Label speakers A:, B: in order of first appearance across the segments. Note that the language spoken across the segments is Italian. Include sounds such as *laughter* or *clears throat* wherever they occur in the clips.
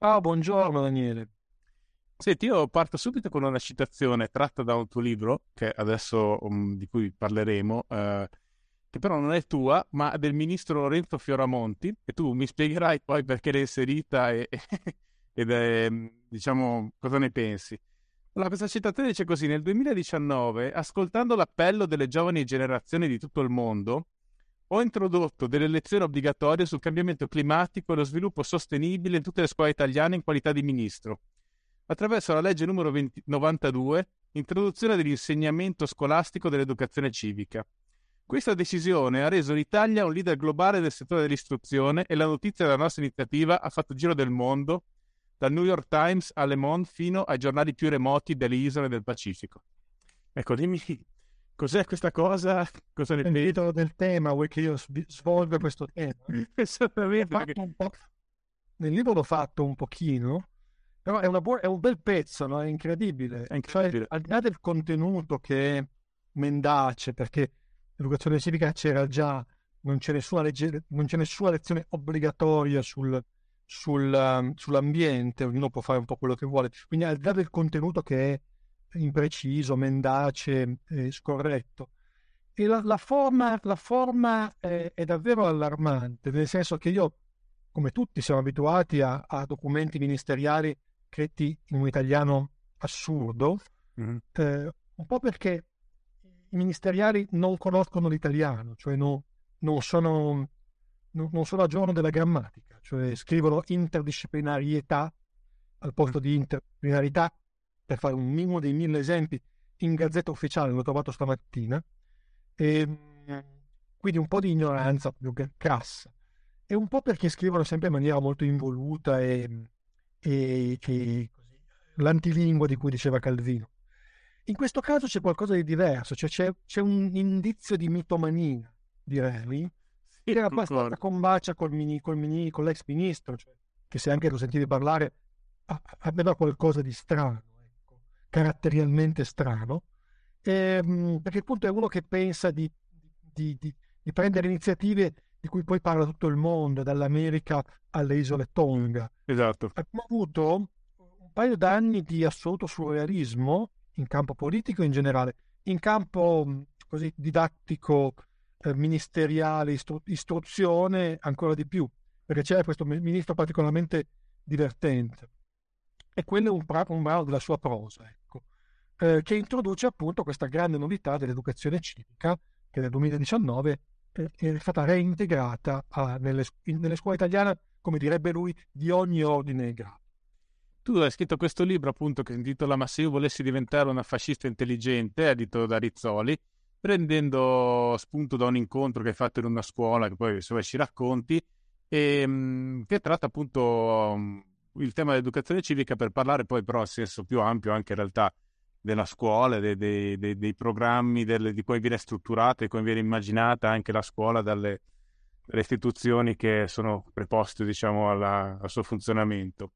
A: Ah, buongiorno Daniele.
B: Senti, io parto subito con una citazione tratta da un tuo libro, che adesso um, di cui parleremo, uh, che però non è tua, ma del ministro Lorenzo Fioramonti, e tu mi spiegherai poi perché l'hai inserita e, *laughs* ed è, diciamo, cosa ne pensi. Allora, questa citazione dice così, nel 2019, ascoltando l'appello delle giovani generazioni di tutto il mondo, ho introdotto delle lezioni obbligatorie sul cambiamento climatico e lo sviluppo sostenibile in tutte le scuole italiane in qualità di ministro, attraverso la legge numero 20, 92, introduzione dell'insegnamento scolastico dell'educazione civica. Questa decisione ha reso l'Italia un leader globale del settore dell'istruzione e la notizia della nostra iniziativa ha fatto giro del mondo, dal New York Times a Le Monde fino ai giornali più remoti delle isole del Pacifico. Ecco, dimmi Cos'è questa cosa? Cosa
A: ne pensi? Il titolo del tema, vuoi che io svolga questo tema? *laughs*
B: Esattamente.
A: Nel libro l'ho fatto un pochino, però è, bu- è un bel pezzo, no? È incredibile.
B: È incredibile.
A: Cioè, al di là del contenuto che è mendace, perché l'educazione civica c'era già, non c'è nessuna, legge, non c'è nessuna lezione obbligatoria sul, sul, um, sull'ambiente, ognuno può fare un po' quello che vuole. Quindi al di là del contenuto che è impreciso, mendace, eh, scorretto. E la, la forma, la forma è, è, davvero allarmante, nel senso che io, come tutti, siamo abituati a, a documenti ministeriali scritti in un italiano assurdo, mm-hmm. eh, un po' perché i ministeriali non conoscono l'italiano, cioè no, non, sono, no, non sono a giorno della grammatica, cioè scrivono interdisciplinarietà al posto di interdisciplinarità per fare un minimo dei mille esempi, in Gazzetta Ufficiale, l'ho trovato stamattina, e, ehm, quindi un po' di ignoranza più crassa, e un po' perché scrivono sempre in maniera molto involuta e, e, e l'antilingua di cui diceva Calvino. In questo caso c'è qualcosa di diverso, cioè c'è, c'è un indizio di mitomania, direi, che era abbastanza combacia col, mini, col, mini, con l'ex ministro, cioè, che se anche lo sentivi parlare aveva qualcosa di strano caratterialmente strano, ehm, perché appunto è uno che pensa di, di, di, di, prendere iniziative di cui poi parla tutto il mondo, dall'America alle isole Tonga.
B: Esatto.
A: Abbiamo avuto un paio d'anni di assoluto surrealismo in campo politico in generale, in campo così didattico, eh, ministeriale, istru- istruzione ancora di più, perché c'era questo ministro particolarmente divertente. E quello è un, pra- un brano della sua prosa, ecco, eh, che introduce appunto questa grande novità dell'educazione civica che nel 2019 è, è stata reintegrata a, nelle, nelle scuole italiane, come direbbe lui, di ogni ordine e grado.
B: Tu hai scritto questo libro appunto che si intitola Ma se io volessi diventare una fascista intelligente, edito da Rizzoli, prendendo spunto da un incontro che hai fatto in una scuola, che poi se vuoi ci racconti, e, ehm, che tratta appunto il tema dell'educazione civica per parlare poi però a senso più ampio anche in realtà della scuola, dei, dei, dei, dei programmi, delle, di come viene strutturata e come viene immaginata anche la scuola dalle, dalle istituzioni che sono preposte diciamo alla, al suo funzionamento.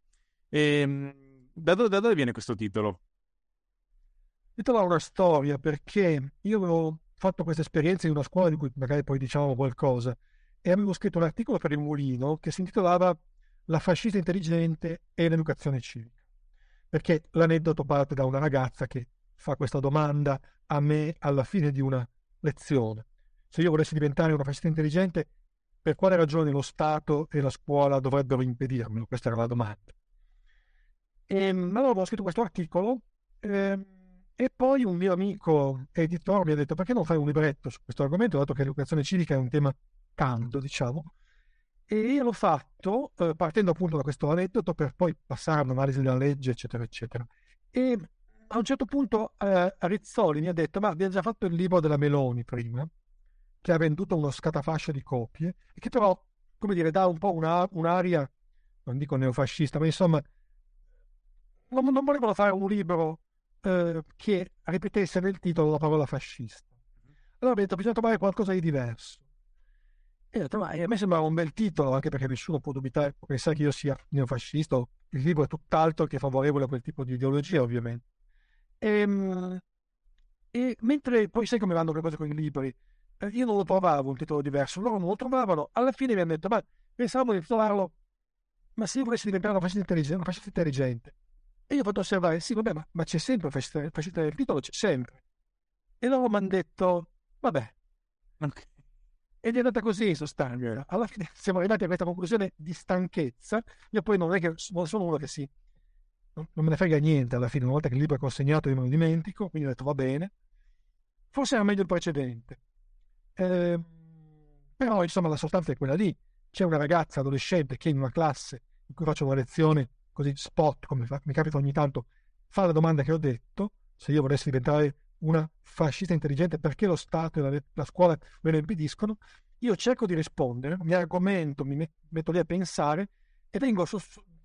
B: E, ehm, da, dove, da dove viene questo titolo?
A: Il titolo una storia perché io avevo fatto questa esperienza in una scuola di cui magari poi diciamo qualcosa e avevo scritto un articolo per il Mulino che si intitolava la fascista intelligente e l'educazione civica. Perché l'aneddoto parte da una ragazza che fa questa domanda a me alla fine di una lezione. Se io volessi diventare una fascista intelligente, per quale ragione lo Stato e la scuola dovrebbero impedirmelo? Questa era la domanda. E allora ho scritto questo articolo eh, e poi un mio amico editore mi ha detto perché non fai un libretto su questo argomento, dato che l'educazione civica è un tema caldo, diciamo. E l'ho fatto eh, partendo appunto da questo aneddoto per poi passare all'analisi della legge, eccetera, eccetera. E a un certo punto eh, Rizzoli mi ha detto, ma abbiamo già fatto il libro della Meloni prima, che ha venduto uno scatafascio di copie, e che però, come dire, dà un po' una, un'aria, non dico neofascista, ma insomma, non, non volevano fare un libro eh, che ripetesse nel titolo la parola fascista. Allora ho detto, bisogna trovare qualcosa di diverso. E ho detto, ma a me sembrava un bel titolo, anche perché nessuno può dubitare, pensare che io sia neofascista. Il libro è tutt'altro che favorevole a quel tipo di ideologia, ovviamente. E, ehm, e mentre poi sai come vanno le cose con i libri, eh, io non lo trovavo un titolo diverso, loro non lo trovavano. Alla fine mi hanno detto, ma pensavamo di titolarlo, ma se io volessi diventare una fascista intelligente, una intelligente. E io ho fatto osservare, sì, vabbè, ma, ma c'è sempre fascista, fascista nel titolo, c'è sempre. E loro mi hanno detto, vabbè. Okay. Ed è andata così in sostanza. Alla fine *laughs* siamo arrivati a questa conclusione di stanchezza. Io poi non è che sono uno che si non me ne frega niente alla fine, una volta che il libro è consegnato io me lo dimentico, quindi ho detto va bene. Forse era meglio il precedente. Eh, però insomma la sostanza è quella lì. C'è una ragazza adolescente che in una classe in cui faccio una lezione così spot, come fa, mi capita ogni tanto, fa la domanda che ho detto, se io volessi diventare una fascista intelligente, perché lo Stato e la, la scuola me lo impediscono? Io cerco di rispondere, mi argomento, mi metto lì a pensare e vengo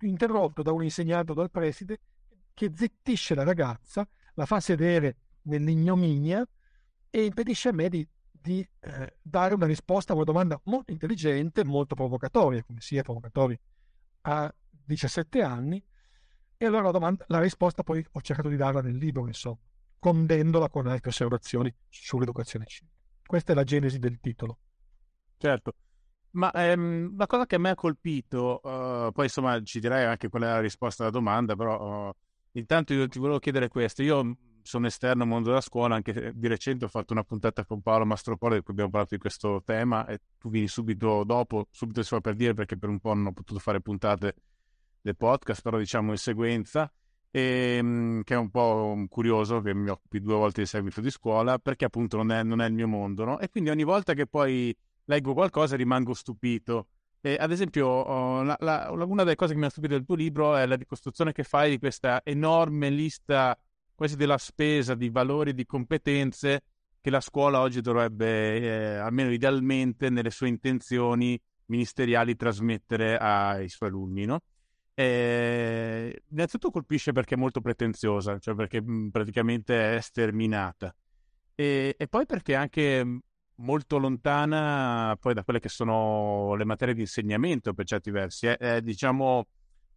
A: interrotto da un insegnante o dal preside che zittisce la ragazza, la fa sedere nell'ignominia e impedisce a me di, di eh, dare una risposta a una domanda molto intelligente, molto provocatoria, come sia provocatoria a 17 anni. E allora la, domanda, la risposta poi ho cercato di darla nel libro, insomma, condendola con altre osservazioni sull'educazione civica. Questa è la genesi del titolo.
B: Certo. Ma ehm, la cosa che a me ha colpito, uh, poi insomma ci direi anche qual è la risposta alla domanda, però uh, intanto io ti volevo chiedere questo. Io sono esterno al mondo della scuola, anche di recente ho fatto una puntata con Paolo Mastropolo in cui abbiamo parlato di questo tema e tu vieni subito dopo, subito solo per dire perché per un po' non ho potuto fare puntate del podcast, però diciamo in sequenza, e, um, che è un po' curioso che mi occupi due volte di seguito di scuola, perché appunto non è, non è il mio mondo, no? E quindi ogni volta che poi leggo qualcosa rimango stupito. E, ad esempio, la, la, una delle cose che mi ha stupito del tuo libro è la ricostruzione che fai di questa enorme lista quasi della spesa di valori e di competenze che la scuola oggi dovrebbe, eh, almeno idealmente, nelle sue intenzioni ministeriali, trasmettere ai suoi alunni, no? E, innanzitutto colpisce perché è molto pretenziosa, cioè perché mh, praticamente è sterminata. E, e, poi perché anche molto lontana poi da quelle che sono le materie di insegnamento per certi versi. È, è diciamo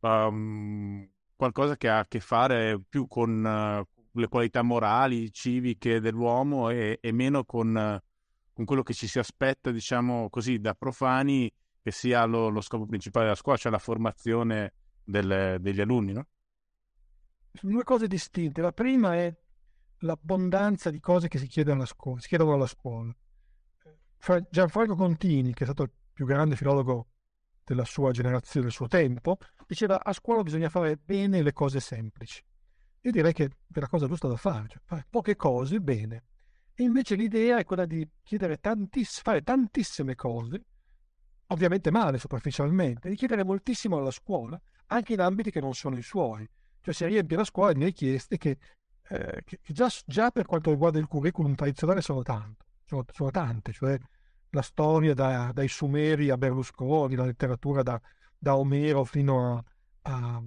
B: um, qualcosa che ha a che fare più con uh, le qualità morali, civiche dell'uomo e, e meno con, uh, con, quello che ci si aspetta, diciamo così, da profani, che sia lo, lo scopo principale della scuola, cioè la formazione del, degli alunni, no?
A: Sono due cose distinte. La prima è l'abbondanza di cose che si chiedono alla scuola. Si chiedono alla scuola. Gianfranco Contini, che è stato il più grande filologo della sua generazione, del suo tempo, diceva a scuola bisogna fare bene le cose semplici. Io direi che è la cosa giusta da fare, cioè fare poche cose bene. E invece l'idea è quella di chiedere tantiss- fare tantissime cose, ovviamente male, superficialmente, di chiedere moltissimo alla scuola, anche in ambiti che non sono i suoi. Cioè si riempie la scuola di richieste che, eh, che già, già, per quanto riguarda il curriculum tradizionale sono tante sono, sono tante, cioè la storia da, dai Sumeri a Berlusconi, la letteratura da, da Omero fino a, a,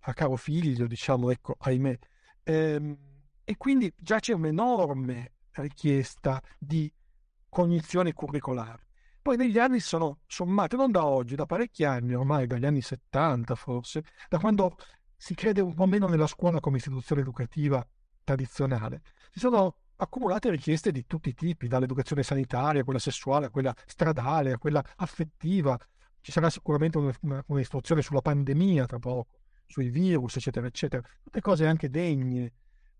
A: a, Caro Figlio, diciamo, ecco, ahimè. Ehm, e quindi già c'è un'enorme richiesta di cognizione curricolare. Poi negli anni sono sommate, non da oggi, da parecchi anni, ormai dagli anni 70 forse, da quando si crede un po' meno nella scuola come istituzione educativa tradizionale, si sono accumulate richieste di tutti i tipi, dall'educazione sanitaria, quella sessuale, a quella stradale, a quella affettiva. Ci sarà sicuramente un'istruzione sulla pandemia tra poco, sui virus, eccetera, eccetera. Tutte cose anche degne,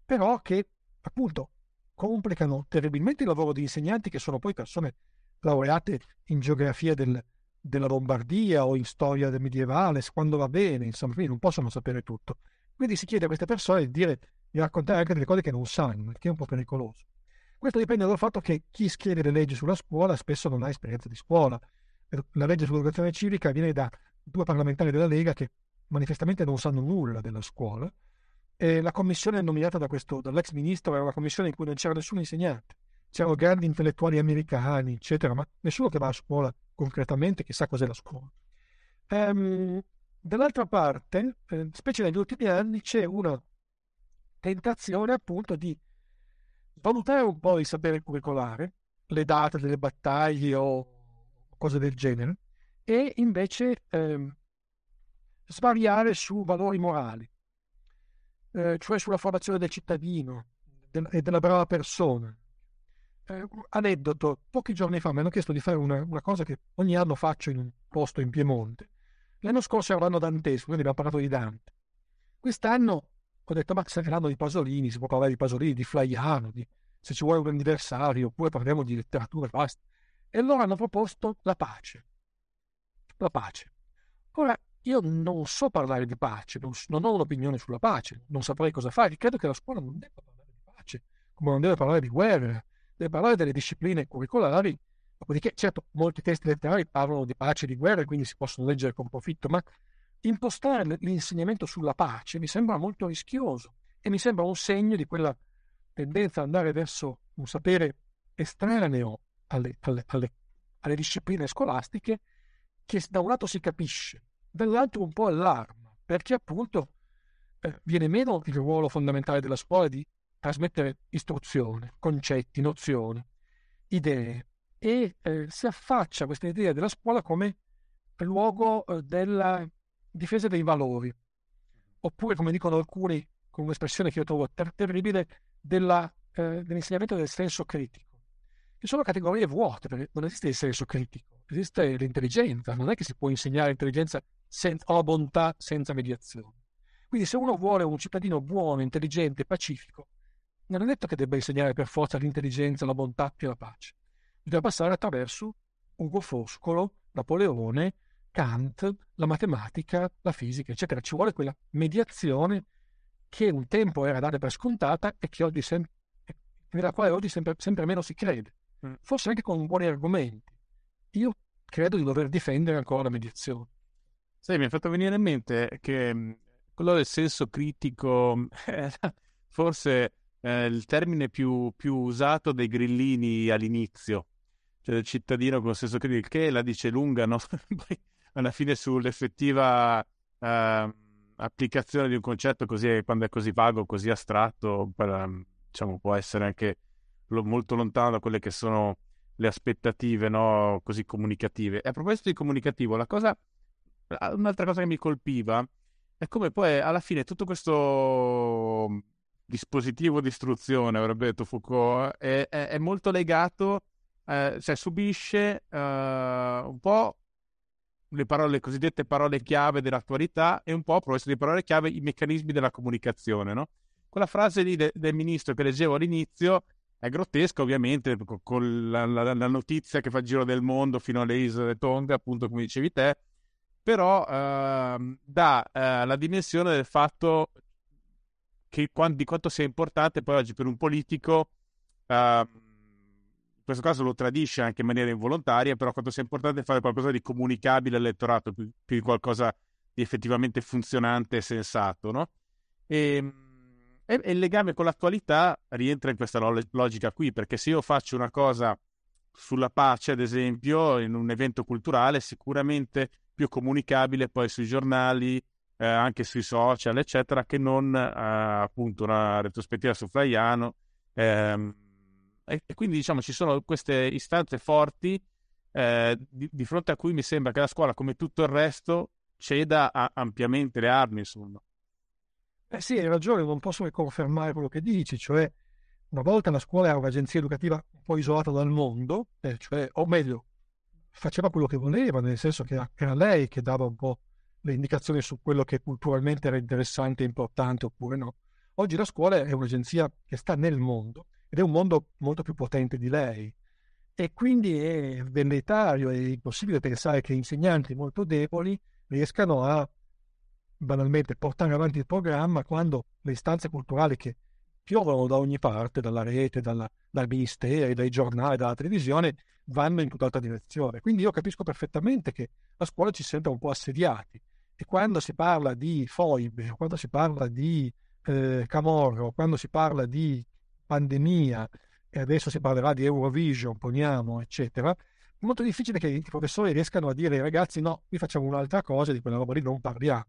A: però che appunto complicano terribilmente il lavoro di insegnanti che sono poi persone laureate in geografia del, della Lombardia o in storia del medievale, quando va bene, insomma, quindi non possono sapere tutto. Quindi si chiede a queste persone di, dire, di raccontare anche delle cose che non sanno, che è un po' pericoloso. Questo dipende dal fatto che chi scrive le leggi sulla scuola spesso non ha esperienza di scuola. La legge sull'educazione civica viene da due parlamentari della Lega che manifestamente non sanno nulla della scuola e la commissione nominata da questo, dall'ex ministro era una commissione in cui non c'era nessun insegnante. C'erano grandi intellettuali americani, eccetera, ma nessuno che va a scuola concretamente, che sa cos'è la scuola. Um, dall'altra parte, eh, specie negli ultimi anni, c'è una tentazione appunto di valutare un po' il sapere curricolare, le date delle battaglie o cose del genere, e invece ehm, svariare su valori morali, eh, cioè sulla formazione del cittadino e della brava persona. Eh, aneddoto, pochi giorni fa mi hanno chiesto di fare una, una, cosa che ogni anno faccio in un posto in Piemonte. L'anno scorso era l'anno dantesco, quindi abbiamo parlato di Dante. Quest'anno ho detto, ma se è l'anno di Pasolini, si può parlare di Pasolini, di Flaiano, di, se ci vuole un anniversario, oppure parliamo di letteratura e basta. E allora hanno proposto la pace. La pace. Ora, io non so parlare di pace, non, non ho un'opinione sulla pace, non saprei cosa fare. Credo che la scuola non debba parlare di pace, come non deve parlare di guerra, deve parlare delle discipline curricolari. Dopodiché, certo, molti testi letterari parlano di pace e di guerra, quindi si possono leggere con profitto, ma impostare l'insegnamento sulla pace mi sembra molto rischioso e mi sembra un segno di quella tendenza ad andare verso un sapere estraneo alle, alle, alle, alle discipline scolastiche che da un lato si capisce, dall'altro un po' allarma, perché appunto eh, viene meno il ruolo fondamentale della scuola di trasmettere istruzione, concetti, nozioni, idee e eh, si affaccia questa idea della scuola come luogo eh, della difesa dei valori, oppure come dicono alcuni con un'espressione che io trovo ter- terribile, della, eh, dell'insegnamento del senso critico, che sono categorie vuote, perché non esiste il senso critico, esiste l'intelligenza, non è che si può insegnare intelligenza sen- o bontà senza mediazione. Quindi se uno vuole un cittadino buono, intelligente, pacifico, non è detto che debba insegnare per forza l'intelligenza, la bontà e la pace. Bisogna passare attraverso Ugo Foscolo, Napoleone, Kant, la matematica, la fisica, eccetera. Ci vuole quella mediazione che un tempo era data per scontata e che oggi sem- nella quale oggi sempre, sempre meno si crede. Mm. Forse anche con buoni argomenti. Io credo di dover difendere ancora la mediazione.
B: Sai, mi ha fatto venire in mente che mm, quello del senso critico è *laughs* forse eh, il termine più, più, usato dei grillini all'inizio, cioè del cittadino con senso critico, che la dice lunga, no? *laughs* Poi alla fine sull'effettiva eh, applicazione di un concetto così, quando è così vago, così astratto, per, diciamo, può essere anche lo, molto lontano da quelle che sono le aspettative no? così comunicative. E a proposito di comunicativo, la cosa, un'altra cosa che mi colpiva è come poi alla fine tutto questo dispositivo di istruzione, avrebbe detto Foucault, è, è, è molto legato, eh, cioè subisce eh, un po' le parole, cosiddette parole chiave dell'attualità e un po', a proposito di parole chiave, i meccanismi della comunicazione, no? Quella frase lì de- del ministro che leggevo all'inizio è grottesca, ovviamente, con, con la, la, la, notizia che fa il giro del mondo fino alle isole Tonga, appunto, come dicevi te, però eh, dà eh, la dimensione del fatto che, di quanto sia importante poi oggi per un politico eh, in questo caso lo tradisce anche in maniera involontaria, però quanto sia importante fare qualcosa di comunicabile all'elettorato, più, più di qualcosa di effettivamente funzionante e sensato, no? Ehm, e, e, il legame con l'attualità rientra in questa logica qui, perché se io faccio una cosa sulla pace, ad esempio, in un evento culturale, sicuramente più comunicabile poi sui giornali, eh, anche sui social, eccetera, che non eh, appunto una retrospettiva su Flaiano. Ehm, e, e quindi diciamo ci sono queste istanze forti eh, di, di, fronte a cui mi sembra che la scuola, come tutto il resto, ceda a, ampiamente le armi, insomma.
A: Eh sì, hai ragione, non posso che confermare quello che dici, cioè una volta la scuola era un'agenzia educativa un po' isolata dal mondo, eh, cioè, o meglio, faceva quello che voleva, nel senso che era, era lei che dava un po' le indicazioni su quello che culturalmente era interessante e importante oppure no. Oggi la scuola è un'agenzia che sta nel mondo ed è un mondo molto più potente di lei e quindi è velleitario e impossibile pensare che insegnanti molto deboli riescano a banalmente portare avanti il programma quando le istanze culturali che piovono da ogni parte, dalla rete, dalla, dai ministeri, dai giornali, dalla televisione, vanno in tutt'altra direzione. Quindi io capisco perfettamente che a scuola ci senta un po' assediati e quando si parla di foibe, quando si parla di eh, camorro, quando si parla di pandemia e adesso si parlerà di Eurovision, poniamo, eccetera, è molto difficile che i professori riescano a dire ai ragazzi no, qui facciamo un'altra cosa, di quella roba lì non parliamo.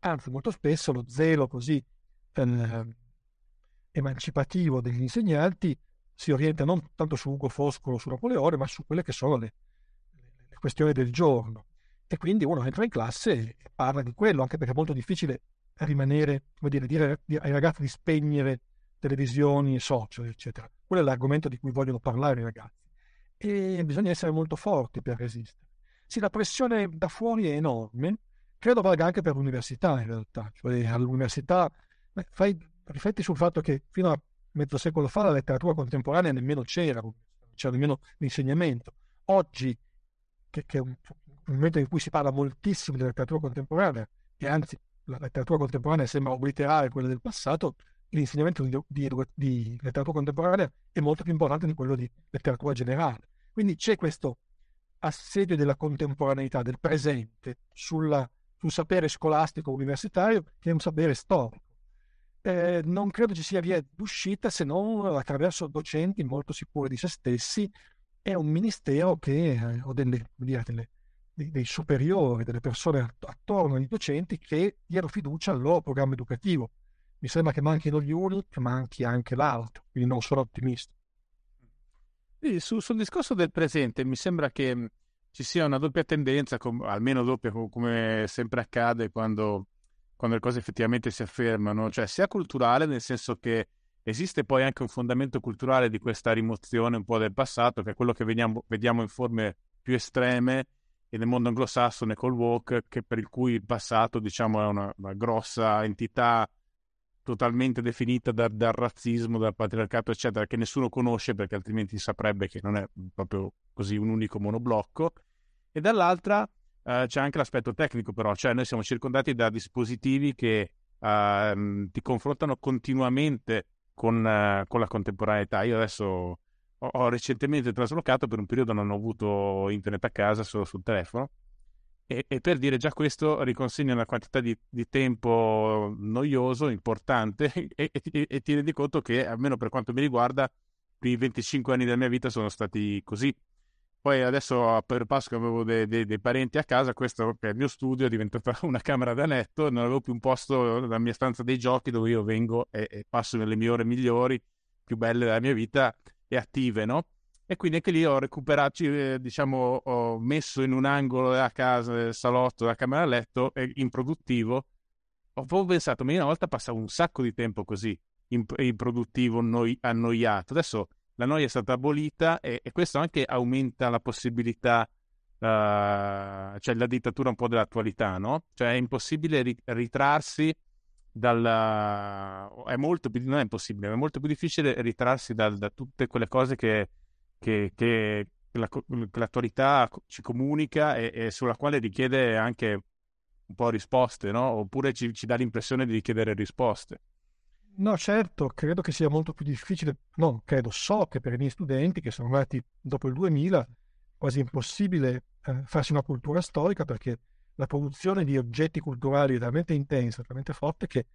A: Anzi, molto spesso lo zelo così eh, emancipativo degli insegnanti si orienta non tanto su Ugo Foscolo, su Napoleone, ma su quelle che sono le, le questioni del giorno. E quindi uno entra in classe e parla di quello, anche perché è molto difficile rimanere, come dire, dire ai ragazzi di spegnere televisioni e social, eccetera. Quello è l'argomento di cui vogliono parlare i ragazzi. E bisogna essere molto forti per resistere. Sì, la pressione da fuori è enorme, credo valga anche per l'università in realtà. Cioè, all'università, beh, fai, rifletti sul fatto che fino a mezzo secolo fa la letteratura contemporanea nemmeno c'era, non c'era nemmeno l'insegnamento. Oggi, che, che, è un, momento in cui si parla moltissimo di letteratura contemporanea, e anzi la letteratura contemporanea sembra obliterare quella del passato, l'insegnamento di, di, di, letteratura contemporanea è molto più importante di quello di letteratura generale. Quindi c'è questo assedio della contemporaneità, del presente, sulla, sul sapere scolastico universitario, che è un sapere storico. Eh, non credo ci sia via d'uscita se non attraverso docenti molto sicuri di se stessi e un ministero che, eh, o delle, dire, delle, dei, dei, superiori, delle persone attorno ai docenti che diano fiducia al loro programma educativo mi sembra che manchino gli uni, che manchi anche l'altro, quindi non sono ottimista.
B: Su, sul discorso del presente mi sembra che mm, ci sia una doppia tendenza, com- almeno doppia come sempre accade quando, quando le cose effettivamente si affermano, cioè sia culturale nel senso che esiste poi anche un fondamento culturale di questa rimozione un po' del passato, che è quello che vediamo, vediamo in forme più estreme e nel mondo anglosassone col walk, che per il cui il passato diciamo è una, una grossa entità totalmente definita da, dal razzismo, dal patriarcato, eccetera, che nessuno conosce perché altrimenti saprebbe che non è proprio così un unico monoblocco. E dall'altra eh, c'è anche l'aspetto tecnico, però, cioè noi siamo circondati da dispositivi che eh, ti confrontano continuamente con, eh, con, la contemporaneità. Io adesso ho, ho recentemente traslocato, per un periodo non ho avuto internet a casa, solo sul telefono e, e, per dire già questo riconsegna una quantità di, di tempo noioso, importante *laughs* e, e, e, ti rendi conto che, almeno per quanto mi riguarda, i 25 anni della mia vita sono stati così. Poi adesso per Pasqua avevo dei, dei, dei parenti a casa, questo è il mio studio è diventata *laughs* una camera da letto, non avevo più un posto nella mia stanza dei giochi dove io vengo e, e passo le mie ore migliori, più belle della mia vita e attive, no? E quindi anche lì ho recuperato, eh, diciamo, ho messo in un angolo della casa, del salotto, della camera a letto, eh, improduttivo. Ho proprio pensato, ma io una volta passavo un sacco di tempo così, improduttivo, noi, annoiato. Adesso la noia è stata abolita e, e questo anche aumenta la possibilità, uh, cioè la dittatura un po' dell'attualità, no? Cioè è impossibile ri- ritrarsi dalla... è molto più... non è impossibile, è molto più difficile ritrarsi da, da tutte quelle cose che che, che, la, che l'attualità ci comunica e, e, sulla quale richiede anche un po' risposte, no? Oppure ci, ci dà l'impressione di richiedere risposte.
A: No, certo, credo che sia molto più difficile, no, credo, so che per i miei studenti che sono nati dopo il 2000, quasi impossibile eh, farsi una cultura storica perché la produzione di oggetti culturali è talmente intensa, talmente forte che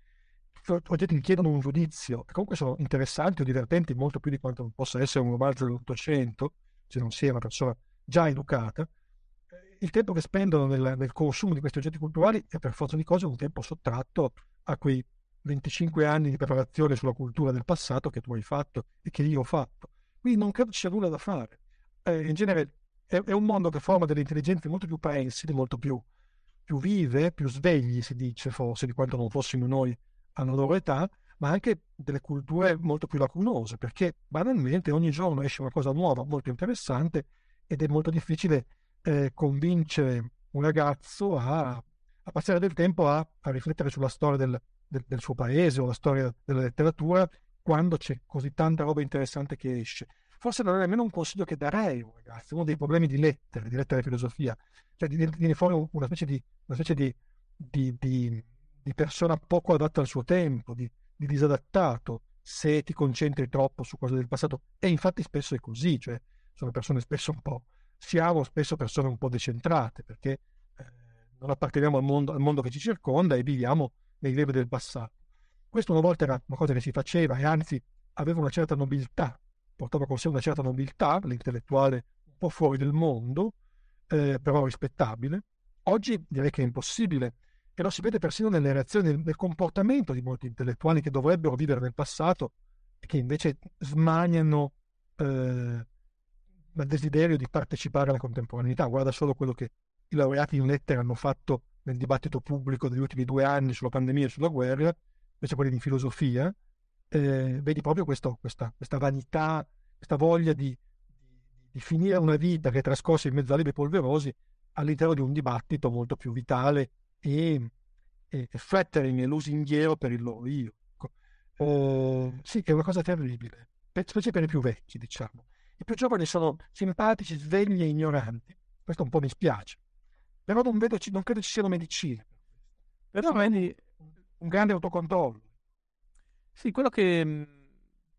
A: oggetti che chiedono un giudizio e comunque sono interessanti o divertenti molto più di quanto possa essere un romanzo dell'Ottocento, se non sia una persona già educata, eh, il tempo che spendono nel, nel, consumo di questi oggetti culturali è per forza di cose un tempo sottratto a quei 25 anni di preparazione sulla cultura del passato che tu hai fatto e che io ho fatto. Quindi non credo ci sia nulla da fare. Eh, in genere è, è, un mondo che forma delle intelligenze molto più pensili, molto più, più vive, più svegli, si dice forse, di quanto non fossimo noi alla loro età, ma anche delle culture molto più lacunose, perché banalmente ogni giorno esce una cosa nuova, molto interessante, ed è molto difficile eh, convincere un ragazzo a, a, passare del tempo a, a riflettere sulla storia del, del, del, suo paese o la storia della letteratura quando c'è così tanta roba interessante che esce. forse non è nemmeno un consiglio che darei ragazzo, uno dei problemi di lettere, di lettere e filosofia, cioè viene fuori una specie di, una specie di, di, di, di persona poco adatta al suo tempo, di, di disadattato, se ti concentri troppo su cose del passato. E infatti spesso è così, cioè sono persone spesso un po', siamo spesso persone un po' decentrate, perché eh, non apparteniamo al mondo, al mondo che ci circonda e viviamo nei livelli del passato. Questo una volta era una cosa che si faceva e anzi aveva una certa nobiltà, portava con sé una certa nobiltà, l'intellettuale un po' fuori del mondo, eh, però rispettabile. Oggi direi che è impossibile e lo si vede persino nelle reazioni, nel, comportamento di molti intellettuali che dovrebbero vivere nel passato e che invece smaniano eh, il desiderio di partecipare alla contemporaneità. Guarda solo quello che i laureati in lettere hanno fatto nel dibattito pubblico degli ultimi due anni sulla pandemia e sulla guerra, invece quelli di filosofia, eh, vedi proprio questo, questa, questa, vanità, questa voglia di, di, finire una vita che è trascorsa in mezzo a libri polverosi all'interno di un dibattito molto più vitale e, e, e flattering e lusinghiero per il loro io. Eh, sì, è una cosa terribile, specie per i più vecchi, diciamo. I più giovani sono simpatici, svegli e ignoranti. Questo un po' mi spiace. Però non, vedo, non credo ci siano medicine. Però vedi un grande autocontrollo.
B: Sì, quello che... Mm,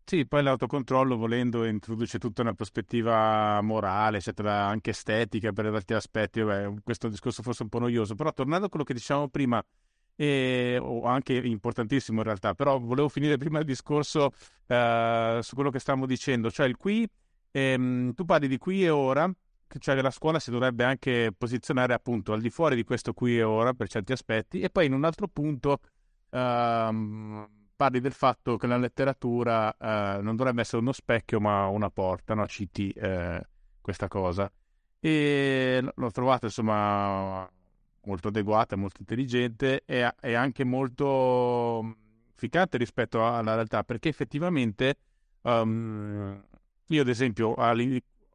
B: sì, poi l'autocontrollo volendo introduce tutta una prospettiva morale, eccetera, anche estetica per altri aspetti. Vabbè, questo discorso forse un po' noioso, però tornando a quello che dicevamo prima, e, o anche importantissimo in realtà, però volevo finire prima il discorso eh, su quello che stavamo dicendo, cioè il qui, ehm, tu parli di qui e ora, cioè che la scuola si dovrebbe anche posizionare appunto al di fuori di questo qui e ora per certi aspetti, e poi in un altro punto ehm, parli del fatto che la letteratura eh, non dovrebbe essere uno specchio ma una porta, no? citi eh, questa cosa. E l'ho trovata insomma molto adeguata, molto intelligente e, e anche molto mm, efficace rispetto alla realtà, perché effettivamente um, io ad esempio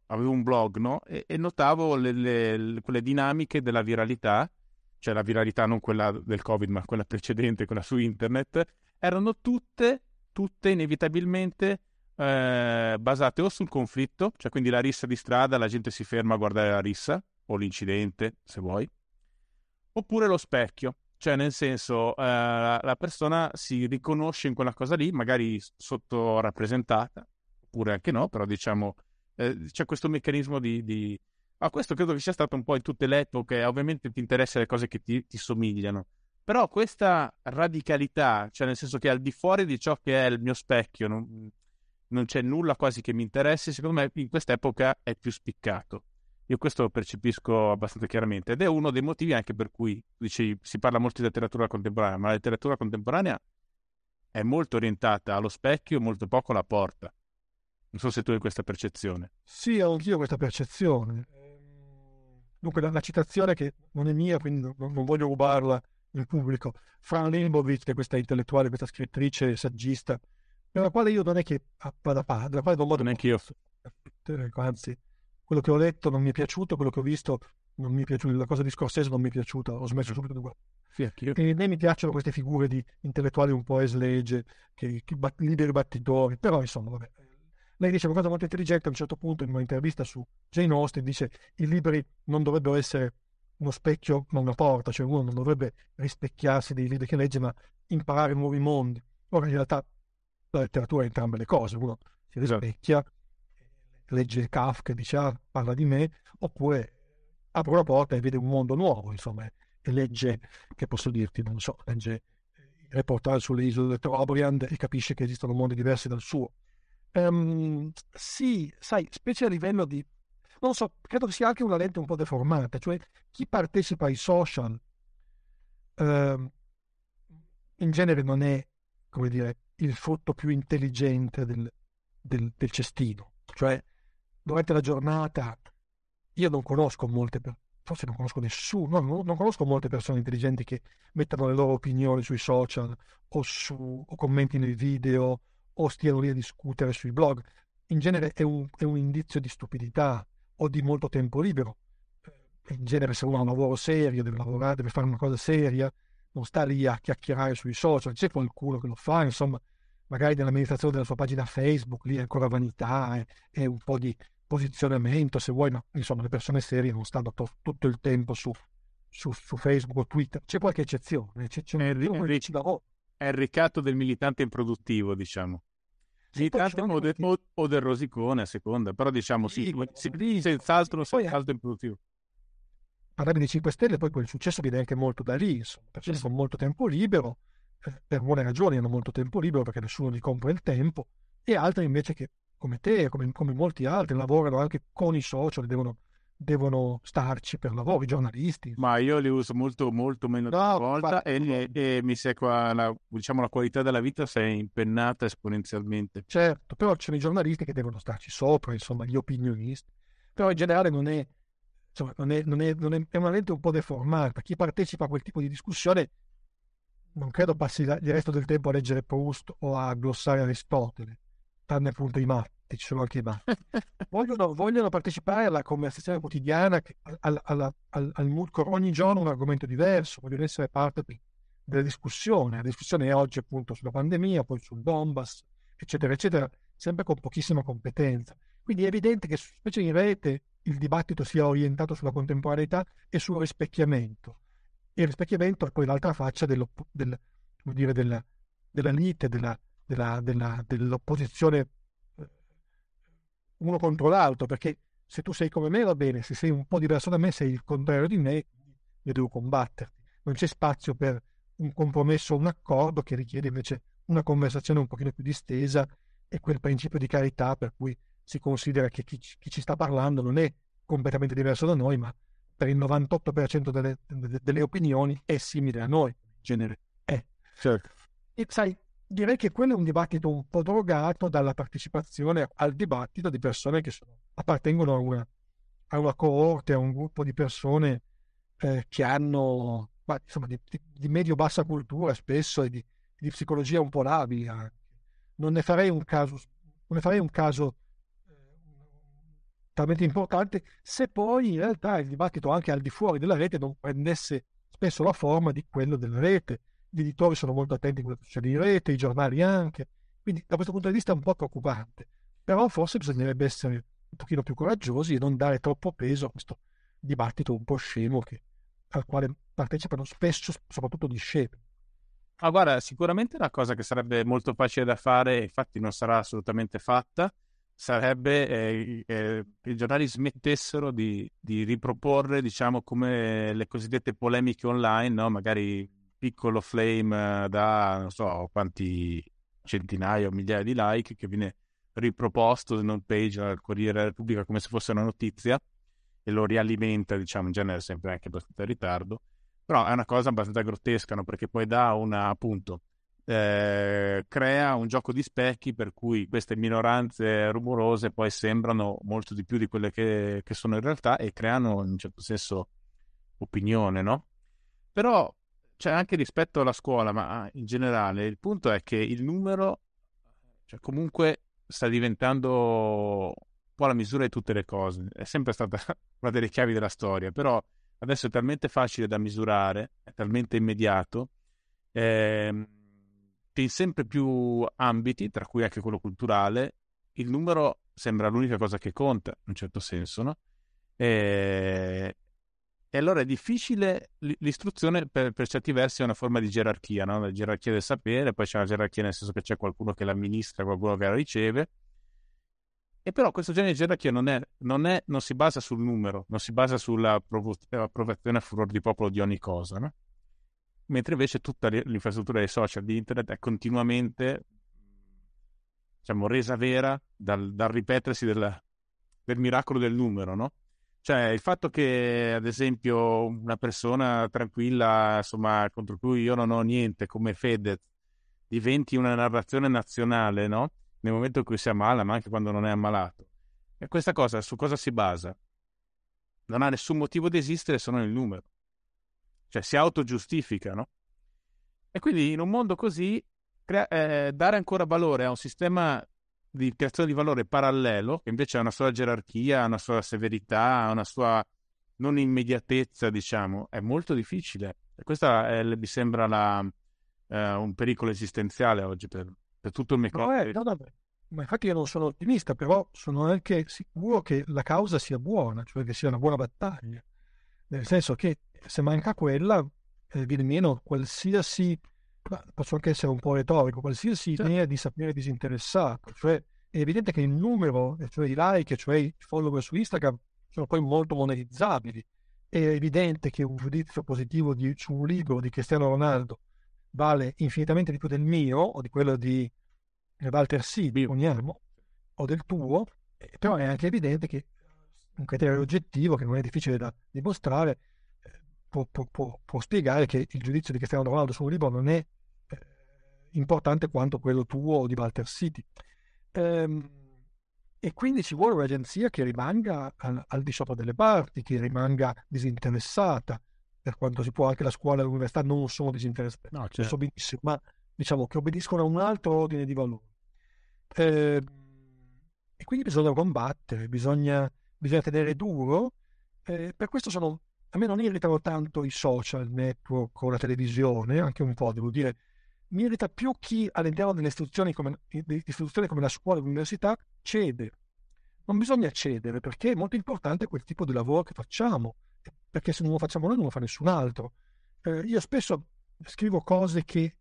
B: avevo un blog no? e, e, notavo le, le, quelle dinamiche della viralità, cioè la viralità non quella del Covid ma quella precedente, quella su internet, erano tutte, tutte inevitabilmente eh, basate o sul conflitto, cioè quindi la rissa di strada, la gente si ferma a guardare la rissa, o l'incidente, se vuoi, oppure lo specchio, cioè nel senso eh, la persona si riconosce in quella cosa lì, magari sottorappresentata, oppure anche no, però diciamo eh, c'è questo meccanismo di, di... Ah, questo credo che sia stato un po' in tutte le epoche, ovviamente ti interessano le cose che ti, ti somigliano, però questa radicalità, cioè nel senso che al di fuori di ciò che è il mio specchio, non, non c'è nulla quasi che mi interessi, secondo me in quest'epoca è più spiccato. Io questo lo percepisco abbastanza chiaramente ed è uno dei motivi anche per cui dici, si parla molto di letteratura contemporanea, ma la letteratura contemporanea è molto orientata allo specchio, molto poco alla porta. Non so se tu hai questa percezione.
A: Sì, ho anch'io questa percezione. Dunque, la, la citazione che non è mia, quindi non, non voglio rubarla il pubblico. Fran Limbovitz, che è questa intellettuale, questa scrittrice, saggista, per la quale io non è che vada a della quale non vado
B: neanche io.
A: Anzi, quello che ho letto non mi è piaciuto, quello che ho visto non mi è piaciuto, la cosa di Scorsese non mi è piaciuta, ho smesso subito di guardare. Sì, e né mi piacciono queste figure di intellettuali un po' eslegge, che, che bat, liberi battitori, però insomma, vabbè. Lei dice una cosa molto intelligente a un certo punto in un'intervista su Jane Austen, dice i libri non dovrebbero essere uno specchio ma una porta, cioè uno non dovrebbe rispecchiarsi dei libri che legge, ma imparare nuovi mondi. Ora in realtà la letteratura è entrambe le cose, uno si esatto. rispecchia, legge Kafka e dice ah, parla di me, oppure apre una porta e vede un mondo nuovo, insomma, e legge, che posso dirti, non so, legge il reportage sulle isole Trobriand e capisce che esistono mondi diversi dal suo. Um, sì, sai, specie a livello di non so, credo che sia anche una lente un po' deformata, cioè chi partecipa ai social eh, in genere non è, come dire, il frutto più intelligente del, del, del cestino, cioè durante la giornata io non conosco molte persone, forse non conosco nessuno, no, non, conosco molte persone intelligenti che mettano le loro opinioni sui social o, su, o commentino i video o stiano lì a discutere sui blog. In genere è un, è un indizio di stupidità, o di molto tempo libero. Eh, in genere se uno ha un lavoro serio, deve lavorare, deve fare una cosa seria, non sta lì a chiacchierare sui social, c'è qualcuno che lo fa, insomma, magari nell'amministrazione della sua pagina Facebook, lì è ancora vanità, è, è un po' di posizionamento, se vuoi, ma insomma le persone serie non stanno to- tutto il tempo su, su, su, Facebook o Twitter. C'è qualche eccezione, c'è, c'è
B: è, il, è, è il ricatto del militante improduttivo, diciamo. Militante o, de, o, o, del rosicone a seconda, però diciamo sì, sì, sì senz'altro, senz'altro improduttivo.
A: Parlavi di 5 Stelle, poi quel successo viene anche molto da lì, insomma, persone con molto tempo libero, eh, per buone ragioni hanno molto tempo libero perché nessuno gli compra il tempo, e altri invece che come te, come, come molti altri, lavorano anche con i social, devono, devono starci per lavoro, i giornalisti.
B: Ma io li uso molto, molto meno no, di volta e, e, e, mi sa qua la, diciamo, la qualità della vita si è impennata esponenzialmente.
A: Certo, però ci sono i giornalisti che devono starci sopra, insomma, gli opinionisti. Però in generale non è, insomma, non è, non è, non è, è una lente un po' deformata. Chi partecipa a quel tipo di discussione non credo passi il resto del tempo a leggere Proust o a glossare Aristotele tranne appunto i matti, ci sono anche i matti, *laughs* vogliono, vogliono, partecipare alla conversazione quotidiana, al, al, al, al mood, ogni giorno un argomento diverso, vogliono essere parte della discussione. La discussione è oggi appunto sulla pandemia, poi sul Donbass, eccetera, eccetera, sempre con pochissima competenza. Quindi è evidente che, specie in rete, il dibattito sia orientato sulla contemporaneità e sul rispecchiamento. E il rispecchiamento è poi l'altra faccia del, della, della lite, della, della, della, dell'opposizione uno contro l'altro, perché se tu sei come me va bene, se sei un po' diverso da me, sei il contrario di me, io devo combatterti. Non c'è spazio per un compromesso un accordo che richiede invece una conversazione un pochino più distesa e quel principio di carità per cui si considera che chi, chi ci sta parlando non è completamente diverso da noi, ma per il 98% delle, delle opinioni è simile a noi, genere è. Certo. E sai, direi che quello è un dibattito un po' drogato dalla partecipazione al dibattito di persone che appartengono a una, a una, coorte, a un gruppo di persone eh, che hanno ma, insomma, di, di, di medio-bassa cultura spesso e di, di, psicologia un po' labili anche. Non ne farei un caso, ne farei un caso eh, talmente importante se poi in realtà il dibattito anche al di fuori della rete non prendesse spesso la forma di quello della rete gli editori sono molto attenti a quello che succede in rete, i giornali anche, quindi da questo punto di vista è un po' preoccupante, però forse bisognerebbe essere un pochino più coraggiosi e non dare troppo peso a questo dibattito un po' scemo che, al quale partecipano spesso, soprattutto discepoli.
B: Ah, guarda, sicuramente una cosa che sarebbe molto facile da fare, infatti non sarà assolutamente fatta, sarebbe eh, eh, che i giornali smettessero di, di, riproporre, diciamo, come le cosiddette polemiche online, no? magari piccolo flame eh, da non so quanti centinaia o migliaia di like che viene riproposto in home page al Corriere della Repubblica come se fosse una notizia e lo rialimenta, diciamo, in genere sempre anche abbastanza in ritardo. Però è una cosa abbastanza grottesca, no? perché poi dà una, appunto, eh, crea un gioco di specchi per cui queste minoranze rumorose poi sembrano molto di più di quelle che, che sono in realtà e creano in un certo senso opinione, no? Però cioè anche rispetto alla scuola, ma in generale, il punto è che il numero, cioè comunque sta diventando un po' la misura di tutte le cose. È sempre stata *laughs* una delle chiavi della storia, però adesso è talmente facile da misurare, è talmente immediato, ehm, che in sempre più ambiti, tra cui anche quello culturale, il numero sembra l'unica cosa che conta, in un certo senso, no? E, e allora è difficile, l'istruzione per, per, certi versi è una forma di gerarchia, no? la gerarchia del sapere, poi c'è una gerarchia nel senso che c'è qualcuno che l'amministra, qualcuno che la riceve, e però questo genere di gerarchia non, è, non, è, non si basa sul numero, non si basa sulla approvazione a furor di popolo di ogni cosa, no? mentre invece tutta l'infrastruttura dei social, di internet è continuamente diciamo, resa vera dal, dal ripetersi del, del miracolo del numero, no? Cioè, il fatto che, ad esempio, una persona tranquilla, insomma, contro cui io non ho niente, come Fedez, diventi una narrazione nazionale, no? Nel momento in cui si ammala, ma anche quando non è ammalato. E questa cosa su cosa si basa? Non ha nessun motivo di esistere se non il numero. Cioè, si autogiustifica, no? E quindi in un mondo così, crea- eh, dare ancora valore a un sistema di creazione di valore parallelo, che invece ha una sua gerarchia, una sua severità, una sua non immediatezza, diciamo, è molto difficile. E questo mi sembra la, eh, un pericolo esistenziale oggi per, per tutto il meccanismo.
A: No, no, ma infatti io non sono ottimista, però sono anche sicuro che la causa sia buona, cioè che sia una buona battaglia. Nel senso che se manca quella, eh, viene meno qualsiasi, posso anche essere un po' retorico, qualsiasi certo. idea di sapere disinteressato. Cioè è evidente che il numero, cioè i like, cioè i follower su Instagram, sono poi molto monetizzabili. È evidente che un giudizio positivo di, su un libro di Cristiano Ronaldo vale infinitamente di più del mio o di quello di Walter Sidi, poniamo, o del tuo, eh, però è anche evidente che un criterio oggettivo che non è difficile da dimostrare eh, può, può, può, può spiegare che il giudizio di Cristiano Ronaldo su un libro non è eh, importante quanto quello tuo o di Walter City. Ehm, e quindi ci vuole un'agenzia che rimanga al, al, di sopra delle parti, che rimanga disinteressata, per quanto si può, anche la scuola e l'università non sono disinteressate, no, certo. so benissimo, ma diciamo che obbediscono a un altro ordine di valori. Eh, e quindi bisogna combattere, bisogna, bisogna tenere duro. Eh, per questo sono, a me non irritano tanto i social network o la televisione, anche un po', devo dire. Mi irrita più chi all'interno delle istituzioni come, istituzioni come la scuola e l'università cede. Non bisogna cedere perché è molto importante quel tipo di lavoro che facciamo, perché se non lo facciamo noi non lo fa nessun altro. Eh, io spesso scrivo cose che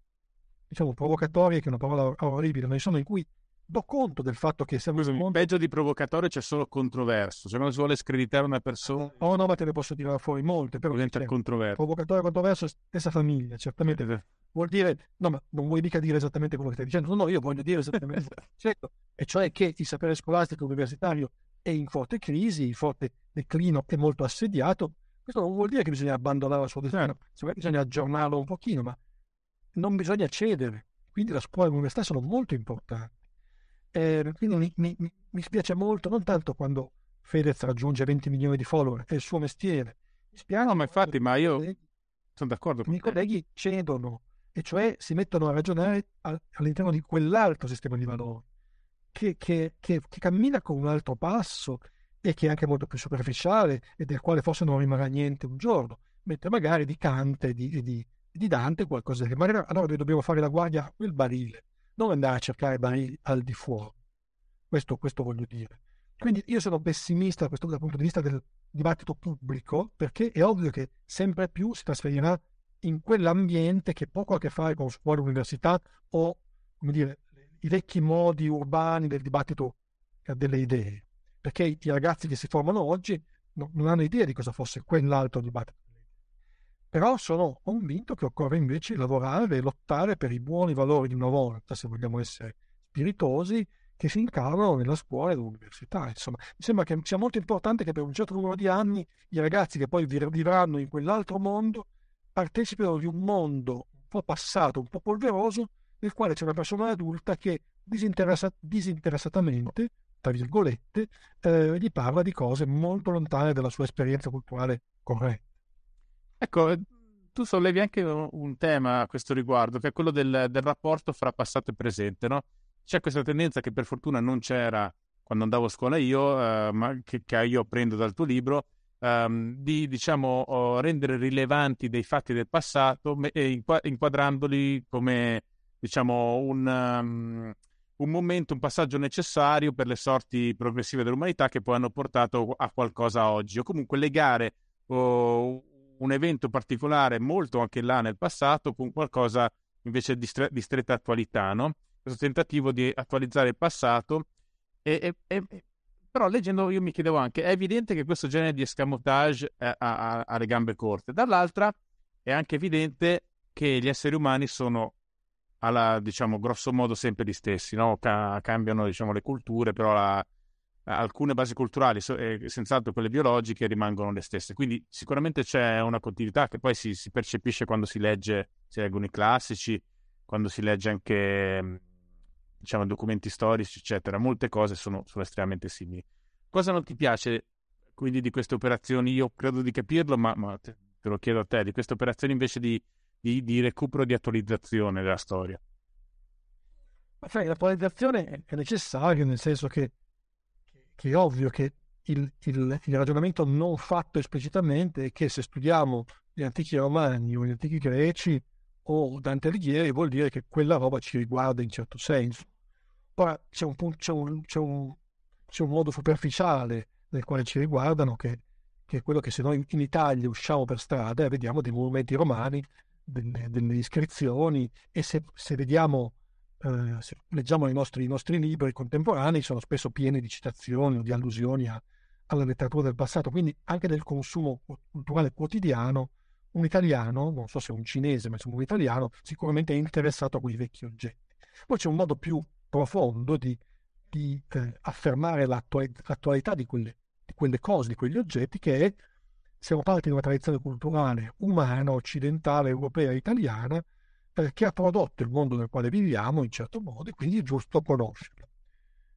A: diciamo, provocatorie, che è una parola orribile, ma insomma in cui do conto del fatto che siamo...
B: Scusami, mondo... peggio di provocatorio c'è solo controverso. Se non si vuole screditare una persona...
A: Oh no, ma te ne posso tirare fuori molte. Però
B: diventa cioè, controverso.
A: Provocatorio controverso, stessa famiglia, certamente. Eh, vuol dire... No, ma non vuoi mica dire esattamente quello che stai dicendo. No, no, io voglio dire esattamente certo. E cioè che il sapere scolastico universitario è in forte crisi, in forte declino, è molto assediato. Questo non vuol dire che bisogna abbandonare la sua destino, bisogna aggiornarlo un pochino, ma non bisogna cedere. Quindi la scuola e l'università sono molto importanti. Eh, quindi mi, mi, mi, spiace molto, non tanto quando Fedez raggiunge 20 milioni di follower, è il suo mestiere. Mi spiace
B: no, ma infatti, ma io sono d'accordo.
A: I miei colleghi cedono, e cioè si mettono a ragionare all'interno di quell'altro sistema di valori, che, che, che, che cammina con un altro passo e che è anche molto più superficiale e del quale forse non rimarrà niente un giorno, mentre magari di Kant e di, di, di Dante qualcosa che magari allora noi dobbiamo fare la guardia a quel barile, non andare a cercare barili al di fuori. Questo, questo voglio dire. Quindi io sono pessimista questo, dal punto di vista del dibattito pubblico, perché è ovvio che sempre più si trasferirà in quell'ambiente che poco ha a che fare con scuola, università o, come dire, i vecchi modi urbani del dibattito delle idee. Perché i ragazzi che si formano oggi non hanno idea di cosa fosse quell'altro dibattito però sono convinto che occorre invece lavorare e lottare per i buoni valori di una volta, se vogliamo essere spiritosi, che si incarnano nella scuola e all'università. Insomma, mi sembra che sia molto importante che per un certo numero di anni i ragazzi che poi vivranno in quell'altro mondo partecipino di un mondo un po' passato, un po' polveroso, nel quale c'è una persona adulta che disinteressa- disinteressatamente, tra virgolette, eh, gli parla di cose molto lontane dalla sua esperienza culturale corretta.
B: Ecco, eh, tu sollevi anche un tema a questo riguardo, che è quello del, del rapporto fra passato e presente, no? C'è questa tendenza che per fortuna non c'era quando andavo a scuola io, eh, ma che, che, io prendo dal tuo libro, ehm, di diciamo rendere rilevanti dei fatti del passato e inquadrandoli come diciamo un, um, un momento, un passaggio necessario per le sorti progressive dell'umanità che poi hanno portato a qualcosa oggi, o comunque legare oh, un evento particolare molto anche là nel passato con qualcosa invece di, stre- di stretta attualità, no? Questo tentativo di attualizzare il passato. E, e, e, però leggendo io mi chiedevo anche, è evidente che questo genere di escamotage ha, ha, ha le gambe corte. Dall'altra è anche evidente che gli esseri umani sono alla, diciamo, grosso modo sempre gli stessi, no? Ca- cambiano, diciamo, le culture, però la, alcune basi culturali, e senz'altro quelle biologiche, rimangono le stesse. Quindi sicuramente c'è una continuità che poi si, si, percepisce quando si legge, si leggono i classici, quando si legge anche diciamo, documenti storici, eccetera. Molte cose sono, sono estremamente simili. Cosa non ti piace quindi di queste operazioni? Io credo di capirlo, ma, ma te, te, lo chiedo a te, di queste operazioni invece di, di, di recupero, di attualizzazione della storia.
A: Ma sai, l'attualizzazione è necessaria nel senso che che è ovvio che il, il, il, ragionamento non fatto esplicitamente è che se studiamo gli antichi romani o gli antichi greci o Dante Alighieri vuol dire che quella roba ci riguarda in certo senso. Ora c'è un, c'è un, c'è un, c'è un modo superficiale nel quale ci riguardano che, che, è quello che se noi in Italia usciamo per strada e vediamo dei monumenti romani, delle, delle iscrizioni e se, se vediamo, eh, se leggiamo i nostri, i nostri, libri contemporanei sono spesso pieni di citazioni o di allusioni a, alla letteratura del passato, quindi anche nel consumo culturale quotidiano un italiano, non so se un cinese, ma insomma un italiano, sicuramente è interessato a quei vecchi oggetti. Poi c'è un modo più profondo di, di eh, affermare l'attualità di quelle, di quelle cose, di quegli oggetti, che è siamo parte di una tradizione culturale umana, occidentale, europea, italiana, che ha prodotto il mondo nel quale viviamo in certo modo e quindi è giusto conoscerlo.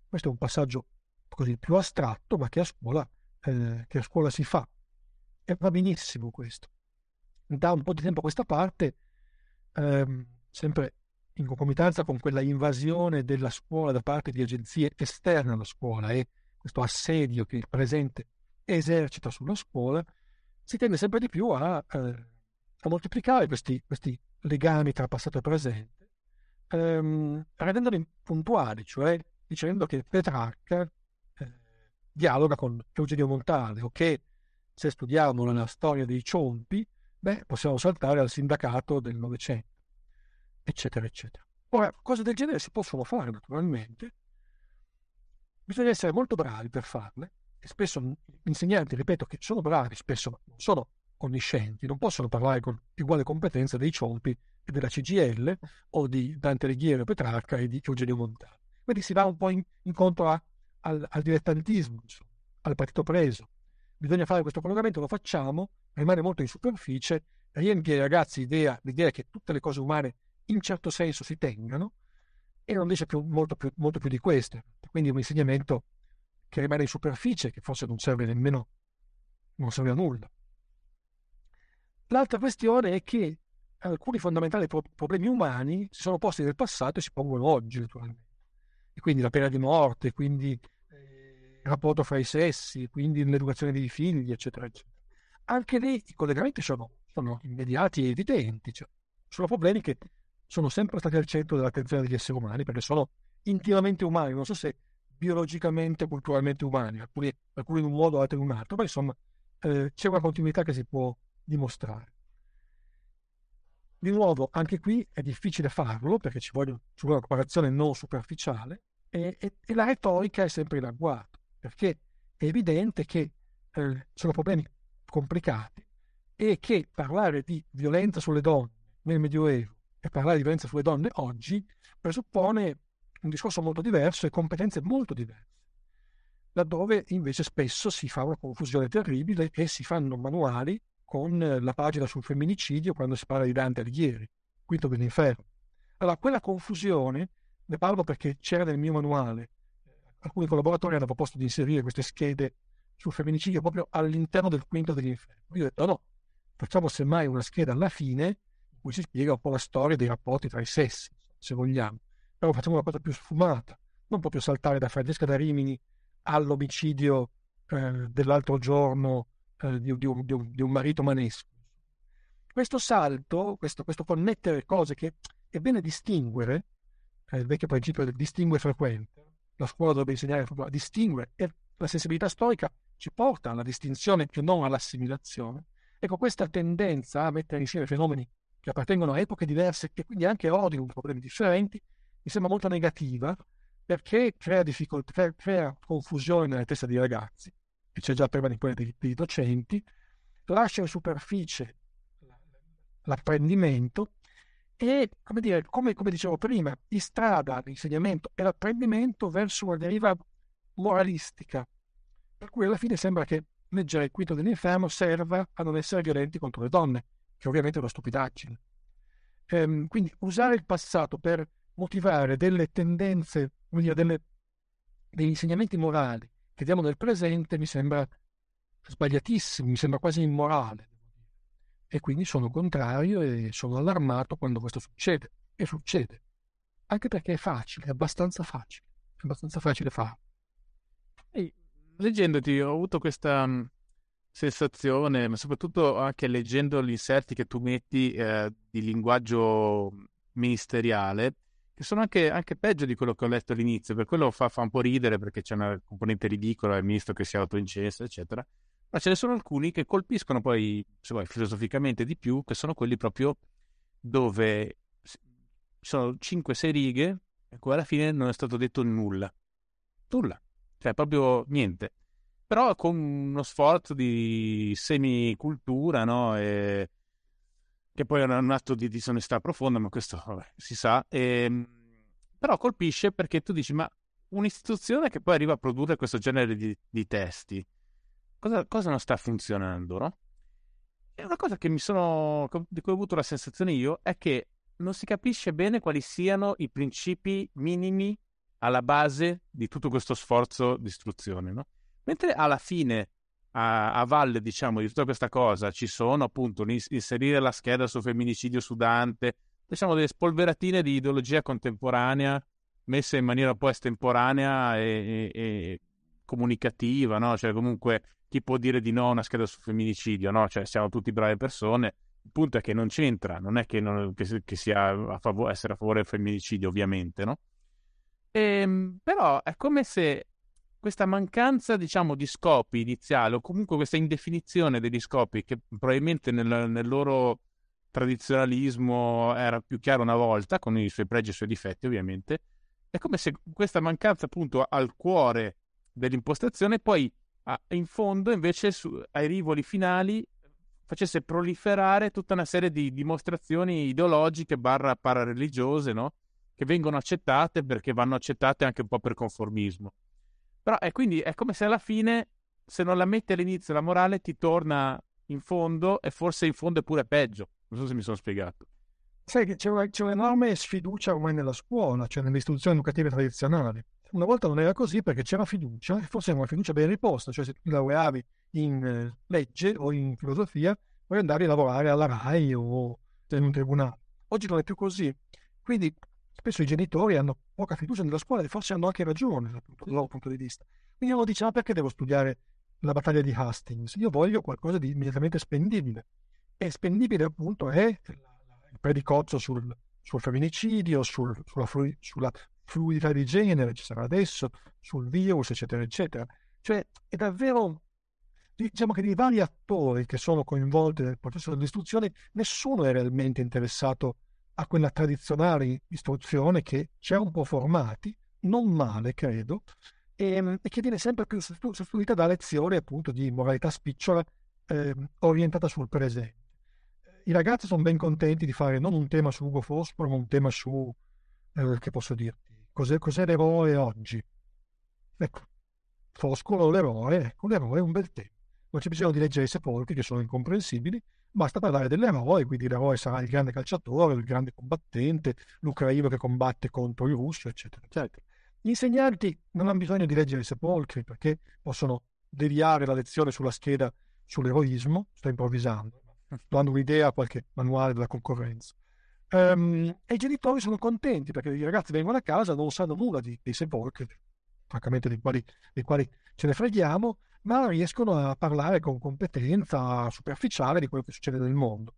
A: Questo è un passaggio così più astratto, ma che a scuola, eh, che a scuola si fa. E va benissimo questo da un po' di tempo a questa parte, ehm, sempre in concomitanza con quella invasione della scuola da parte di agenzie esterne alla scuola e questo assedio che il presente esercita sulla scuola, si tende sempre di più a, eh, a moltiplicare questi, questi, legami tra passato e presente, ehm, rendendoli puntuali, cioè dicendo che Petrarca eh, dialoga con Eugenio Montale o che se studiamo la storia dei ciompi, beh, possiamo saltare al sindacato del Novecento, eccetera, eccetera. Ora, cose del genere si possono fare naturalmente, bisogna essere molto bravi per farle, e spesso gli insegnanti, ripeto, che sono bravi, spesso non sono onniscienti, non possono parlare con uguale competenza dei Ciompi e della CGL o di Dante Alighieri o Petrarca e di Eugenio Montale. Quindi si va un po' in, incontro a, al, al, dilettantismo, al partito preso. Bisogna fare questo collegamento, lo facciamo, rimane molto in superficie, riempie ai ragazzi l'idea, l'idea che tutte le cose umane in certo senso si tengano e non dice più, molto, più, molto più di queste. Quindi un insegnamento che rimane in superficie, che forse non serve nemmeno, non serve a nulla. L'altra questione è che alcuni fondamentali pro- problemi umani si sono posti nel passato e si pongono oggi, naturalmente. E quindi la pena di morte, quindi eh, il rapporto fra i sessi, quindi l'educazione dei figli, eccetera, eccetera anche lì i collegamenti sono, sono immediati e evidenti, cioè, sono problemi che sono sempre stati al centro dell'attenzione degli esseri umani perché sono intimamente umani, non so se biologicamente, culturalmente umani, alcuni, alcuni in un modo, altri in un altro, ma insomma eh, c'è una continuità che si può dimostrare. Di nuovo, anche qui è difficile farlo perché ci vuole, una preparazione non superficiale e, e, e, la retorica è sempre in agguato perché è evidente che eh, sono problemi complicati e che parlare di violenza sulle donne nel Medioevo e parlare di violenza sulle donne oggi presuppone un discorso molto diverso e competenze molto diverse, laddove invece spesso si fa una confusione terribile e si fanno manuali con la pagina sul femminicidio quando si parla di Dante Alighieri, Quinto dell'Inferno. Allora, quella confusione, ne parlo perché c'era nel mio manuale, alcuni collaboratori hanno proposto di inserire queste schede sul femminicidio proprio all'interno del quinto dell'inferno. Io ho detto no, facciamo semmai una scheda alla fine in cui si spiega un po' la storia dei rapporti tra i sessi, se vogliamo, però facciamo una cosa più sfumata, non proprio saltare da Francesca da Rimini all'omicidio eh, dell'altro giorno eh, di, di, un, di, un, di, un, marito manesco. Questo salto, questo, questo connettere cose che è bene distinguere, eh, il vecchio principio del distingue frequente, la scuola dovrebbe insegnare a distinguere e la sensibilità storica ci porta alla distinzione e non all'assimilazione. Ecco, questa tendenza a mettere insieme fenomeni che appartengono a epoche diverse, che quindi anche ordinano problemi differenti, mi sembra molto negativa perché crea, crea, crea confusione nella testa dei ragazzi, e c'è già prima di quella dei, dei docenti, lascia in superficie l'apprendimento e, come, dire, come, come dicevo prima, istrada l'insegnamento e l'apprendimento verso una deriva moralistica, per cui alla fine sembra che leggere il quinto dell'inferno serva a non essere violenti contro le donne, che ovviamente è una stupidaggine. Ehm, quindi usare il passato per motivare delle tendenze, dire, delle, degli insegnamenti morali che diamo nel presente mi sembra sbagliatissimo, mi sembra quasi immorale. E quindi sono contrario e sono allarmato quando questo succede. E succede. Anche perché è facile, è abbastanza facile. È abbastanza facile farlo.
B: Leggendoti ho avuto questa mm, sensazione, ma soprattutto anche leggendo gli inserti che tu metti eh, di linguaggio ministeriale, che sono anche, anche, peggio di quello che ho letto all'inizio, per quello fa, fa un po' ridere perché c'è una componente ridicola, il ministro che si autoincesta, eccetera, ma ce ne sono alcuni che colpiscono poi, se vuoi, filosoficamente di più, che sono quelli proprio dove sono 5-6 righe e poi alla fine non è stato detto nulla. Nulla. Cioè, proprio niente. Però con uno sforzo di semicultura, no? E... Che poi è un atto di disonestà profonda, ma questo vabbè, si sa. E... Ehm, però colpisce perché tu dici, ma un'istituzione che poi arriva a produrre questo genere di, di testi, cosa, cosa, non sta funzionando, no? E una cosa sono, di cui ho avuto la sensazione io, è che non si capisce bene quali siano i principi minimi alla base di tutto questo sforzo di istruzione, no? Mentre alla fine, a, a, valle, diciamo, di tutta questa cosa, ci sono appunto inserire la scheda sul femminicidio su Dante, diciamo delle spolveratine di ideologia contemporanea messe in maniera un po' estemporanea e, e, e comunicativa, no? Cioè comunque chi può dire di no a una scheda sul femminicidio, no? Cioè siamo tutti brave persone, il punto è che non c'entra, non è che, non, che, che sia a favore, essere a favore del femminicidio, ovviamente, no? Ehm, però è come se questa mancanza, diciamo, di scopi iniziali, o comunque questa indefinizione degli scopi, che probabilmente nel, nel loro tradizionalismo era più chiaro una volta, con i suoi pregi e i suoi difetti, ovviamente, è come se questa mancanza, appunto, al cuore dell'impostazione, poi in fondo, invece, su, ai rivoli finali, facesse proliferare tutta una serie di dimostrazioni ideologiche barra parareligiose, no? Che vengono accettate perché vanno accettate anche un po' per conformismo. Però è quindi è come se alla fine, se non la metti all'inizio la morale, ti torna in fondo e forse in fondo è pure peggio. Non so se mi sono spiegato.
A: Sai che c'è, c'è un'enorme sfiducia ormai nella scuola, cioè nelle istituzioni educative tradizionali. Una volta non era così perché c'era fiducia, e forse era una fiducia ben riposta, cioè se tu laureavi in eh, legge o in filosofia, puoi andare a lavorare alla RAI o in un tribunale. Oggi non è più così. Quindi spesso i genitori hanno poca fiducia nella scuola e forse hanno anche ragione dal, dal loro punto di vista. Quindi uno dice, ma perché devo studiare la battaglia di Hastings? Io voglio qualcosa di immediatamente spendibile. E spendibile appunto è il predicozzo sul, sul femminicidio, sul, sulla, flu, sulla fluidità di genere, ci sarà adesso, sul virus, eccetera, eccetera. Cioè è davvero diciamo che dei vari attori che sono coinvolti nel processo dell'istruzione, nessuno è realmente interessato a quella tradizionale istruzione che ci ha un po' formati, non male credo, e, ehm, e che viene sempre più sostituita da lezioni appunto di moralità spicciola eh, orientata sul presente. I ragazzi sono ben contenti di fare non un tema su Ugo Fosforo, ma un tema su, eh, che posso dirti, cos'è, cos'è l'eroe oggi? Ecco, Foscolo l'eroe, ecco, l'eroe è un bel tema. Non c'è bisogno di leggere i sepolcri che sono incomprensibili, basta parlare dell'eroe, quindi l'eroe sarà il grande calciatore, il grande combattente, l'ucraino che combatte contro il russo, eccetera, eccetera. Gli insegnanti non hanno bisogno di leggere i sepolcri perché possono deviare la lezione sulla scheda sull'eroismo, sto improvvisando, *laughs* dando un'idea a qualche manuale della concorrenza. Um, e i genitori sono contenti perché i ragazzi vengono a casa, non sanno nulla di, dei sepolcri, francamente dei quali, dei quali ce ne freghiamo, ma riescono a parlare con competenza superficiale di quello che succede nel mondo.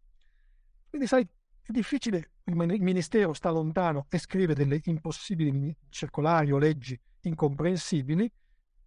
A: Quindi, sai, è difficile, il ministero sta lontano e scrive delle impossibili circolari o leggi incomprensibili.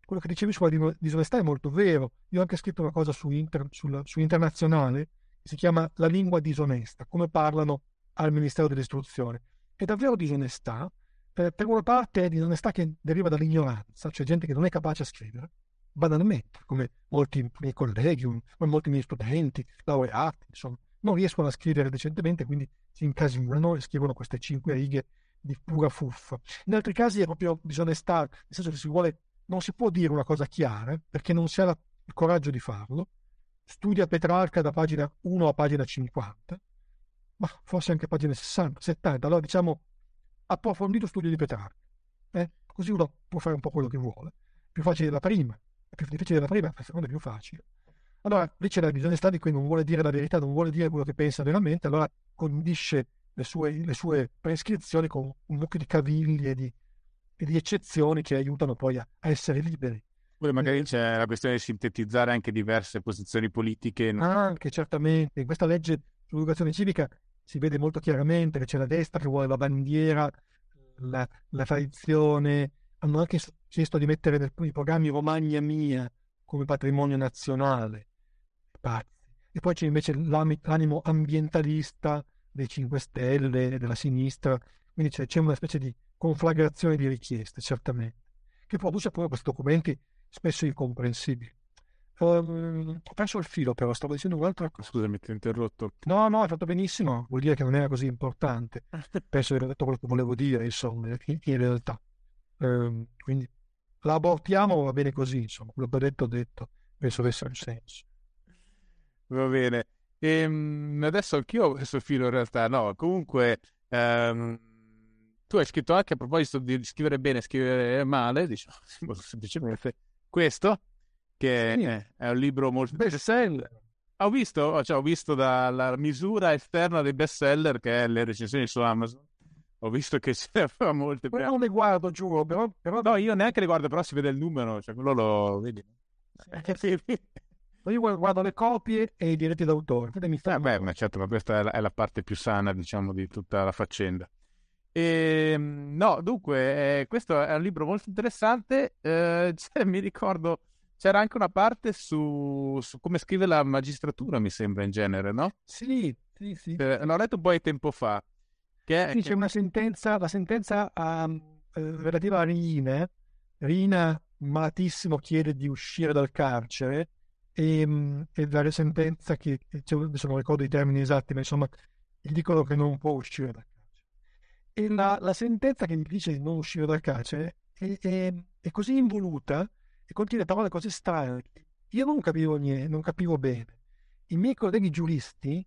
A: Quello che dicevi sulla disonestà è molto vero. Io ho anche scritto una cosa su, inter, sul, su internazionale che si chiama La lingua disonesta, come parlano al Ministero dell'Istruzione. È davvero disonestà, per, per una parte è disonestà che deriva dall'ignoranza, cioè gente che non è capace a scrivere, banalmente, come molti miei colleghi, come molti miei studenti, laureati, insomma, non riescono a scrivere decentemente, quindi si incasinano e scrivono queste cinque righe di pura fuffa. In altri casi è proprio disonestà, nel senso che si vuole, non si può dire una cosa chiara perché non si ha la, il coraggio di farlo. Studia Petrarca da pagina 1 a pagina 50, ma forse anche pagina 60, 70. Allora diciamo approfondito studio di Petrarca. Eh? Così uno può fare un po' quello che vuole. Più facile la prima, è più difficile della prima, la seconda è più facile. Allora, lì c'è la disonestà di cui non vuole dire la verità, non vuole dire quello che pensa veramente, allora condisce le sue, le sue prescrizioni con un mucchio di cavigli e di, e di, eccezioni che aiutano poi a, a essere liberi.
B: Poi magari c'è la questione di sintetizzare anche diverse posizioni politiche.
A: Anche, certamente. In questa legge sull'educazione civica si vede molto chiaramente che c'è la destra che vuole la bandiera, la, la tradizione. Hanno anche chiesto di mettere nei programmi Romagna Mia come patrimonio nazionale. Pazzi. E poi c'è invece l'animo ambientalista dei 5 Stelle, della sinistra. Quindi c'è, c'è una specie di conflagrazione di richieste, certamente, che produce poi questi documenti spesso incomprensibili. Um, ho perso il filo, però stavo dicendo un'altra cosa.
B: Scusami, ti ho interrotto.
A: No, no, hai fatto benissimo. Vuol dire che non era così importante. *laughs* Penso di aver detto quello che volevo dire, insomma, in, in realtà. Um, quindi la abortiamo, va bene così, insomma, quello che ho detto, ho detto. Penso avesse un senso.
B: Va bene. E, ehm, adesso anch'io ho il filo in realtà. No, comunque... Um, tu hai scritto anche a proposito di scrivere bene e scrivere male, diciamo *laughs* molto semplicemente, questo, che sì. è, un libro molto...
A: Bestseller.
B: Ho visto, cioè, ho visto dalla misura esterna dei bestseller, che è le recensioni su Amazon, ho visto che *laughs* ce ne molte.
A: Poi non le guardo, giuro, però, però...
B: No, io neanche le guardo, però si vede il numero, cioè quello lo vedi.
A: Sì. *laughs* Io guardo le copie e i diritti d'autore.
B: Eh, beh, ma certo, ma questa è la, è la, parte più sana, diciamo, di tutta la faccenda. E, ehm, no, dunque, eh, questo è un libro molto interessante. Eh, *laughs* cioè, mi ricordo, c'era anche una parte su, su, come scrive la magistratura, mi sembra, in genere, no?
A: Sì, sì, sì.
B: Eh, l'ho letto un po' di tempo fa. Che,
A: sì, che... c'è una sentenza, la sentenza um, relativa a Rina. Rina, malatissimo, chiede di uscire dal carcere e, um, e la sentenza che, cioè, adesso non ricordo i termini esatti, ma insomma, gli dicono che non può uscire dal carcere. E la, la sentenza che mi dice di non uscire dal carcere è, è, è così involuta e contiene parole così strane. Io non capivo niente, non capivo bene. I miei colleghi giuristi,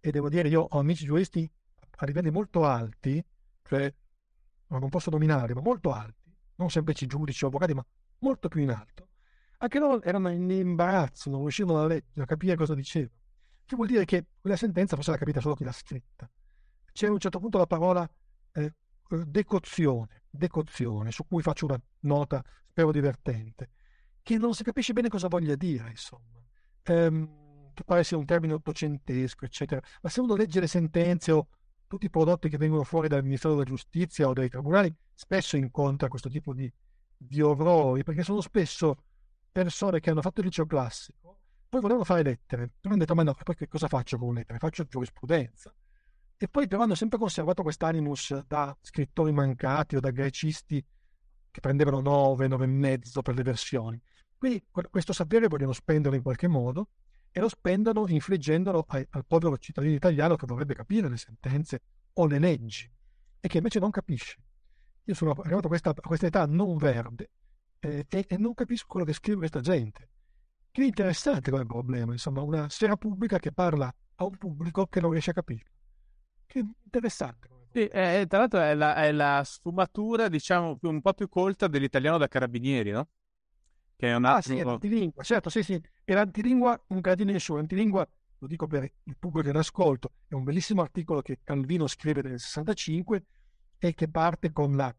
A: e devo dire io ho amici giuristi a livelli molto alti, cioè non posso nominare, ma molto alti, non semplici giudici o avvocati, ma molto più in alto. Anche loro erano in imbarazzo, non riuscivano a leggere, a capire cosa diceva. Che vuol dire che quella sentenza forse l'ha capita solo chi l'ha scritta. C'è a un certo punto la parola eh, decozione, decozione, su cui faccio una nota, spero divertente, che non si capisce bene cosa voglia dire, insomma. Ehm, che pare sia un termine ottocentesco, eccetera. Ma se uno legge le sentenze o tutti i prodotti che vengono fuori dal Ministero della Giustizia o dai tribunali, spesso incontra questo tipo di, di orrori, perché sono spesso persone che hanno fatto il liceo classico, poi volevano fare lettere, però hanno detto, ma no, poi che cosa faccio con lettere? Faccio giurisprudenza. E poi però hanno sempre conservato quest'animus da scrittori mancati o da grecisti che prendevano 9, 9 e mezzo per le versioni. Quindi questo sapere vogliono spenderlo in qualche modo e lo spendono infliggendolo al, al povero cittadino italiano che dovrebbe capire le sentenze o le leggi e che invece non capisce. Io sono arrivato a questa, a questa età non verde eh, e, e, non capisco quello che scrive questa gente. Che interessante come problema, insomma, una sfera pubblica che parla a un pubblico che non riesce a capire. Che interessante.
B: Sì, è, tra l'altro è la, è la, sfumatura, diciamo, un po' più colta dell'italiano da carabinieri, no?
A: Che è un altro... Ah sì, è l'antilingua, certo, sì, sì. E l'antilingua, un gradino in su, l'antilingua, lo dico per il pubblico in ascolto, è un bellissimo articolo che Calvino scrive nel 65 e che parte con, la,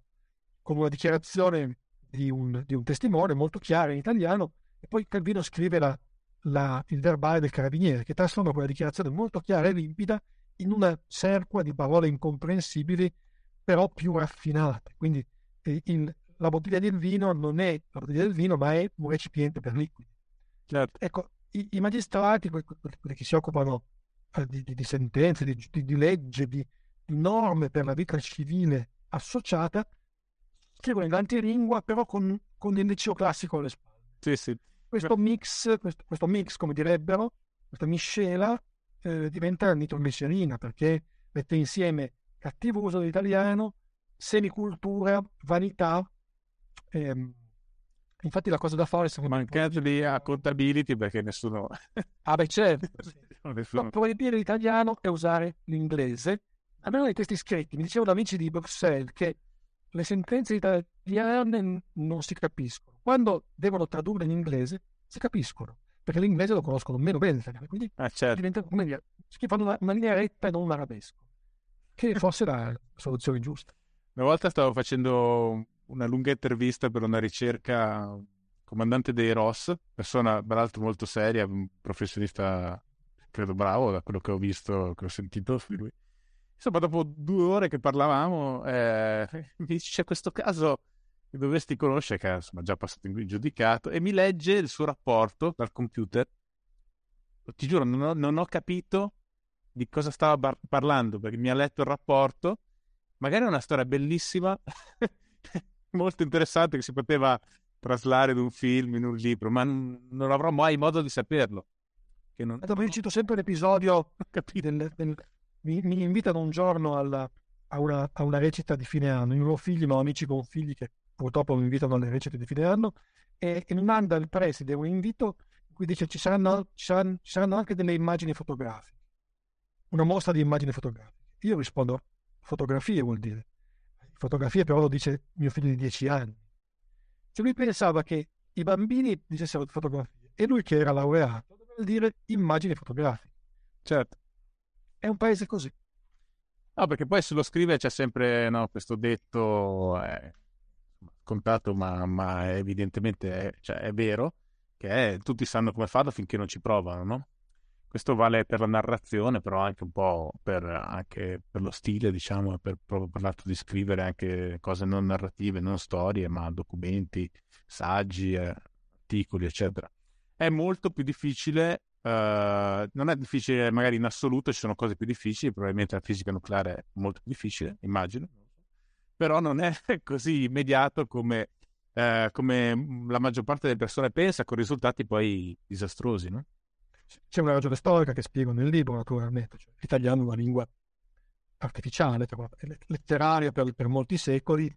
A: con una dichiarazione di un, di un, testimone molto chiara in italiano e poi Calvino scrive la, la, il verbale del carabiniere che trasforma quella dichiarazione molto chiara e limpida in una cerqua di parole incomprensibili, però più raffinate. Quindi eh, il, la bottiglia del vino non è la bottiglia del vino, ma è un recipiente per liquidi.
B: Certo.
A: Ecco, i, i magistrati, quelli, quelli, che si occupano eh, di, di, di, sentenze, di, di legge, di, norme per la vita civile associata, scrivono in antilingua, però con, con il liceo classico alle spalle.
B: Sì, sì.
A: Questo mix, questo, questo mix, come direbbero, questa miscela, eh, diventa nitroglicerina perché mette insieme cattivo uso dell'italiano, semicultura, vanità. Ehm, infatti la cosa da fare è
B: mancanza di accountability perché nessuno *laughs*
A: ah beh certo *laughs* nessuno... no, proibire l'italiano e usare l'inglese almeno nei testi scritti mi dicevano amici di Bruxelles che le sentenze italiane non si capiscono quando devono tradurre in inglese si capiscono perché l'inglese lo conoscono meno bene l'italiano, quindi
B: ah, certo.
A: diventa come dire, fanno una, una, linea retta e non un arabesco, che forse è la soluzione giusta.
B: Una volta stavo facendo una lunga intervista per una ricerca comandante dei Ross, persona peraltro molto seria, un professionista credo bravo da quello che ho visto, che ho sentito di lui. Insomma, dopo due ore che parlavamo, eh, *laughs* mi dice c'è questo caso che dovresti conoscere, che insomma, già passato in giudicato, e mi legge il suo rapporto dal computer. Ti giuro, non ho, non ho capito di cosa stava bar- parlando, perché mi ha letto il rapporto. Magari è una storia bellissima, *laughs* molto interessante, che si poteva traslare in un film, in un libro, ma n- non avrò mai modo di saperlo.
A: Che non... Allora, io cito sempre l'episodio *laughs* del, del... Mi, mi, invitano un giorno alla, a, una, a, una, recita di fine anno. Io ho figli, ma amici con figli che purtroppo mi invitano alle recite di fine anno e, e mi manda il preside un invito in cui dice ci saranno, ci saranno, ci saranno anche delle immagini fotografiche, una mostra di immagini fotografiche. Io rispondo fotografie vuol dire. Fotografie però lo dice mio figlio di 10 anni. Cioè lui pensava che i bambini dicessero fotografie e lui che era laureato doveva dire immagini fotografiche.
B: Certo.
A: È un paese così.
B: No, perché poi se lo scrive c'è sempre no, questo detto eh, contato, ma, ma evidentemente è, cioè, è, vero, che è, tutti sanno come farlo finché non ci provano, no? Questo vale per la narrazione, però anche un po' per, anche per lo stile, diciamo, per, proprio per l'atto di scrivere anche cose non narrative, non storie, ma documenti, saggi, eh, articoli, eccetera. È molto più difficile, eh, non è difficile magari in assoluto, ci sono cose più difficili, probabilmente la fisica nucleare è molto più difficile, immagino, però non è *laughs* così immediato come, eh, come la maggior parte delle persone pensa, con risultati poi disastrosi, no?
A: C'è una ragione storica che spiego nel libro, naturalmente. Cioè, l'italiano è una lingua artificiale, letteraria per, per molti secoli,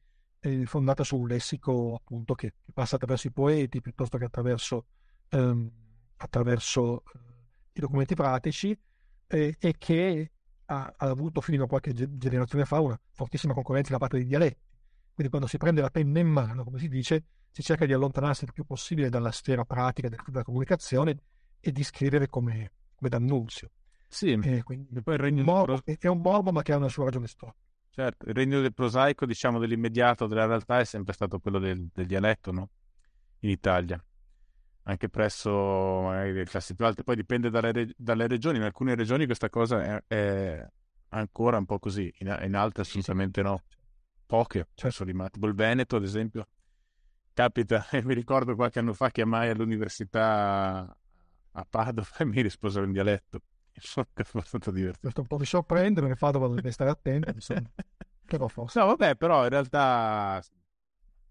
A: fondata su un lessico appunto che, che, passa attraverso i poeti piuttosto che attraverso, ehm, attraverso eh, i documenti pratici eh, e che ha, ha, avuto fino a qualche generazione fa una fortissima concorrenza da parte dei dialetti. Quindi quando si prende la penna in mano, come si dice, si cerca di allontanarsi il più possibile dalla sfera pratica della comunicazione e di scrivere come, come D'Annunzio.
B: Sì,
A: e quindi poi il regno morbo, del... è un morbo ma che ha una sua ragione storica.
B: Certo, il regno del prosaico, diciamo dell'immediato, della realtà è sempre stato quello del, del dialetto, no? In Italia. Anche presso magari le classi più alte, poi dipende dalle, dalle, regioni. In alcune regioni questa cosa è, è ancora un po' così, in, in altre assolutamente sì, sì. no. Poche certo. sono rimaste. Il Veneto, ad esempio, capita, *laughs* mi ricordo qualche anno fa chiamai all'università a Padova *laughs* e mi risposero in dialetto. *laughs* Sono abbastanza divertito.
A: Questo un po' mi sorprende perché Padova dovrebbe stare attento, *laughs* però forse.
B: No, vabbè, però in realtà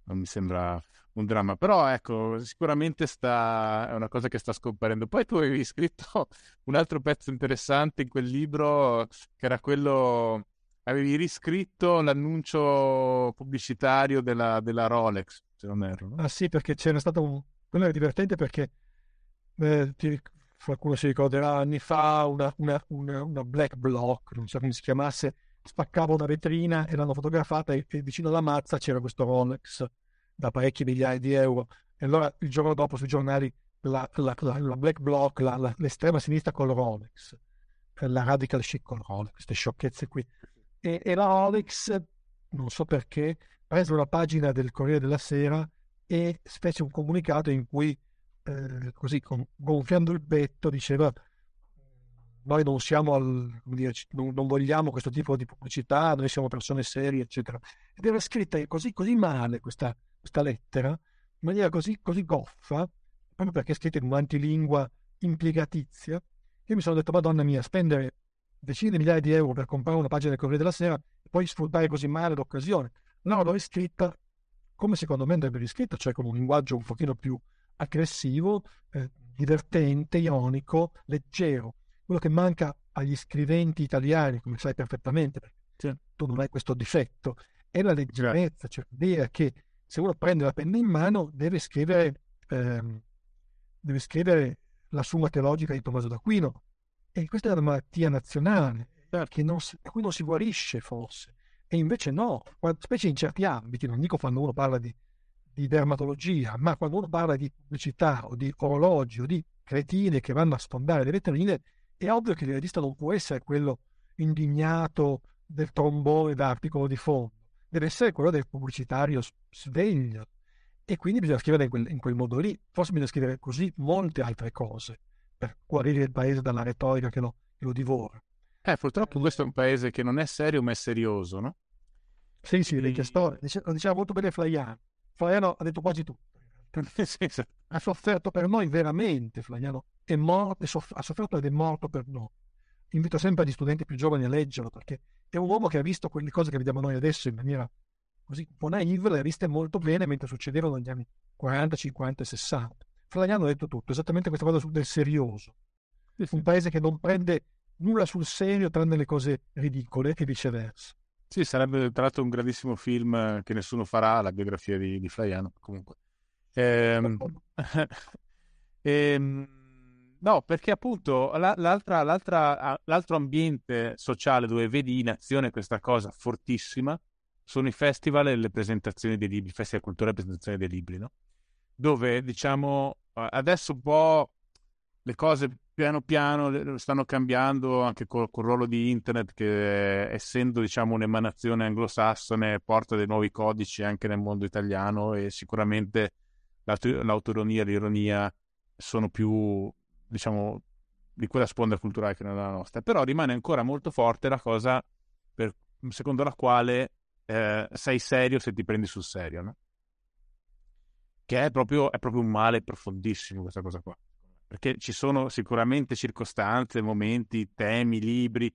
B: non mi sembra un dramma. Però ecco, sicuramente sta... è una cosa che sta scomparendo. Poi tu avevi scritto un altro pezzo interessante in quel libro che era quello... Avevi riscritto l'annuncio pubblicitario della, della Rolex, se non erro. No?
A: Ah sì, perché c'era stato un... Quello era divertente perché eh, ti, qualcuno si ricorderà anni fa una, una, una, una, black block, non so come si chiamasse, spaccava una vetrina e l'hanno fotografata e, e, vicino alla mazza c'era questo Rolex da parecchi migliaia di euro. E allora il giorno dopo sui giornali la, la, la, la black block, l'estrema sinistra col Rolex, la radical chic col Rolex, queste sciocchezze qui. E, e la Rolex, non so perché, prese una pagina del Corriere della Sera e fece un comunicato in cui eh, così con, gonfiando il petto diceva noi non siamo al, dire, non, non, vogliamo questo tipo di pubblicità, noi siamo persone serie, eccetera. Ed era scritta così, così male questa, questa lettera, in maniera così, così goffa, proprio perché è scritta in un'antilingua impiegatizia, che mi sono detto, Madonna mia, spendere decine di migliaia di euro per comprare una pagina del Corriere della Sera e poi sfruttare così male l'occasione. No, l'ho scritta come secondo me andrebbe riscritta, cioè con un linguaggio un pochino più aggressivo, eh, divertente, ironico, leggero. Quello che manca agli scriventi italiani, come sai perfettamente, perché cioè, tu non hai questo difetto, è la leggerezza, cioè l'idea che se uno prende la penna in mano deve scrivere, ehm, deve scrivere la Summa Teologica di Tommaso d'Aquino. E questa è una malattia nazionale, certo. non si, a cui non si guarisce forse. E invece no, specie in certi ambiti, non dico quando uno parla di di dermatologia, ma quando uno parla di pubblicità o di orologi o di cretine che vanno a sfondare le vetrine, è ovvio che il regista non può essere quello indignato del trombone da articolo di fondo, deve essere quello del pubblicitario sveglio. e quindi bisogna scrivere in quel, in quel modo lì. Forse bisogna scrivere così molte altre cose per guarire il paese dalla retorica che lo, che lo divora.
B: Eh, purtroppo questo è un paese che non è serio ma è serioso, no?
A: Sì, sì, storia. Lo diceva molto bene Flaiano. Flaiano ha detto quasi tutto. *laughs* ha sofferto per noi veramente, Flaiano. È morto, è soff- ha sofferto ed è morto per noi. Invito sempre gli studenti più giovani a leggerlo perché è un uomo che ha visto quelle cose che vediamo noi adesso in maniera così un po' naive, le ha viste molto bene mentre succedevano negli anni 40, 50 e 60. Flaiano ha detto tutto, esattamente questa cosa del serioso. Un paese che non prende nulla sul serio tranne le cose ridicole e viceversa.
B: Sì, sarebbe tra l'altro un grandissimo film che nessuno farà, la biografia di, di Flaiano, comunque. Ehm... *laughs* ehm... No, perché appunto l'altra, l'altra, l'altro ambiente sociale dove vedi in azione questa cosa fortissima sono i festival e le presentazioni dei libri, festival cultura e presentazioni dei libri, no? Dove diciamo adesso un po' le cose piano piano stanno cambiando anche col, col ruolo di internet che essendo diciamo un'emanazione anglosassone porta dei nuovi codici anche nel mondo italiano e sicuramente l'autoironia e l'ironia sono più diciamo di quella sponda culturale che non è la nostra però rimane ancora molto forte la cosa per, secondo la quale eh, sei serio se ti prendi sul serio no? che è proprio, è proprio un male profondissimo questa cosa qua perché ci sono sicuramente circostanze, momenti, temi, libri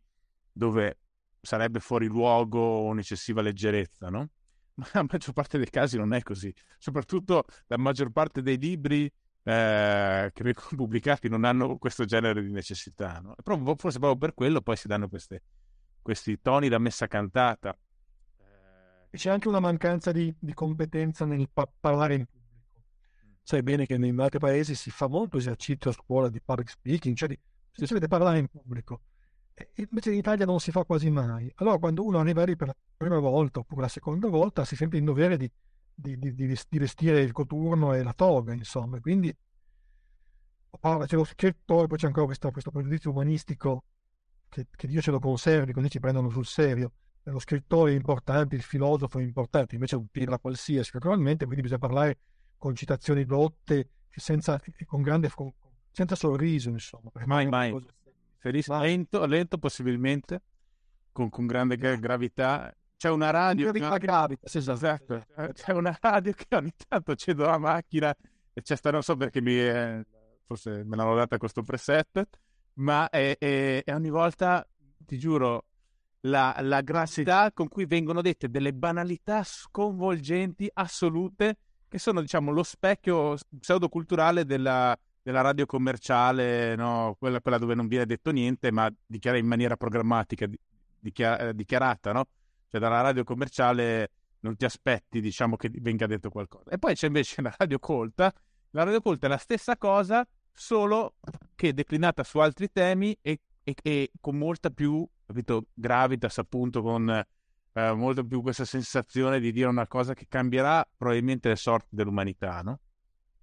B: dove sarebbe fuori luogo un'eccessiva leggerezza, no? *laughs* Ma la maggior parte dei casi non è così. Soprattutto la maggior parte dei libri eh, che vengono *laughs* pubblicati non hanno questo genere di necessità, no? Proprio, forse proprio per quello poi si danno queste, questi toni da messa cantata.
A: C'è anche una mancanza di, di competenza nel pa- parlare in sai bene che in altri paesi si fa molto esercizio a scuola di public speaking, cioè di, si parlare in pubblico. E invece in Italia non si fa quasi mai. Allora quando uno arriva lì per la prima volta oppure la seconda volta si sente in dovere di, di, di, di vestire il coturno e la toga, insomma. Quindi parla, c'è lo scrittore, poi c'è ancora questo, questo pregiudizio umanistico che, che Dio ce lo conservi, così ci prendono sul serio. Lo scrittore è importante, il filosofo è importante, invece è un pirla qualsiasi, naturalmente, quindi bisogna parlare con citazioni dotte, senza, con grande, con, senza sorriso, insomma.
B: Mai, mai. Cosa... Lento, lento possibilmente, con, con grande gravità. C'è una radio...
A: Gravità gravita, *laughs*
B: sì, esatto. C'è una radio che ogni tanto accedo la macchina e c'è sta, non so perché mi è, forse me l'hanno data questo preset, ma è, è, è ogni volta, ti giuro, la, la gravità con cui vengono dette delle banalità sconvolgenti, assolute, che sono diciamo lo specchio pseudoculturale della, della radio commerciale, no? quella, quella, dove non viene detto niente, ma dichiara in maniera programmatica, dichiara, dichiarata, no? Cioè dalla radio commerciale non ti aspetti, diciamo, che venga detto qualcosa. E poi c'è invece *laughs* la radio colta. La radio colta è la stessa cosa, solo che declinata su altri temi e, e, e con molta più, capito, gravitas, appunto, con eh, molto più questa sensazione di dire una cosa che cambierà probabilmente le sorti dell'umanità, no?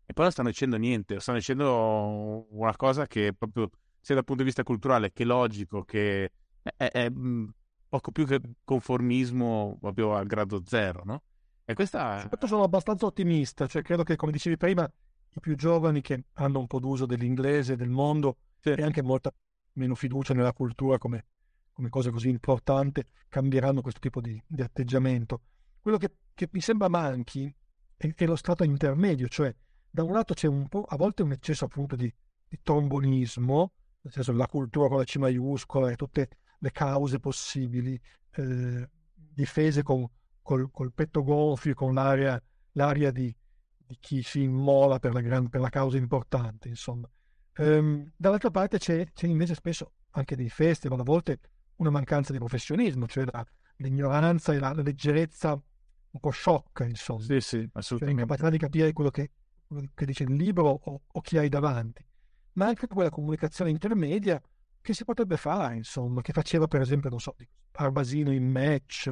B: E poi non stanno dicendo niente, stanno dicendo una cosa che proprio sia dal punto di vista culturale che logico, che è, è, mm, poco più che conformismo proprio a grado zero, no?
A: E questa... Soprattutto sono abbastanza ottimista, cioè credo che, come dicevi prima, i più giovani che hanno un po' d'uso dell'inglese, del mondo sì. e anche molta meno fiducia nella cultura come come cosa così importante, cambieranno questo tipo di, di atteggiamento. Quello che, che, mi sembra manchi è, è, lo stato intermedio, cioè da un lato c'è un po', a volte un eccesso appunto di, di trombonismo, nel senso la cultura con la C maiuscola e tutte le cause possibili, eh, difese con, col, col, petto gonfio, con l'aria, l'aria di, di, chi si immola per la, gran, per la causa importante, insomma. Ehm, dall'altra parte c'è, c'è, invece spesso anche dei festival, a volte una mancanza di professionismo, cioè la, l'ignoranza e la, la, leggerezza un po' sciocca, insomma.
B: Sì, sì,
A: cioè,
B: assolutamente.
A: Cioè l'incapacità di capire quello che, quello che dice il libro o, o, chi hai davanti. Ma anche quella comunicazione intermedia che si potrebbe fare, insomma, che faceva per esempio, non so, Arbasino in match,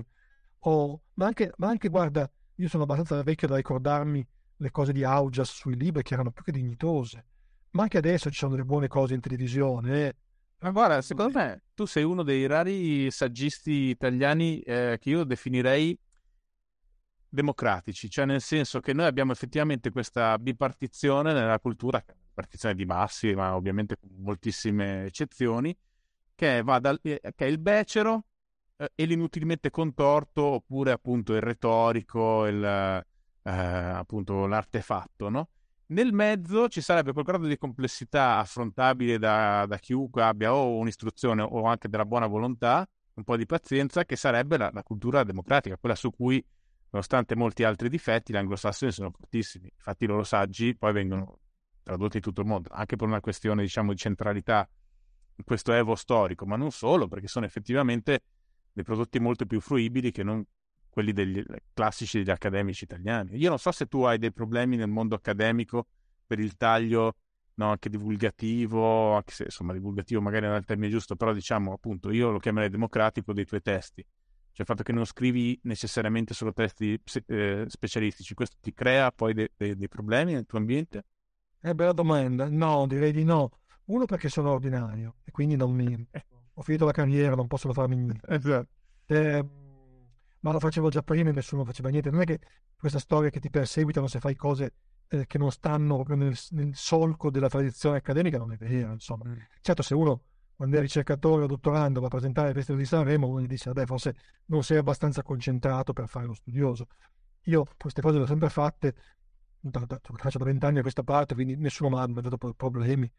A: o, ma, anche, ma anche, guarda, io sono abbastanza vecchio da ricordarmi le cose di Augias sui libri che erano più che dignitose. Ma anche adesso ci sono delle buone cose in televisione, eh?
B: Ma guarda, secondo me tu sei uno dei rari saggisti italiani eh, che io definirei democratici, cioè nel senso che noi abbiamo effettivamente questa bipartizione nella cultura, partizione di bassi, ma ovviamente con moltissime eccezioni, che, va dal, che è il becero eh, e l'inutilmente contorto, oppure appunto il retorico, il, eh, appunto l'artefatto, no? Nel mezzo ci sarebbe quel grado di complessità affrontabile da, da chiunque abbia o un'istruzione o anche della buona volontà, un po' di pazienza, che sarebbe la, la cultura democratica, quella su cui, nonostante molti altri difetti, gli anglosassoni sono fortissimi. Infatti i loro saggi poi vengono tradotti in tutto il mondo, anche per una questione, diciamo, di centralità in questo evo storico, ma non solo, perché sono effettivamente dei prodotti molto più fruibili che non quelli degli classici degli accademici italiani. Io non so se tu hai dei problemi nel mondo accademico per il taglio no, anche divulgativo, anche se insomma divulgativo magari non è il termine giusto, però diciamo appunto io lo chiamerei democratico dei tuoi testi. Cioè il fatto che non scrivi necessariamente solo testi eh, specialistici, questo ti crea poi dei, dei, dei problemi nel tuo ambiente?
A: È bella domanda. No, direi di no. Uno perché sono ordinario e quindi non mi... *laughs* Ho finito la carriera, non posso farmi niente.
B: Esatto.
A: Eh, ma lo facevo già prima e nessuno faceva niente. Non è che questa storia che ti perseguitano se fai cose eh, che non stanno proprio nel, nel, solco della tradizione accademica non è vera, insomma. Mm. Certo, se uno quando è ricercatore o dottorando va a presentare il Festival di Sanremo, uno gli dice, vabbè, forse non sei abbastanza concentrato per fare lo studioso. Io queste cose le ho sempre fatte, da, da, faccio da vent'anni a questa parte, quindi nessuno mi ha dato problemi.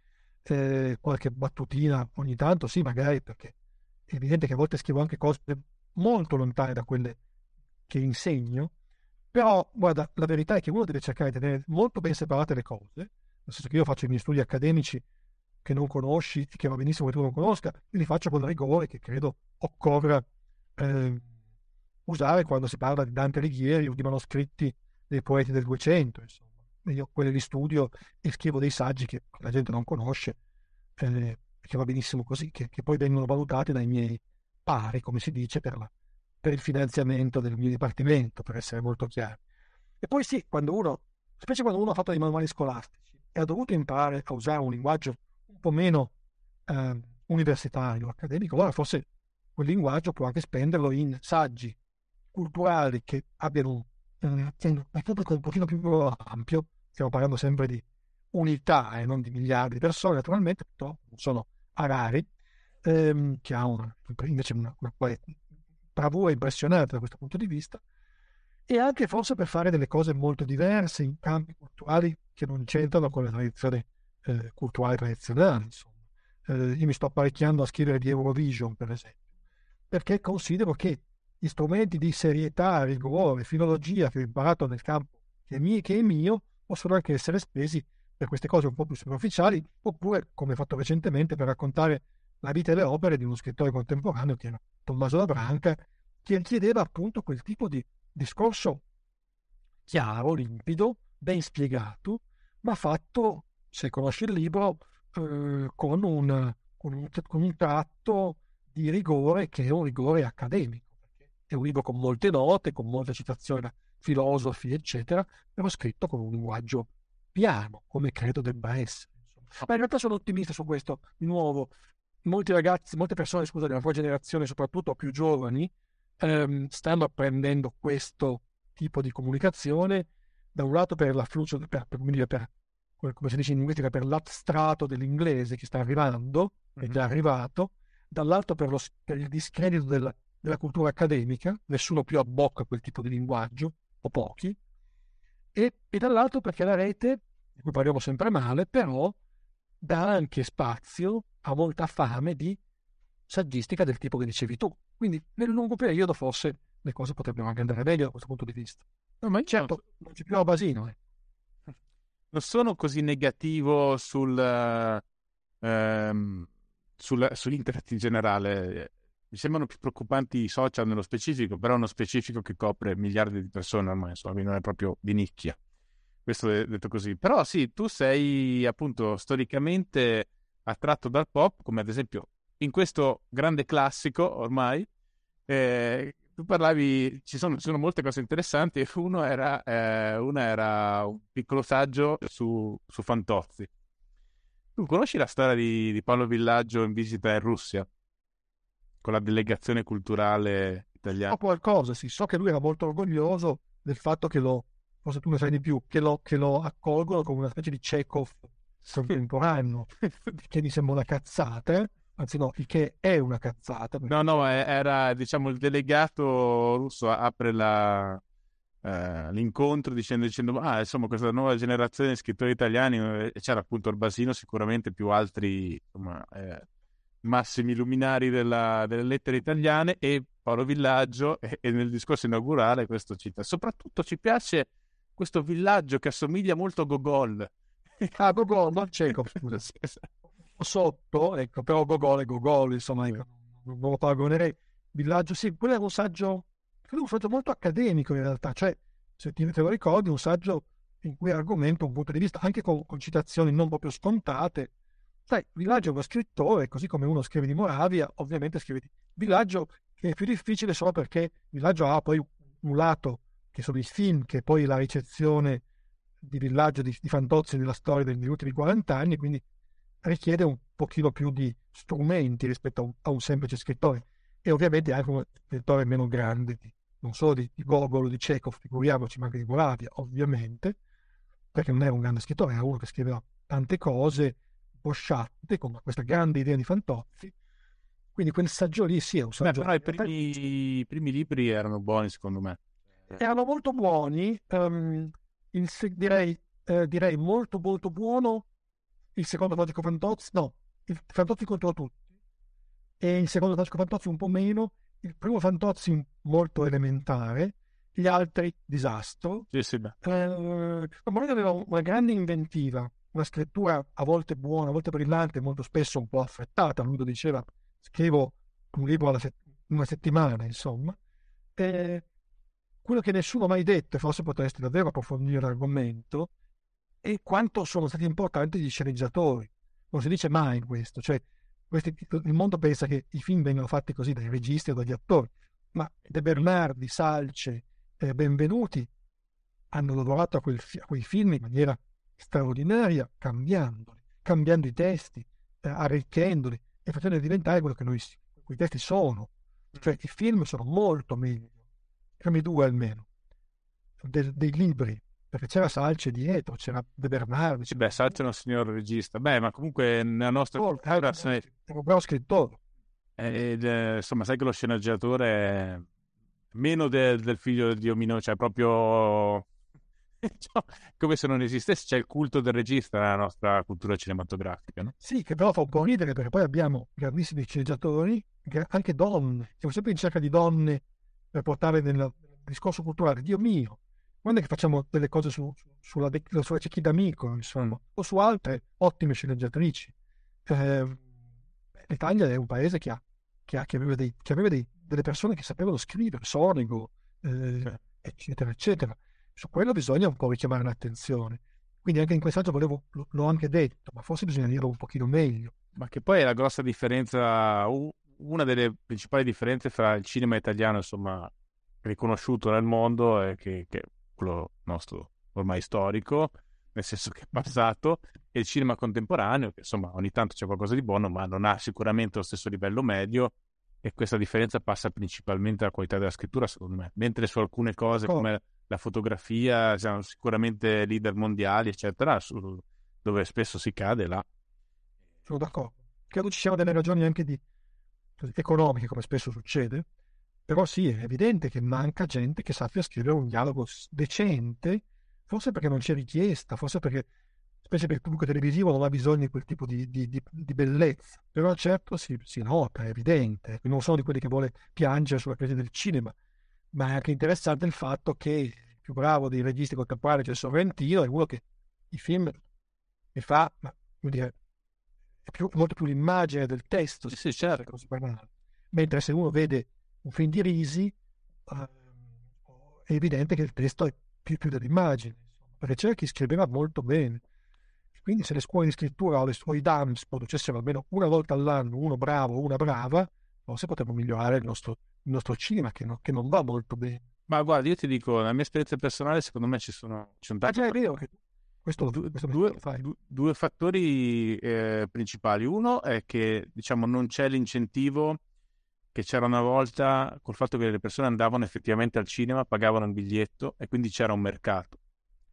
A: Eh, qualche battutina ogni tanto, sì, magari, perché è evidente che a volte scrivo anche cose molto lontane da quelle che insegno, però guarda, la verità è che uno deve cercare di tenere molto ben separate le cose, nel senso che io faccio i miei studi accademici che non conosci, che va benissimo che tu non conosca, e li faccio con rigore che credo occorra eh, usare quando si parla di Dante Alighieri o di manoscritti dei poeti del 200, insomma. Io quelli li studio e scrivo dei saggi che la gente non conosce, eh, che va benissimo così, che, che poi vengono valutati dai miei pari, come si dice, per, la, per il finanziamento del mio dipartimento, per essere molto chiari. E poi sì, quando uno, specie quando uno ha fatto dei manuali scolastici e ha dovuto imparare a usare un linguaggio un po' meno eh, universitario, accademico, allora forse quel linguaggio può anche spenderlo in saggi culturali che abbiano un pubblico un pochino più ampio, stiamo parlando sempre di unità e non di miliardi di persone, naturalmente, però sono a rari, ehm, che ha una, invece una, una bravura impressionante da questo punto di vista, e anche forse per fare delle cose molto diverse in campi culturali che non c'entrano con le tradizioni eh, culturali tradizionali. Eh, io mi sto apparecchiando a scrivere di Eurovision, per esempio, perché considero che gli strumenti di serietà, rigore, filologia che ho imparato nel campo che è mio, che è mio possono anche essere spesi per queste cose un po' più superficiali, oppure, come ho fatto recentemente, per raccontare la vita e le opere di uno scrittore contemporaneo che era Tommaso La Branca, che chiedeva appunto quel tipo di discorso chiaro, limpido, ben spiegato, ma fatto, se conosci il libro, eh, con, un, con, un, con un tratto di rigore che è un rigore accademico. È un libro con molte note, con molte citazioni da filosofi, eccetera, però scritto con un linguaggio piano, come credo debba essere. Ma in realtà sono ottimista su questo. Di nuovo, molti ragazzi, molte persone, scusa, della tua generazione, soprattutto più giovani, ehm, stanno apprendendo questo tipo di comunicazione, da un lato per l'afflusso, per, per, per, per come si dice in linguistica, per l'abstrato dell'inglese che sta arrivando, è già arrivato, dall'altro per, lo, per il discredito della, della, cultura accademica, nessuno più abbocca quel tipo di linguaggio, o pochi, e, e dall'altro perché la rete, di cui parliamo sempre male, però dà anche spazio ha molta fame di saggistica del tipo che dicevi tu. Quindi nel lungo periodo forse le cose potrebbero anche andare meglio da questo punto di vista. No, ma certo, non, non c'è più a basino. Eh.
B: Non sono così negativo sul, ehm, sul, sull'internet in generale. Mi sembrano più preoccupanti i social nello specifico, però uno specifico che copre miliardi di persone ormai, insomma, non è proprio di nicchia. Questo è detto così. Però sì, tu sei appunto storicamente attratto dal pop, come ad esempio in questo grande classico ormai, eh, tu parlavi, ci sono, ci sono, molte cose interessanti, *laughs* uno era, eh, una era un piccolo saggio su, su, Fantozzi. Tu conosci la storia di, di Paolo Villaggio in visita in Russia? Con la delegazione culturale italiana?
A: So qualcosa, sì, so che lui era molto orgoglioso del fatto che lo, forse tu ne sai di più, che lo, che lo accolgono come una specie di Chekhov contemporaneo, *laughs* che mi sembra una cazzata, anzi no, il che è una cazzata.
B: No, no, era diciamo il delegato russo apre la, eh, l'incontro dicendo, dicendo ah insomma questa nuova generazione di scrittori italiani eh, c'era appunto il Basino sicuramente più altri insomma, eh, massimi luminari della, delle lettere italiane e Paolo Villaggio e, e, nel discorso inaugurale questo cita soprattutto ci piace questo villaggio che assomiglia molto a Gogol *laughs*
A: ah Gogol non Cecov scusa sotto ecco però Gogol è Gogol insomma ecco, non lo paragonerei. Villaggio sì quello è un saggio credo un saggio molto accademico in realtà, cioè se ti, te lo ricordi un saggio in cui argomenta un punto di vista anche con, con citazioni non proprio scontate. Sai, Villaggio è uno scrittore, così come uno scrive di Moravia, ovviamente scrive di Villaggio, che è più difficile solo perché Villaggio ha poi un lato che sono i film, che poi la ricezione di Villaggio di, di Fantozzi nella storia degli ultimi 40 anni, quindi richiede un pochino più di strumenti rispetto a un, a un semplice scrittore e ovviamente anche un scrittore meno grande di, non solo di, di Gogol o di Chekhov, figuriamoci, ma anche di Moravia, ovviamente, perché non era un grande scrittore, era uno che scriveva tante cose bosciate, con questa grande idea di Fantozzi. Quindi quel saggio lì sì è un saggio.
B: Beh, però i primi, i primi, libri erano buoni, secondo me.
A: Erano molto buoni, um, il, direi, eh, direi molto molto buono il secondo Logico Fantozzi, no, il Fantozzi contro tutti, e il secondo Logico Fantozzi un po' meno, il primo Fantozzi molto elementare, gli altri disastro.
B: Sì, sì, beh.
A: Eh, aveva una grande inventiva, una scrittura a volte buona, a volte brillante, molto spesso un po' affrettata. Lui lo diceva, scrivo un libro alla set- una settimana, insomma. E quello che nessuno ha mai detto, e forse potresti davvero approfondire l'argomento, è quanto sono stati importanti gli sceneggiatori. Non si dice mai questo, cioè questi, il mondo pensa che i film vengano fatti così dai registi o dagli attori, ma De Bernardi, Salce, eh, Benvenuti hanno lavorato a, quel, a, quei film in maniera straordinaria, cambiandoli, cambiando i testi, eh, arricchendoli e facendoli diventare quello che noi, quei testi sono. Cioè i film sono molto meglio, i due almeno, de, dei libri perché c'era Salce dietro, c'era De Bernardi.
B: Sì, beh, Salce è un signor regista. Beh, ma comunque nella nostra
A: oh, cultura... È un bravo scrittore.
B: Ed, eh, insomma, sai che lo sceneggiatore è meno de, del figlio di Omino, cioè proprio *laughs* cioè, come se non esistesse, c'è il culto del regista nella nostra cultura cinematografica. No?
A: Sì, che però fa un po' ridere perché poi abbiamo grandissimi sceneggiatori, anche donne, siamo sempre in cerca di donne per portare nel discorso culturale. Dio mio, quando è che facciamo delle cose su, sulla, sulla Cecchi d'Amico, insomma, o su altre ottime sceneggiatrici. Eh, L'Italia è un paese che, ha, che, ha, che aveva, dei, che aveva dei, delle persone che sapevano scrivere, Sonigo, eh, eccetera, eccetera. Su quello bisogna un po' richiamare l'attenzione. Quindi anche in quel saggio volevo, l'ho anche detto, ma forse bisogna dirlo un pochino meglio.
B: Ma che poi è la grossa differenza, una delle principali differenze fra il cinema italiano, insomma, riconosciuto nel mondo, è che, che quello nostro ormai storico, nel senso che è passato, e il cinema contemporaneo, che insomma ogni tanto c'è qualcosa di buono, ma non ha sicuramente lo stesso livello medio, e questa differenza passa principalmente dalla qualità della scrittura, secondo me. Mentre su alcune cose oh. come la fotografia siamo sicuramente leader mondiali, eccetera, su, dove spesso si cade là.
A: Sono d'accordo. Credo ci siano delle ragioni anche di, economiche, come spesso succede, però sì, è evidente che manca gente che sappia scrivere un dialogo decente, forse perché non c'è richiesta, forse perché, specie per il pubblico televisivo, non ha bisogno di quel tipo di, di, di, di bellezza. Però certo si, si, nota, è evidente. Non sono di quelli che vuole piangere sulla crisi del cinema, ma è anche interessante il fatto che il più bravo dei registi contemporanei, cioè Sorrentino, è uno che i film li fa, ma vuol dire, è più, molto più l'immagine del testo,
B: sì, sì certo.
A: Mentre se uno vede un film di Risi, uh, è evidente che il testo è più, più dell'immagine, perché c'era chi scriveva molto bene. Quindi se le scuole di scrittura o, le, o i DAMS producessero almeno una volta all'anno uno bravo o una brava, forse potremmo migliorare il nostro, il nostro cinema che, no, che, non va molto bene.
B: Ma guarda, io ti dico, nella mia esperienza personale, secondo me ci sono, ci sono
A: tanti... Ah, già, è vero che questo,
B: questo due, du, due, fattori eh, principali. Uno è che, diciamo, non c'è l'incentivo che c'era una volta col fatto che le persone andavano effettivamente al cinema, pagavano il biglietto e quindi c'era un mercato.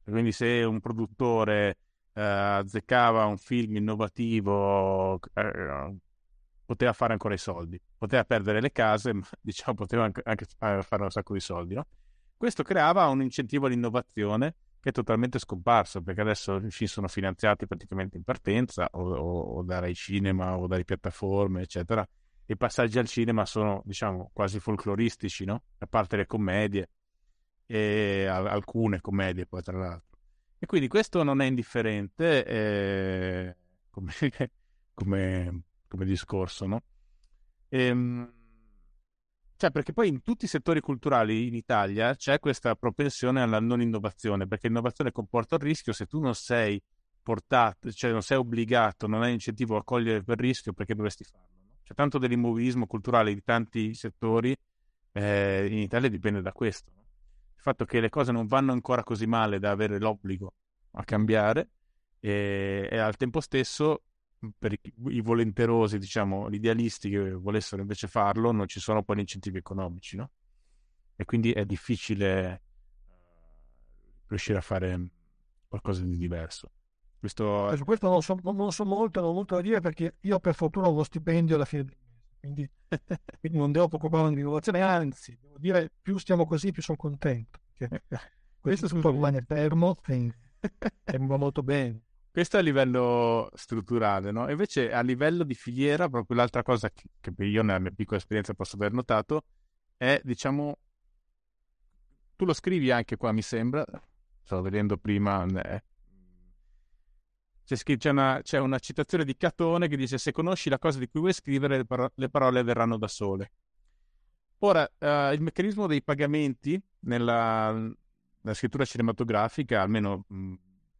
B: E quindi se un produttore eh, azzeccava un film innovativo, eh, poteva fare ancora i soldi, poteva perdere le case, ma *laughs* diciamo poteva anche, anche fare un sacco di soldi. No? Questo creava un incentivo all'innovazione che è totalmente scomparso perché adesso i film sono finanziati praticamente in partenza o, o, o dai cinema o dalle piattaforme, eccetera. I passaggi al cinema sono, diciamo, quasi folcloristici, no? A parte le commedie e alcune commedie poi tra l'altro. E quindi questo non è indifferente eh, come, *laughs* come, come, discorso, no? Ehm, cioè, perché poi in tutti i settori culturali in Italia c'è questa propensione alla non innovazione, perché l'innovazione comporta il rischio se tu non sei portato, cioè non sei obbligato, non hai incentivo a cogliere quel rischio, perché dovresti farlo? No? C'è tanto dell'immobilismo culturale di tanti settori eh, in Italia dipende da questo. No? Il fatto che le cose non vanno ancora così male da avere l'obbligo a cambiare e, e al tempo stesso per i, volenterosi, diciamo, gli idealisti che volessero invece farlo, non ci sono poi gli incentivi economici, no? E quindi è difficile uh, riuscire a fare qualcosa di diverso.
A: Questo... Su questo non so, non so molto, non ho molto da dire perché io per fortuna ho uno stipendio alla fine del mese, quindi, *laughs* quindi non devo preoccuparmi di innovazione, anzi, devo dire, più stiamo così, più sono contento. Questo è tutto rimane fermo e, *laughs* va molto bene.
B: Questo a livello strutturale, no? Invece a livello di filiera, proprio l'altra cosa che, che io nella mia piccola esperienza posso aver notato è, diciamo, tu lo scrivi anche qua, mi sembra, stavo vedendo prima, eh, c'è, c'è, una, c'è, una, citazione di Catone che dice se conosci la cosa di cui vuoi scrivere le, paro- le parole verranno da sole. Ora, eh, il meccanismo dei pagamenti nella, nella scrittura cinematografica, almeno mh,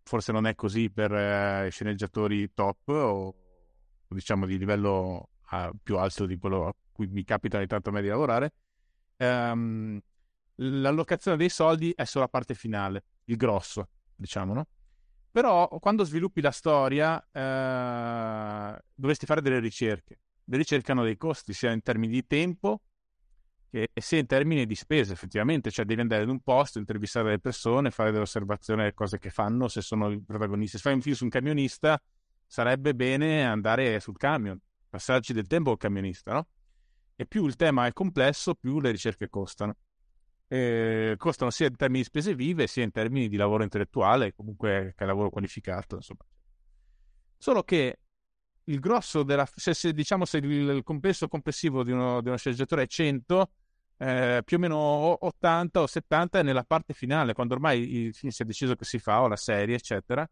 B: forse non è così per eh, sceneggiatori top o diciamo di livello uh, più alto di quello a cui mi capita di tanto a me di lavorare, um, l'allocazione dei soldi è solo la parte finale, il grosso, diciamo, no? Però quando sviluppi la storia eh, dovresti fare delle ricerche. Le ricerche hanno dei costi, sia in termini di tempo e, sia in termini di spese, effettivamente. Cioè devi andare in un posto, intervistare le persone, fare delle osservazioni delle cose che fanno, se sono i protagonisti. Se fai un film su un camionista, sarebbe bene andare sul camion, passarci del tempo al camionista, no? E più il tema è complesso, più le ricerche costano eh, costano sia in termini di spese vive sia in termini di lavoro intellettuale, comunque che lavoro qualificato. Insomma. Solo che il grosso della... se, se diciamo se il, il, compenso complessivo di uno, di uno sceneggiatore è 100, eh, più o meno 80 o 70 è nella parte finale, quando ormai il film si è deciso che si fa, o la serie, eccetera.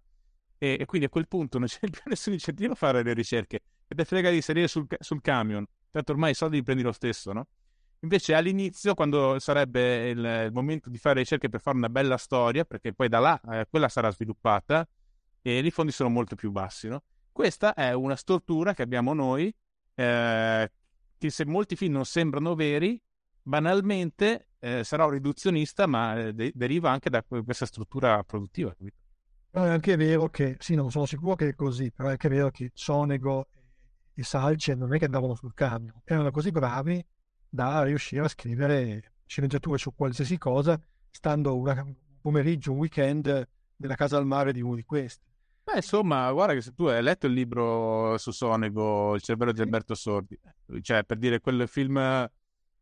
B: E, e quindi a quel punto non c'è *laughs* più nessun incentivo a fare le ricerche. E te frega di salire sul, sul camion. Tanto ormai i soldi li prendi lo stesso, no? Invece all'inizio, quando sarebbe il, il, momento di fare ricerche per fare una bella storia, perché poi da là eh, quella sarà sviluppata, e i fondi sono molto più bassi. No? Questa è una stortura che abbiamo noi, eh, che se molti film non sembrano veri, banalmente eh, sarà un riduzionista, ma eh, de- deriva anche da questa struttura produttiva.
A: Però è anche vero che, sì, non sono sicuro che è così, però è anche vero che Sonego e Salce non è che andavano sul camion, erano così bravi da riuscire a scrivere sceneggiature su qualsiasi cosa, stando una, un pomeriggio, un weekend nella casa al mare di uno di questi.
B: Beh, insomma, guarda che se tu hai letto il libro su Sonego, Il cervello di Alberto Sordi, cioè per dire quel film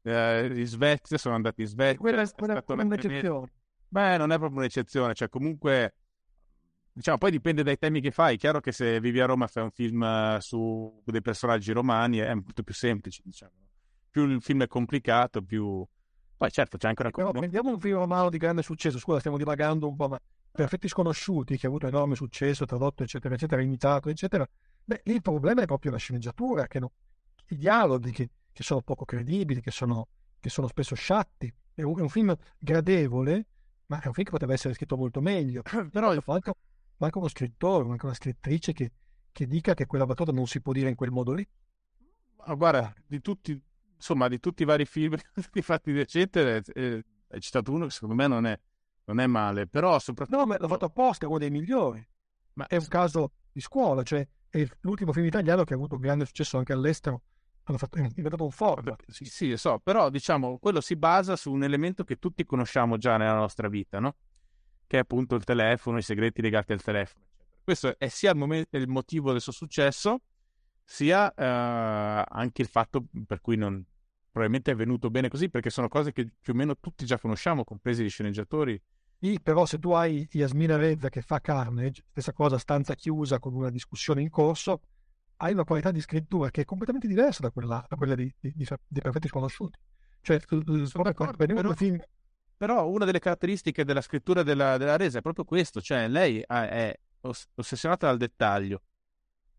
B: eh, in Svezia, sono andati in Svezia.
A: Quella, è, quella è un'eccezione.
B: Beh, non è proprio un'eccezione, cioè comunque, diciamo, poi dipende dai temi che fai. È chiaro che se vivi a Roma fai un film su dei personaggi romani è molto più semplice, diciamo più il film è complicato, più... Poi certo c'è anche una
A: cosa... Prendiamo un film romano di grande successo, scusa stiamo divagando un po', ma Perfetti Sconosciuti, che ha avuto enorme successo, tradotto eccetera eccetera, imitato eccetera, beh lì il problema è proprio la sceneggiatura, che no, i dialoghi che, che, sono poco credibili, che sono, che sono spesso sciatti. È un, è un, film gradevole, ma è un film che potrebbe essere scritto molto meglio. *clears throat* Però manca, manca uno scrittore, manca una scrittrice che, che dica che quella battuta non si può dire in quel modo lì.
B: Ma guarda, di tutti, insomma, di tutti i vari film *laughs* fatti di recente, eh, hai citato uno che secondo me non è, non è male, però soprattutto...
A: No, ma l'ho fatto apposta, è uno dei migliori. Ma è un caso di scuola, cioè è l'ultimo film italiano che ha avuto un grande successo anche all'estero hanno fatto, è diventato un format.
B: Sì, sì, so, però diciamo, quello si basa su un elemento che tutti conosciamo già nella nostra vita, no? Che è appunto il telefono, i segreti legati al telefono. Questo è sia il, momento, il motivo del suo successo, sia eh, anche il fatto per cui non, probabilmente è venuto bene così, perché sono cose che più o meno tutti già conosciamo, compresi gli sceneggiatori.
A: Sì, però se tu hai Yasmina Rezza che fa Carnage, stessa cosa, stanza chiusa con una discussione in corso, hai una qualità di scrittura che è completamente diversa da quella, da quella di, di, di, di Perfetti Sconosciuti. Cioè,
B: sono d'accordo, però, film... però, una delle caratteristiche della scrittura della, della Resa è proprio questo, cioè lei è ossessionata dal dettaglio,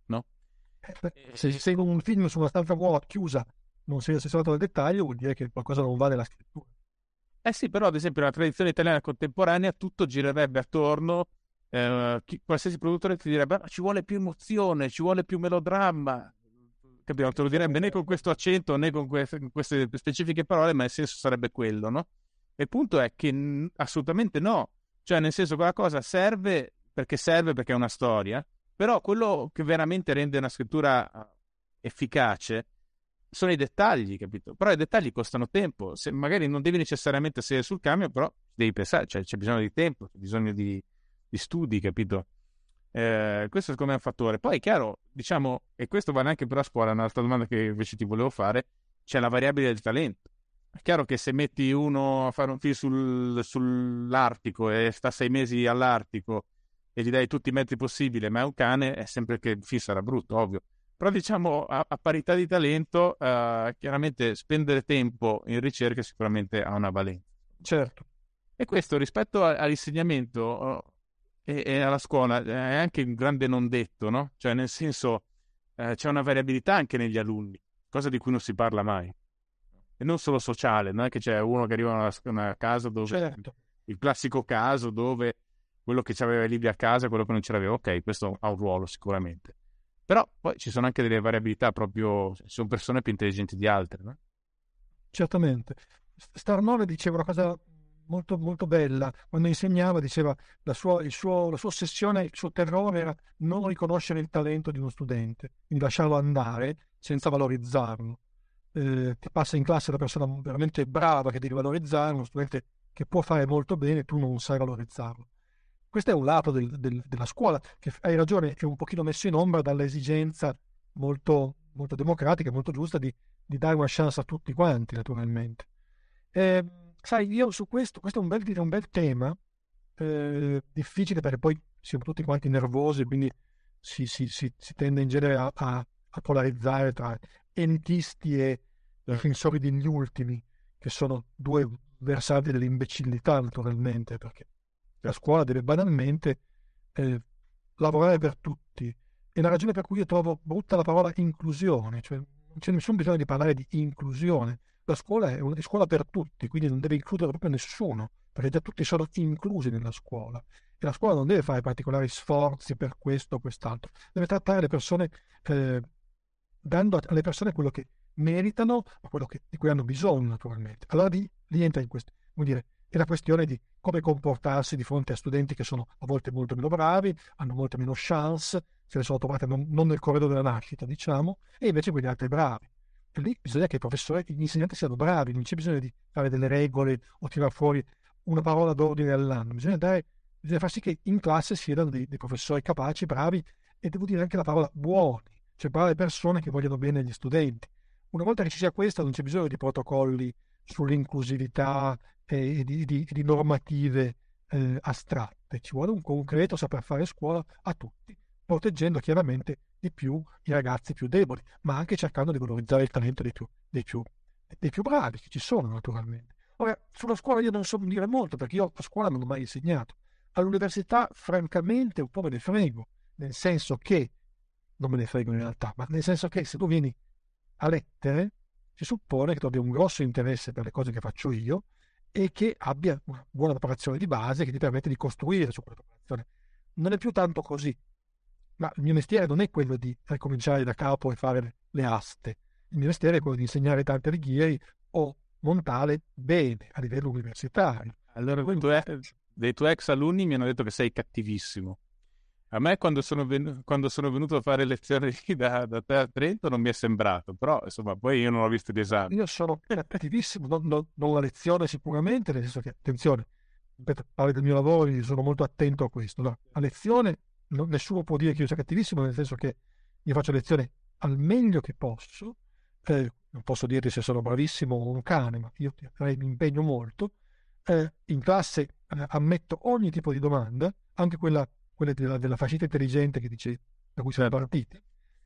B: no?
A: Eh, se sei un film su una stanza vuota, chiusa, non sei ossessionato dal dettaglio, vuol dire che qualcosa non va nella scrittura.
B: Eh sì, però ad esempio nella tradizione italiana contemporanea tutto girerebbe attorno eh, chi, qualsiasi produttore ti direbbe ah, ci vuole più emozione, ci vuole più melodramma. Capito? Non te lo direbbe né con questo accento né con, que- con queste specifiche parole, ma il senso sarebbe quello, no? Il punto è che n- assolutamente no. Cioè, nel senso, quella cosa serve perché serve perché è una storia, però quello che veramente rende una scrittura ah, efficace sono i dettagli, capito? Però i dettagli costano tempo. Se magari non devi necessariamente essere sul camion, però devi pensare, cioè c'è bisogno di tempo, c'è bisogno di, di studi, capito? Eh, questo secondo me è un fattore. Poi è chiaro, diciamo, e questo vale anche per la scuola, un'altra domanda che invece ti volevo fare, c'è la variabile del talento. È chiaro che se metti uno a fare un film sul, sull'Artico e sta sei mesi all'Artico e gli dai tutti i mezzi possibili, ma è un cane, è sempre che il film sarà brutto, ovvio. Però diciamo, a, a parità di talento, uh, chiaramente spendere tempo in ricerca sicuramente ha una valenza.
A: Certo.
B: E questo rispetto a, all'insegnamento uh, e, e, alla scuola è anche un grande non detto, no? Cioè, nel senso, uh, c'è una variabilità anche negli alunni, cosa di cui non si parla mai. E non solo sociale, non è che c'è uno che arriva a una, una casa dove...
A: Certo.
B: Il classico caso dove quello che aveva i libri a casa e quello che non ce l'aveva, ok, questo ha un ruolo sicuramente. Però poi ci sono anche delle variabilità proprio, ci sono persone più intelligenti di altre, no?
A: Certamente. Star 9 diceva una cosa molto, molto bella. Quando insegnava diceva la sua, suo, la sua ossessione, il suo terrore era non riconoscere il talento di uno studente, quindi lasciarlo andare senza valorizzarlo. Eh, ti passa in classe una persona veramente brava che devi valorizzare, uno studente che può fare molto bene, tu non sai valorizzarlo. Questo è un lato del, del, della scuola che, hai ragione, è un pochino messo in ombra dall'esigenza molto, molto democratica, molto giusta di, di, dare una chance a tutti quanti, naturalmente. Eh, sai, io su questo, questo è un bel, è un bel tema, eh, difficile perché poi siamo tutti quanti nervosi, quindi si, si, si, si tende in genere a, a, a, polarizzare tra elitisti e difensori degli ultimi, che sono due versanti dell'imbecillità, naturalmente, perché la scuola deve banalmente eh, lavorare per tutti. E la ragione per cui io trovo brutta la parola inclusione, cioè non c'è nessun bisogno di parlare di inclusione. La scuola è una scuola per tutti, quindi non deve includere proprio nessuno, perché già tutti sono inclusi nella scuola. E la scuola non deve fare particolari sforzi per questo o quest'altro, deve trattare le persone eh, dando alle persone quello che meritano, ma quello che, di cui hanno bisogno, naturalmente. Allora lì, lì entra in questo, vuol dire, è la questione di come comportarsi di fronte a studenti che sono a volte molto meno bravi, hanno molte meno chance, se le sono trovate non, non nel corredo della nascita, diciamo, e invece quegli altri bravi. Lì bisogna che i professori, gli insegnanti siano bravi, non c'è bisogno di fare delle regole o tirare fuori una parola d'ordine all'anno, bisogna, dare, bisogna far sì che in classe siano dei, dei professori capaci, bravi e devo dire anche la parola buoni, cioè brave persone che vogliono bene agli studenti. Una volta che ci sia questo non c'è bisogno di protocolli sull'inclusività e di, di, di normative eh, astratte, ci vuole un concreto saper fare scuola a tutti, proteggendo chiaramente di più i ragazzi più deboli, ma anche cercando di valorizzare il talento dei più, dei più, dei più bravi, che ci sono naturalmente. Ora, sulla scuola io non so dire molto, perché io a scuola non ho mai insegnato. All'università, francamente, un po' me ne frego, nel senso che, non me ne frego in realtà, ma nel senso che se tu vieni a lettere, si suppone che tu abbia un grosso interesse per le cose che faccio io e che abbia una buona preparazione di base che ti permette di costruire su quella preparazione. Non è più tanto così, ma il mio mestiere non è quello di ricominciare da capo e fare le aste. Il mio mestiere è quello di insegnare tante righieri o montare bene a livello universitario.
B: Allora, tu è, dei tuoi ex alunni mi hanno detto che sei cattivissimo. A me quando sono, ven- quando sono venuto a fare lezioni *laughs* da, da, te a Trento non mi è sembrato, però insomma poi io non ho visto gli esami.
A: Io sono attivissimo, non, non, non, la lezione sicuramente, nel senso che, attenzione, ripeto, parli del mio lavoro sono molto attento a questo. No? A lezione non, nessuno può dire che io sia cattivissimo, nel senso che io faccio lezione al meglio che posso, eh, non posso dirti se sono bravissimo o un cane, ma io mi impegno molto. Eh, in classe eh, ammetto ogni tipo di domanda, anche quella, quella della, della, fascita intelligente che dice da cui siamo partiti,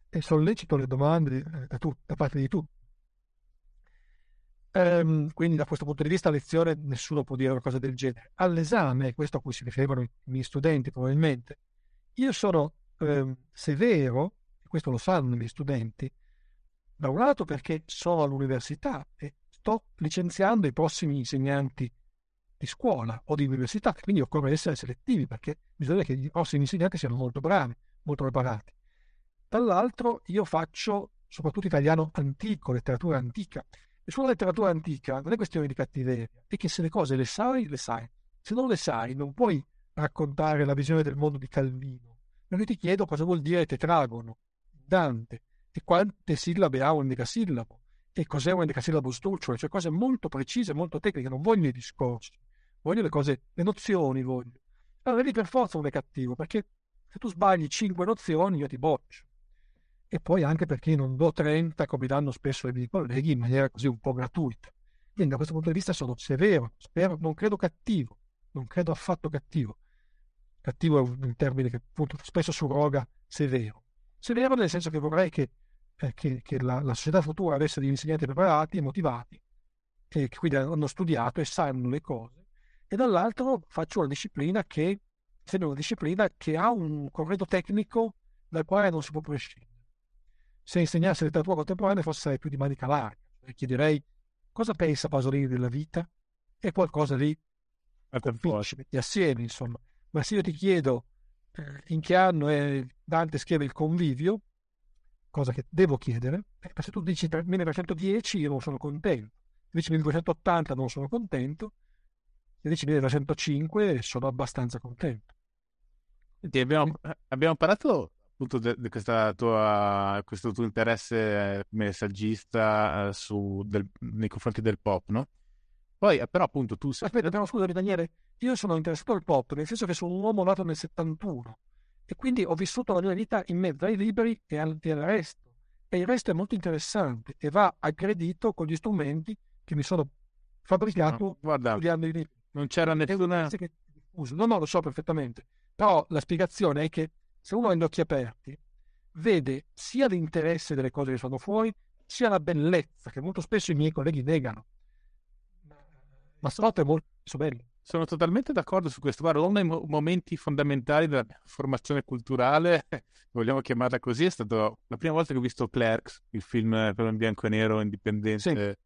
A: e sollecito le domande eh, da, tu, da parte di tutti. Um, quindi da questo punto di vista a lezione nessuno può dire una cosa del genere. All'esame, questo a cui si riferivano i miei studenti probabilmente, io sono um, severo, e questo lo sanno i miei studenti, da un lato perché sono all'università e sto licenziando i prossimi insegnanti di scuola o di università, quindi occorre essere selettivi perché bisogna che i prossimi insegnanti siano molto bravi, molto preparati. Dall'altro io faccio soprattutto italiano antico, letteratura antica. E sulla letteratura antica non è questione di cattiveria, è che se le cose le sai, le sai. Se non le sai, non puoi raccontare la visione del mondo di Calvino. Io ti chiedo cosa vuol dire tetragono, Dante, e quante sillabe ha un endecasillabo, e cos'è un endecasillabo structure, cioè cose molto precise, molto tecniche, non voglio i discorsi, voglio le cose, le nozioni voglio. Allora lì per forza non è cattivo, perché se tu sbagli 5 nozioni io ti boccio. E poi anche perché non do 30 come danno spesso i miei colleghi in maniera così un po' gratuita. Quindi da questo punto di vista sono severo, spero, non credo cattivo, non credo affatto cattivo. Cattivo è un termine che appunto spesso surroga severo. Severo nel senso che vorrei che, eh, che, che la, la, società futura avesse degli insegnanti preparati e motivati, che, che quindi hanno studiato e sanno le cose, e dall'altro faccio una disciplina che sembra una disciplina che ha un corredo tecnico dal quale non si può prescindere. Se insegnassi letteratura contemporanea forse sarei più di manica larga, e chiederei cosa pensa Pasolini della vita e qualcosa lì convinci, metti assieme, insomma. Ma se io ti chiedo eh, in che anno è Dante scrive il convivio, cosa che devo chiedere, eh, se tu dici 1910 io non sono contento, se dici 1280 non sono contento, se dici 1905 sono abbastanza contento.
B: Senti, abbiamo, abbiamo, parlato appunto di questo tuo interesse come saggista eh, su, del, nei confronti del pop, no? Poi, eh, però, appunto, tu
A: sei. Aspetta, però, scusami, Daniele. Io sono interessato al pop, nel senso che sono un uomo nato nel 71 e quindi ho vissuto la mia vita in mezzo ai libri e al, e al resto. E il resto è molto interessante e va aggredito con gli strumenti che mi sono fabbricato no,
B: guarda, studiando i libri. Non c'era nessuna.
A: Che... No, no, lo so perfettamente. Però la spiegazione è che se uno ha gli occhi aperti, vede sia l'interesse delle cose che sono fuori, sia la bellezza che molto spesso i miei colleghi negano ma è molto bello.
B: Sono totalmente d'accordo su questo. Guarda, uno dei mo- momenti fondamentali della mia formazione culturale, *laughs* vogliamo chiamarla così, è stato la prima volta che ho visto Clerks, il film per in bianco e nero indipendente sì.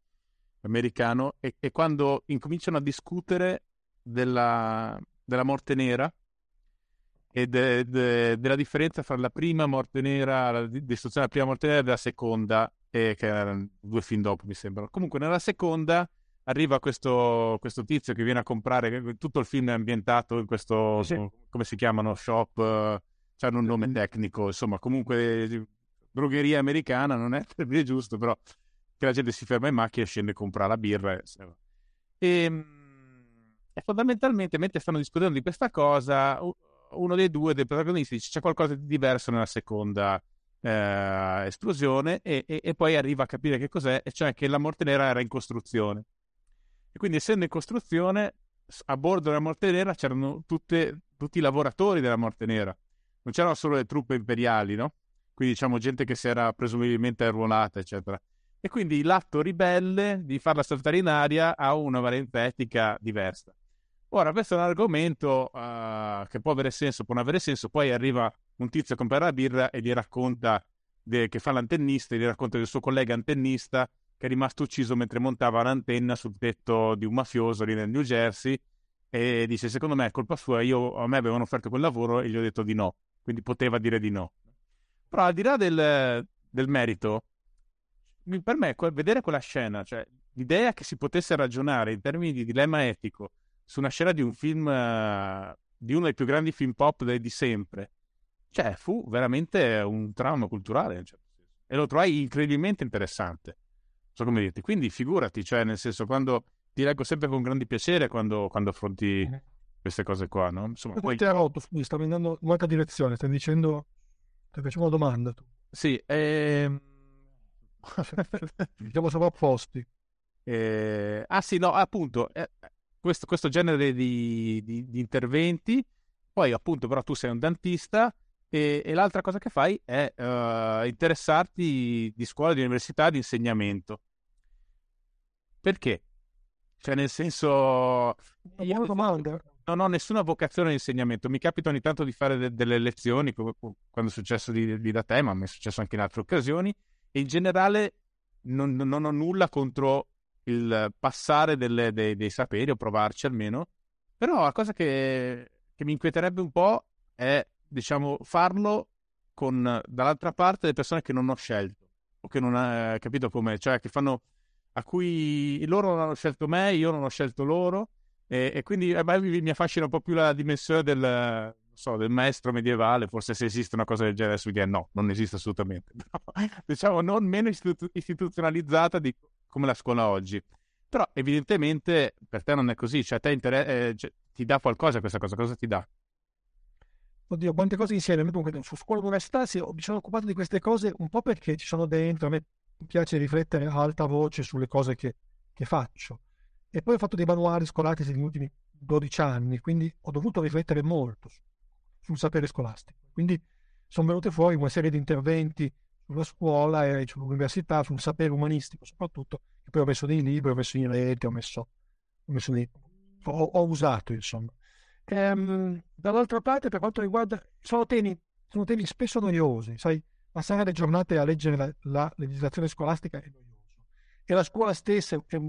B: americano, e-, e, quando incominciano a discutere della, della morte nera e de- de- della differenza fra la prima morte nera, la distruzione della prima morte nera e della seconda, e che erano due film dopo, mi sembrano. Comunque, nella seconda arriva questo, questo, tizio che viene a comprare, tutto il film è ambientato in questo, sì. come si chiamano, shop, uh, hanno un nome tecnico, insomma, comunque drogheria americana, non è, è giusto, però che la gente si ferma in macchina, scende a comprare la birra. E, e, ehm, e fondamentalmente, mentre stanno discutendo di questa cosa, uno dei due dei protagonisti dice c'è qualcosa di diverso nella seconda eh, esplosione e, e, e, poi arriva a capire che cos'è, e cioè che la morte nera era in costruzione. E quindi essendo in costruzione, a bordo della Morte Nera c'erano tutte, tutti i lavoratori della Morte Nera. Non c'erano solo le truppe imperiali, no? Quindi diciamo gente che si era presumibilmente arruolata, eccetera. E quindi l'atto ribelle di farla saltare in aria ha una valenza etica diversa. Ora, questo è un argomento uh, che può avere senso, può non avere senso. Poi arriva un tizio a comprare la birra e gli racconta de- che fa l'antennista, e gli racconta del suo collega antennista è rimasto ucciso mentre montava un'antenna sul tetto di un mafioso lì nel New Jersey e dice secondo me è colpa sua, io, a me avevano offerto quel lavoro e gli ho detto di no, quindi poteva dire di no. Però al di là del, del merito, per me vedere quella scena, cioè l'idea che si potesse ragionare in termini di dilemma etico su una scena di un film, di uno dei più grandi film pop di sempre, cioè, fu veramente un trauma culturale. Cioè, e lo trovai incredibilmente interessante. So come dirti. Quindi figurati, cioè, nel senso, quando ti leggo sempre con grande piacere quando, quando affronti queste cose qua, no?
A: Insomma, poi... Ha rotto, scusi, stavi andando in un'altra direzione, stai dicendo... Ti facciamo una domanda tu.
B: Sì, ehm... *laughs*
A: Siamo sovrapposti.
B: Eh... Ah sì, no, appunto, eh, questo, questo, genere di, di, di interventi, poi appunto però tu sei un dentista e, e l'altra cosa che fai è uh, interessarti di scuola, di università, di insegnamento. Perché? Cioè, nel senso...
A: Io
B: non ho nessuna vocazione all'insegnamento. Mi capita ogni tanto di fare de- delle lezioni, quando è successo di, di da te, ma mi è successo anche in altre occasioni. E in generale non, non ho nulla contro il passare delle, dei, dei, saperi o provarci almeno. Però la cosa che, che mi inquieterebbe un po' è diciamo, farlo con dall'altra parte le persone che non ho scelto o che non ha capito come, cioè che fanno a cui loro non hanno scelto me, io non ho scelto loro e, e quindi a me mi, affascina un po' più la dimensione del, so, del maestro medievale, forse se esiste una cosa del genere su dire no, non esiste assolutamente, *laughs* Però, diciamo non meno istitu- istituzionalizzata di, come la scuola oggi. Però evidentemente per te non è così, cioè, te inter- eh, cioè, ti dà qualcosa questa cosa, cosa ti dà?
A: Oddio, quante cose insieme. Dunque, su scuola università sì, mi sono occupato di queste cose un po' perché ci sono dentro, a me piace riflettere a alta voce sulle cose che, che faccio. E poi ho fatto dei manuali scolastici negli ultimi 12 anni, quindi ho dovuto riflettere molto sul sapere scolastico. Quindi sono venute fuori una serie di interventi sulla scuola e sull'università, sul sapere umanistico soprattutto, che poi ho messo nei libri, ho messo in rete, ho messo, ho, messo nei, ho, ho usato insomma. Ehm, dall'altra parte, per quanto riguarda, sono temi, sono temi spesso noiosi, sai, passare le giornate a leggere la, la legislazione scolastica è noioso. E la scuola stessa è,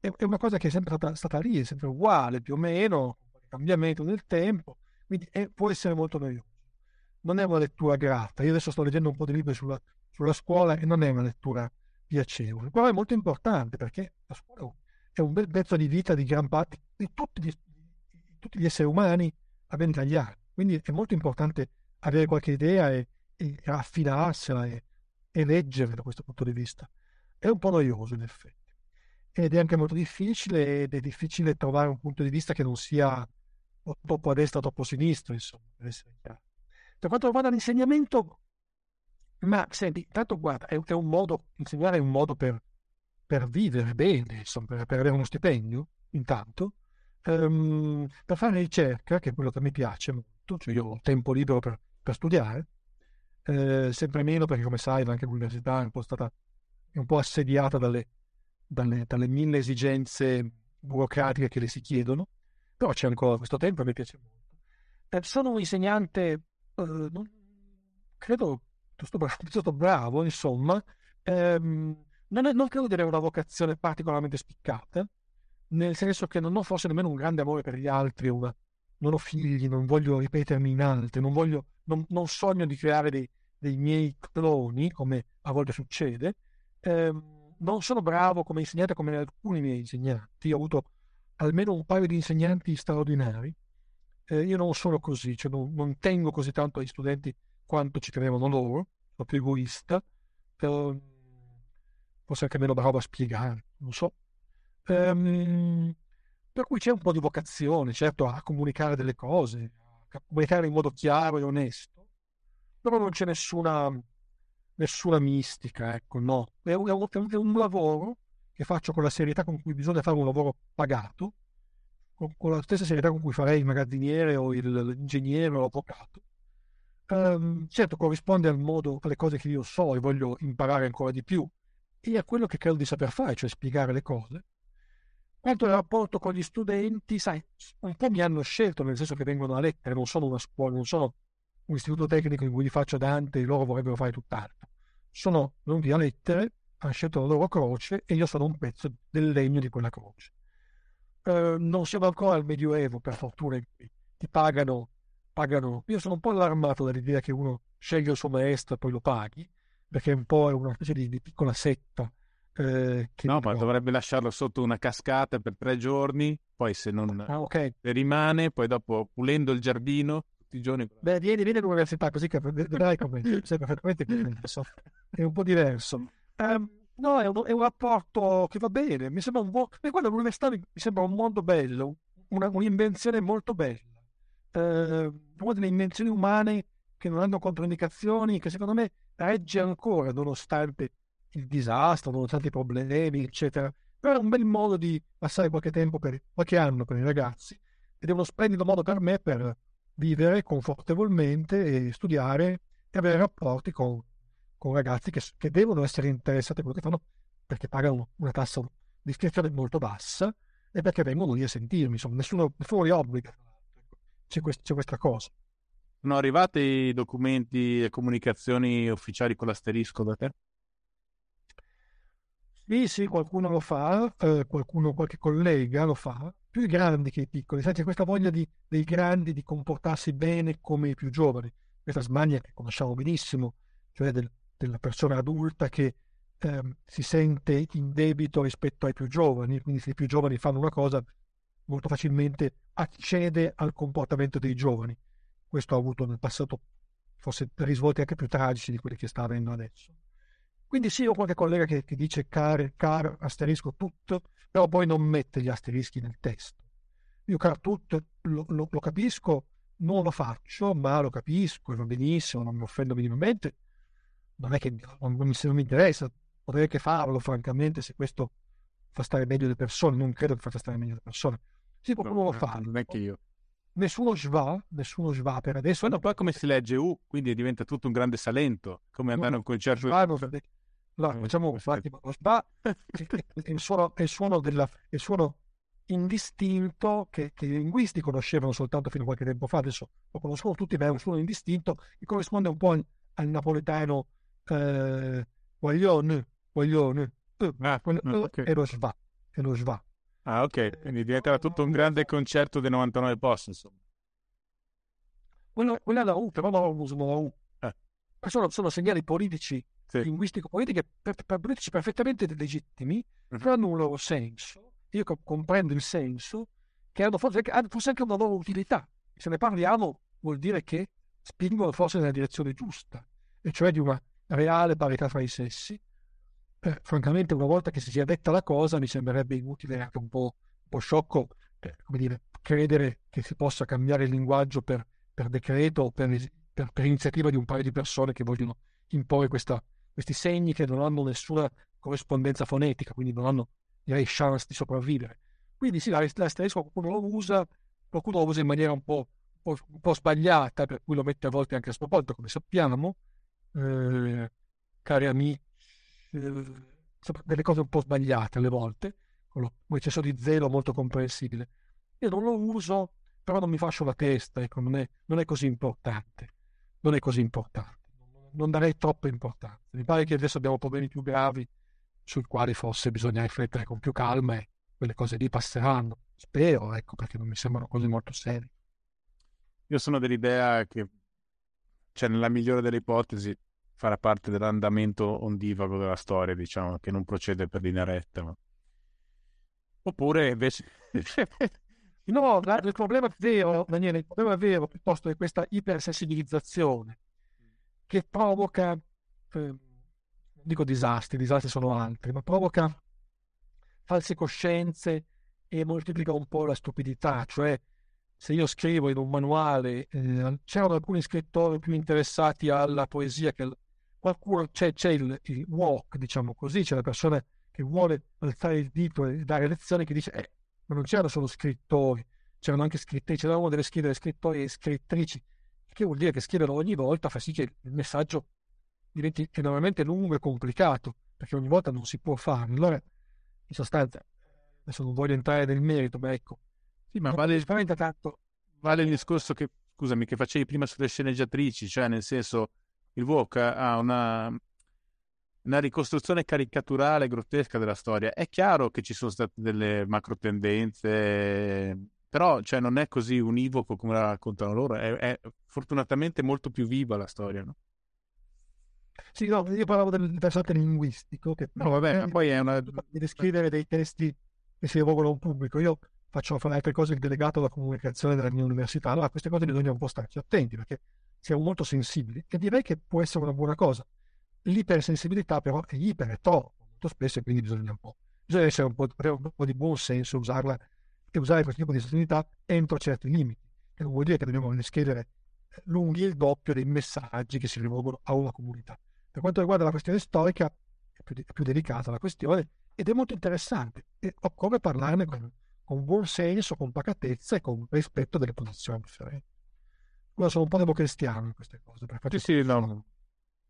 A: è, è una cosa che è sempre stata, stata, lì, è sempre uguale, più o meno, cambiamento nel tempo, quindi è, può essere molto noioso. Non è una lettura grata. Io adesso sto leggendo un po' di libri sulla, sulla scuola e non è una lettura piacevole, però è molto importante perché la scuola è un bel pezzo di vita di gran parte di tutti gli, tutti gli esseri umani a ventagliare. Quindi è molto importante avere qualche idea e, e affinarsela e, e leggerla da questo punto di vista. È un po' noioso in effetti. Ed è anche molto difficile ed è difficile trovare un punto di vista che non sia troppo a destra o troppo a sinistra, insomma, per essere chiaro. Per quanto riguarda l'insegnamento, ma senti, tanto guarda, è, è un modo, insegnare è un modo per, per vivere bene, insomma, per, per avere uno stipendio, intanto, um, per fare ricerca, che è quello che mi piace molto, cioè io ho tempo libero per, per studiare, eh, sempre meno perché come sai anche l'università è un po', stata, è un po assediata dalle, dalle, dalle mille esigenze burocratiche che le si chiedono, però c'è ancora questo tempo e mi piace molto. Eh, sono un insegnante, eh, non, credo piuttosto *laughs* bravo, insomma, ehm, non, è, non, credo di avere una vocazione particolarmente spiccata, nel senso che non ho forse nemmeno un grande amore per gli altri, una, non ho figli, non voglio ripetermi in altri, non, voglio, non, non sogno di creare dei, dei, miei cloni, come a volte succede. Eh, non sono bravo come insegnante come alcuni miei insegnanti, ho avuto almeno un paio di insegnanti straordinari. Eh, io non sono così, cioè non, non, tengo così tanto agli studenti quanto ci tenevano loro, sono più egoista, però forse anche meno bravo a spiegare, non so. Um, per cui c'è un po' di vocazione, certo, a comunicare delle cose, a comunicare in modo chiaro e onesto, però non c'è nessuna, nessuna mistica, ecco, no. È un, è un, lavoro che faccio con la serietà con cui bisogna fare un lavoro pagato, con, con la stessa serietà con cui farei il magazziniere o il, l'ingegnere o l'avvocato. Um, certo, corrisponde al modo, alle cose che io so e voglio imparare ancora di più e a quello che credo di saper fare, cioè spiegare le cose quanto al rapporto con gli studenti, sai, un po' mi hanno scelto, nel senso che vengono a lettere, non sono una scuola, non sono un istituto tecnico in cui li faccio Dante loro vorrebbero fare tutt'altro. Sono venuti a lettere, hanno scelto la loro croce e io sono un pezzo del legno di quella croce. Eh, non siamo ancora al Medioevo, per fortuna, ti pagano, pagano. Io sono un po' allarmato dall'idea che uno sceglie il suo maestro e poi lo paghi, perché un po' è una specie di, di piccola setta
B: eh, no, ma dovrebbe lasciarlo sotto una cascata per tre giorni, poi se non
A: ah, okay.
B: rimane, poi dopo pulendo il giardino, tutti i giorni.
A: Beh, vieni, vieni all'università così che vedrai come *laughs* sei perfettamente diverso. È un po' diverso. Um, no, è un, è un, rapporto che va bene. Mi sembra un buon... Guarda, l'università mi sembra un mondo bello, una, un'invenzione molto bella. Uh, una delle invenzioni umane che non hanno controindicazioni, che secondo me regge ancora nonostante il disastro, nonostante i problemi, eccetera. Però è un bel modo di passare qualche tempo, per, qualche anno per i ragazzi ed è uno splendido modo per me per vivere confortevolmente e studiare e avere rapporti con, con ragazzi che, che, devono essere interessati a quello che fanno perché pagano una tassa di iscrizione molto bassa e perché vengono lì a sentirmi, insomma, nessuno, nessuno li obbliga. C'è, quest, c'è questa cosa.
B: Sono arrivati i documenti e comunicazioni ufficiali con l'asterisco da te?
A: Sì, sì, qualcuno lo fa, eh, qualcuno, qualche collega lo fa, più i grandi che i piccoli. C'è questa voglia di, dei grandi di comportarsi bene come i più giovani. Questa smania che conosciamo benissimo, cioè del, della persona adulta che eh, si sente in debito rispetto ai più giovani, quindi se i più giovani fanno una cosa, molto facilmente accede al comportamento dei giovani. Questo ha avuto nel passato forse risvolti anche più tragici di quelli che sta avendo adesso. Quindi sì, ho qualche collega che, che dice car, car, asterisco tutto, però poi non mette gli asterischi nel testo. Io car tutto lo, lo, lo capisco, non lo faccio, ma lo capisco va benissimo, non mi offendo minimamente. Non è che non, non, mi, non mi interessa, potrei anche farlo, francamente, se questo fa stare meglio le persone. Non credo che faccia stare meglio le persone. Sì, qualcuno no, lo fa.
B: Non è che io.
A: Nessuno sva, nessuno sva per adesso.
B: Poi, poi come si legge U, quindi diventa tutto un grande Salento, come andare a un concerto.
A: Svano, No, facciamo infatti lo sba il suono, il suono, della, il suono indistinto che, che, i linguisti conoscevano soltanto fino a qualche tempo fa, adesso lo conoscono tutti, ma è un suono indistinto che corrisponde un po' al, napoletano eh, guaglione, guaglione, eh, ah, quello, no, okay. e lo sva, e lo sva.
B: Ah, ok, quindi diventerà tutto un grande concerto dei 99 post, insomma.
A: Quello, quella è la U, però non uso la U. Eh. Sono, sono segnali politici sì. linguistico-politiche per, per politici perfettamente legittimi, mm-hmm. però hanno un loro senso. Io comprendo il senso, che hanno forse, hanno forse anche una loro utilità. Se ne parliamo vuol dire che spingono forse nella direzione giusta, e cioè di una reale parità fra i sessi. Eh, francamente, una volta che si sia detta la cosa, mi sembrerebbe inutile anche un po', un po sciocco eh, come dire, credere che si possa cambiare il linguaggio per, per decreto o per, per, per, iniziativa di un paio di persone che vogliono imporre questa, questi segni che non hanno nessuna corrispondenza fonetica, quindi non hanno direi chance di sopravvivere. Quindi sì, l'asterisco qualcuno lo usa, qualcuno lo usa in maniera un po', un po', un po sbagliata, per cui lo mette a volte anche a sproposito, come sappiamo, eh, cari amici, eh, delle cose un po' sbagliate alle volte, con un eccesso di zelo molto comprensibile. Io non lo uso, però non mi faccio la testa, ecco, non è, non è così importante. Non è così importante non darei troppa importanza. Mi pare che adesso abbiamo problemi più gravi sui quali forse bisogna riflettere con più calma e quelle cose lì passeranno. Spero, ecco, perché non mi sembrano cose molto serie.
B: Io sono dell'idea che, cioè, nella migliore delle ipotesi, farà parte dell'andamento ondivago della storia, diciamo, che non procede per linea retta. Ma... Oppure invece... *laughs*
A: no, il problema è vero, Daniele, il problema è vero, piuttosto è questa ipersensibilizzazione che provoca, eh, dico disastri, disastri sono altri, ma provoca false coscienze e moltiplica un po' la stupidità, cioè se io scrivo in un manuale, eh, c'erano alcuni scrittori più interessati alla poesia che qualcuno, c'è, c'è il, il, walk, diciamo così, c'è la persona che vuole alzare il dito e dare lezioni che dice, eh, ma non c'erano solo scrittori, c'erano anche scrittrici, c'era uno deve scrivere scrittori e scrittrici che vuol dire che scriverlo ogni volta fa sì che il messaggio diventi enormemente lungo e complicato, perché ogni volta non si può fare. Allora, in sostanza, adesso non voglio entrare nel merito, ma ecco,
B: sì, ma vale, tanto... vale il discorso che, scusami, che facevi prima sulle sceneggiatrici, cioè nel senso, il Walk ha una, una ricostruzione caricaturale grottesca della storia. È chiaro che ci sono state delle macro tendenze però cioè, non è così univoco come la raccontano loro, è, è fortunatamente molto più viva la storia, no?
A: Sì, no, io parlavo del versante linguistico, che
B: no, vabbè, poi è una...
A: di descrivere dei testi che si evolvono a un pubblico. Io faccio fare altre cose il delegato alla comunicazione della mia università, allora queste cose bisogna un po' starci attenti perché siamo molto sensibili e direi che può essere una buona cosa. L'ipersensibilità però è iper, è troppo, molto spesso e quindi bisogna un po', bisogna essere un po', un po' di buon senso, usarla e usare questo tipo di sensibilità entro certi limiti, che non vuol dire che dobbiamo scrivere lunghi il doppio dei messaggi che si rivolgono a una comunità. Per quanto riguarda la questione storica, è più, è più delicata la questione ed è molto interessante e occorre parlarne con, con buon senso, con pacatezza e con rispetto delle posizioni differenti. Ora sono un po' democristiano in queste cose.
B: Sì, sì, no,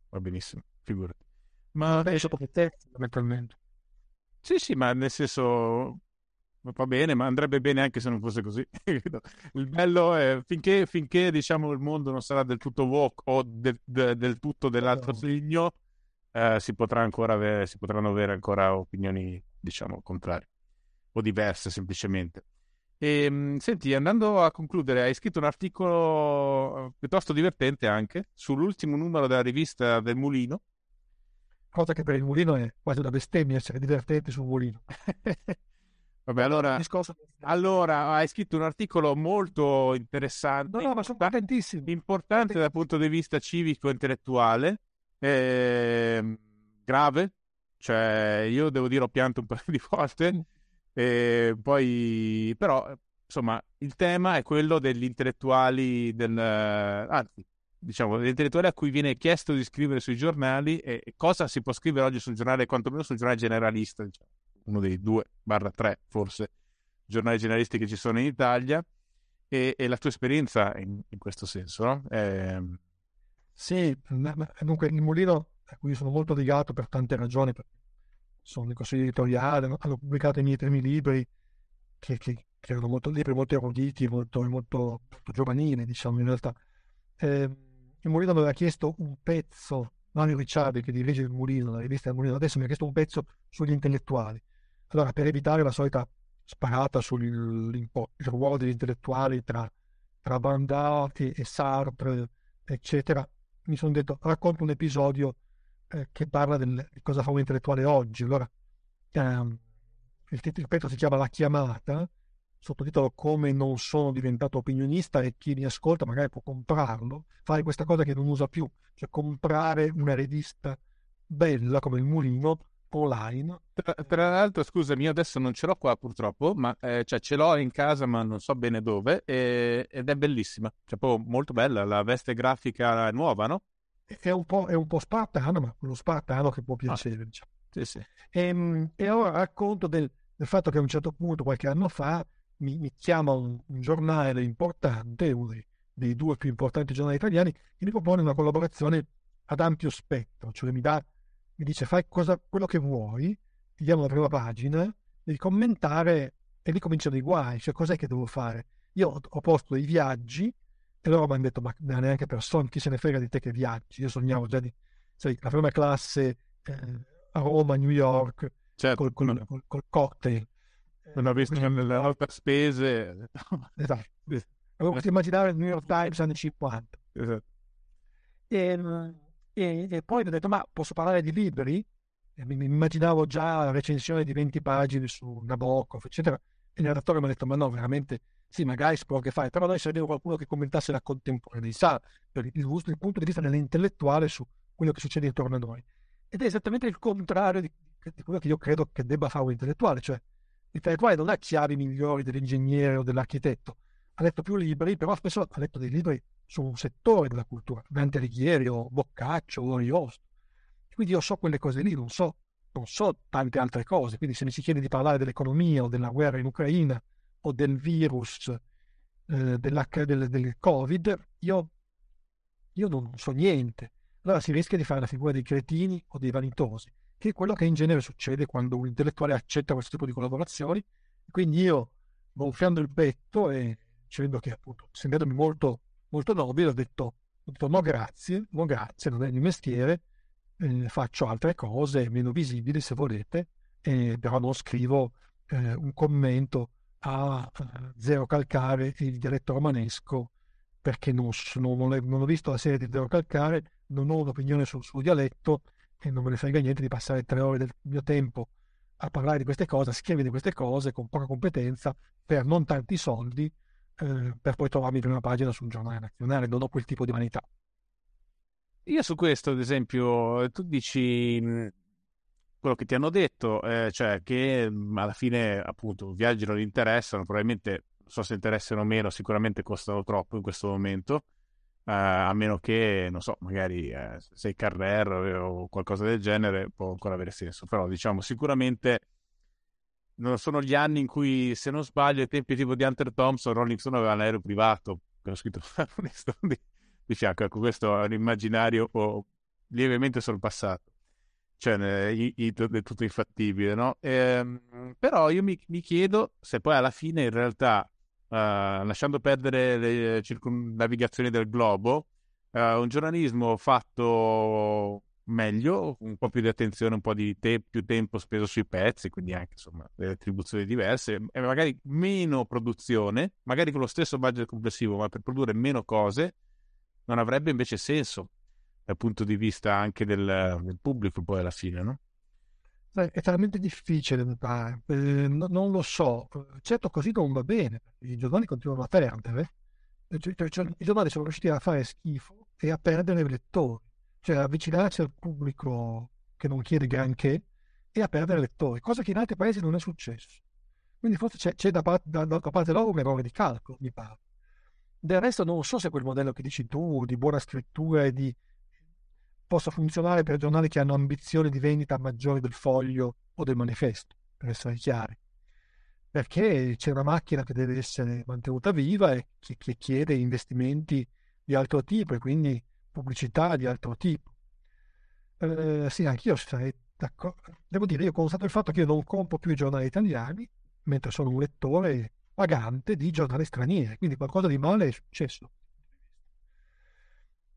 B: va benissimo, figurati. Ma
A: penso proprio te, fondamentalmente.
B: Sì, sì, ma nel senso va bene, ma andrebbe bene anche se non fosse così. *laughs* il bello è finché, finché diciamo, il mondo non sarà del tutto woke o del, de, del tutto dell'altro segno, eh, si, potrà ancora avere, si potranno avere ancora opinioni, diciamo, contrarie o diverse semplicemente. E, ehm, senti, andando a concludere, hai scritto un articolo eh, piuttosto divertente anche sull'ultimo numero della rivista del Mulino.
A: Cosa che per il Mulino è quasi una bestemmia essere divertenti sul Mulino. *laughs*
B: Vabbè, allora, allora, hai scritto un articolo molto interessante.
A: No, no, ma sono contentissimo.
B: Importante dal punto di vista civico-intellettuale, eh, grave. Cioè, io devo dire, ho pianto un paio *laughs* di volte. Mm. E poi, però, insomma, il tema è quello degli intellettuali, del, anzi, diciamo, degli intellettuali a cui viene chiesto di scrivere sui giornali e cosa si può scrivere oggi sul giornale, quantomeno sul giornale generalista, diciamo uno dei due, barra tre forse, giornali generalisti che ci sono in Italia e, e la tua esperienza in, in questo senso, no? Eh...
A: Sì, dunque il Mulino a cui sono molto legato per tante ragioni, sono nel consiglio editoriale, hanno pubblicato i miei primi libri che, che, che erano molto libri, molto eruditi, molto, molto, molto giovanili, diciamo in realtà. Eh, il Mulino mi aveva chiesto un pezzo, Mario Ricciardi che dirige il Mulino, la rivista del Mulino, adesso mi ha chiesto un pezzo sugli intellettuali. Allora, per evitare la solita sparata sul ruolo degli intellettuali tra, tra Bandati e Sartre, eccetera, mi sono detto racconto un episodio eh, che parla del, di cosa fa un intellettuale oggi. Allora, ehm, il, il pezzo si chiama La chiamata, sottotitolo Come non sono diventato opinionista e chi mi ascolta magari può comprarlo, fare questa cosa che non usa più, cioè comprare una rivista bella come il Mulino online.
B: Tra, tra, l'altro, scusami, io adesso non ce l'ho qua purtroppo, ma eh, cioè, ce l'ho in casa, ma non so bene dove, e, ed è bellissima. Cioè, proprio molto bella, la veste grafica nuova, no?
A: È un po', è un po spartano, ma quello spartano che può ah. piacere, ah. diciamo.
B: Sì, sì.
A: E, ehm, e, ora racconto del, del, fatto che a un certo punto, qualche anno fa, mi, mi chiama un, un, giornale importante, uno dei, dei due più importanti giornali italiani, che mi propone una collaborazione ad ampio spettro, cioè mi dà mi dice fai cosa, quello che vuoi, ti diamo la prima pagina, devi commentare e lì cominciano i guai, cioè cos'è che devo fare? Io ho, posto i viaggi e loro mi hanno detto ma neanche per sogno, chi se ne frega di te che viaggi? Io sognavo già di, sai, la prima classe eh, a Roma, New York, certo, col, col, col, col, cocktail.
B: Non ho visto nelle altre spese. *laughs*
A: esatto. Avevo potuto immaginare il New York Times anni 50. Esatto. E, ehm, e, e poi ho detto, ma posso parlare di libri? E mi, mi immaginavo già la recensione di 20 pagine su Nabokov, eccetera. E il redattore mi ha detto, ma no, veramente, sì, magari si può anche fare, però noi serviva qualcuno che commentasse la contemporaneità, per il, il, il punto di vista dell'intellettuale su quello che succede intorno a noi. Ed è esattamente il contrario di, di quello che io credo che debba fare un intellettuale, cioè l'intellettuale non ha chiavi migliori dell'ingegnere o dell'architetto, ha letto più libri, però spesso ha letto dei libri su un settore della cultura, Dante Alighieri o Boccaccio o Ariosto. Quindi io so quelle cose lì, non so, non so tante altre cose. Quindi se mi si chiede di parlare dell'economia o della guerra in Ucraina o del virus, eh, del, del, Covid, io, io non so niente. Allora si rischia di fare la figura dei cretini o dei vanitosi, che è quello che in genere succede quando un intellettuale accetta questo tipo di collaborazioni. Quindi io, gonfiando il petto e dicendo che appunto, sembrandomi molto molto nobile, ho detto, ho detto no grazie, no grazie, non è il mio mestiere, eh, faccio altre cose meno visibili se volete, eh, però non scrivo eh, un commento a Zero Calcare il dialetto romanesco perché non, non, non, ho visto la serie di Zero Calcare, non ho un'opinione sul suo dialetto e non me ne frega niente di passare tre ore del mio tempo a parlare di queste cose, a scrivere di queste cose con poca competenza per non tanti soldi eh, per poi trovarmi in prima pagina su un giornale nazionale. Non ho quel tipo di vanità.
B: Io su questo, ad esempio, tu dici quello che ti hanno detto, eh, cioè che alla fine appunto viaggi non interessano, probabilmente so se interessano o meno, sicuramente costano troppo in questo momento, eh, a meno che, non so, magari eh, sei Carrer o qualcosa del genere, può ancora avere senso, però diciamo sicuramente sono gli anni in cui, se non sbaglio, ai tempi tipo di Hunter Thompson, Rolling Stone aveva un aereo privato, che ho scritto *laughs* di, di fianco, ecco questo è un immaginario lievemente sorpassato cioè è, è, tutto infattibile, no? Ehm, però io mi, mi, chiedo se poi alla fine in realtà, uh, lasciando perdere le circunnavigazioni del globo, uh, un giornalismo fatto meglio, un po' più di attenzione, un po' di te- più tempo speso sui pezzi, quindi anche insomma delle attribuzioni diverse, e magari meno produzione, magari con lo stesso budget complessivo, ma per produrre meno cose, non avrebbe invece senso dal punto di vista anche del, del pubblico poi alla fine, no?
A: È talmente difficile, eh, non lo so. Certo, così non va bene. I giornali continuano a perdere. Cioè, cioè, I giornali sono riusciti a fare schifo e a perdere lettori, cioè avvicinarsi al pubblico che non chiede granché e a perdere lettori, cosa che in altri paesi non è successo. Quindi forse c'è, c'è da, parte, da, da parte loro un errore di calcolo, mi pare. Del resto non so se quel modello che dici tu, di buona scrittura e di possa funzionare per giornali che hanno ambizioni di vendita maggiori del foglio o del manifesto, per essere chiari. Perché c'è una macchina che deve essere mantenuta viva e che, che chiede investimenti di altro tipo e quindi pubblicità di altro tipo. Eh, sì, anch'io sarei d'accordo. Devo dire, io constato il fatto che io non compro più i giornali italiani, mentre sono un lettore pagante di giornali stranieri, quindi qualcosa di male è successo.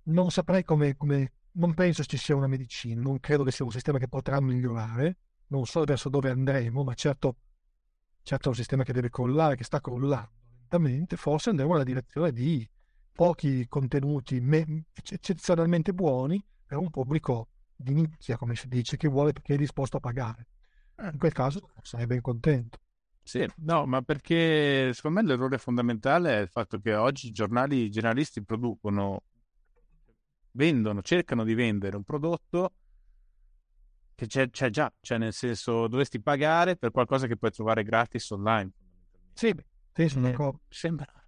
A: Non saprei come, come non penso ci sia una medicina, non credo che sia un sistema che potrà migliorare, non so verso dove andremo, ma certo, certo è un sistema che deve crollare, che sta crollando lentamente, forse andremo nella direzione di pochi contenuti me- eccezionalmente buoni per un pubblico di nicchia, come si dice, che vuole perché è disposto a pagare. Eh. In quel caso sarei ben contento.
B: Sì, no, ma perché secondo me l'errore fondamentale è il fatto che oggi i giornali i giornalisti producono vendono, cercano di vendere un prodotto che c'è, c'è, già, cioè nel senso dovresti pagare per qualcosa che puoi trovare gratis online.
A: Sì, sì sono
B: eh, Sembra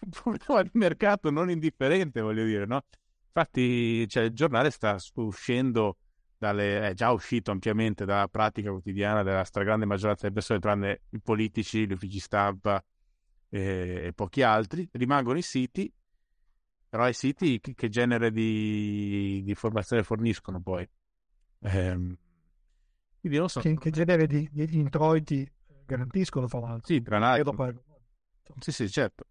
B: un problema di mercato non indifferente, voglio dire, no? Infatti cioè, il giornale sta uscendo dalle, è già uscito ampiamente dalla pratica quotidiana della stragrande maggioranza delle persone, tranne i politici, gli uffici stampa e, e pochi altri. Rimangono i siti però i siti che, che genere di, di, informazione forniscono poi?
A: Ehm, quindi non so. Che, che genere di, di introiti garantiscono, fra l'altro?
B: Sì, tra l'altro. Sì, sì, certo.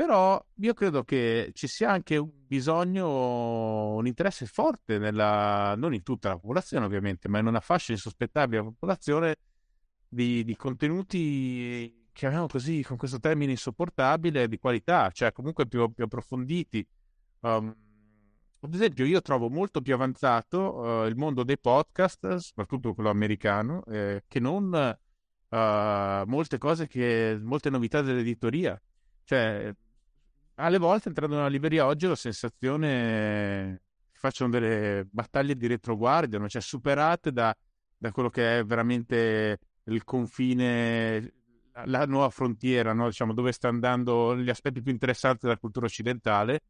B: Però io credo che ci sia anche un bisogno, un interesse forte nella, non in tutta la popolazione ovviamente, ma in una fascia insospettabile della popolazione di, di contenuti chiamiamo così, con questo termine insopportabile, di qualità, cioè comunque più, più approfonditi. Um, ad esempio, io trovo molto più avanzato uh, il mondo dei podcast, soprattutto quello americano, eh, che non uh, molte cose che, molte novità dell'editoria. Cioè, alle volte entrando nella libreria oggi ho la sensazione che facciano delle battaglie di retroguardia, cioè superate da, da quello che è veramente il confine la nuova frontiera, no? diciamo, dove sta andando gli aspetti più interessanti della cultura occidentale,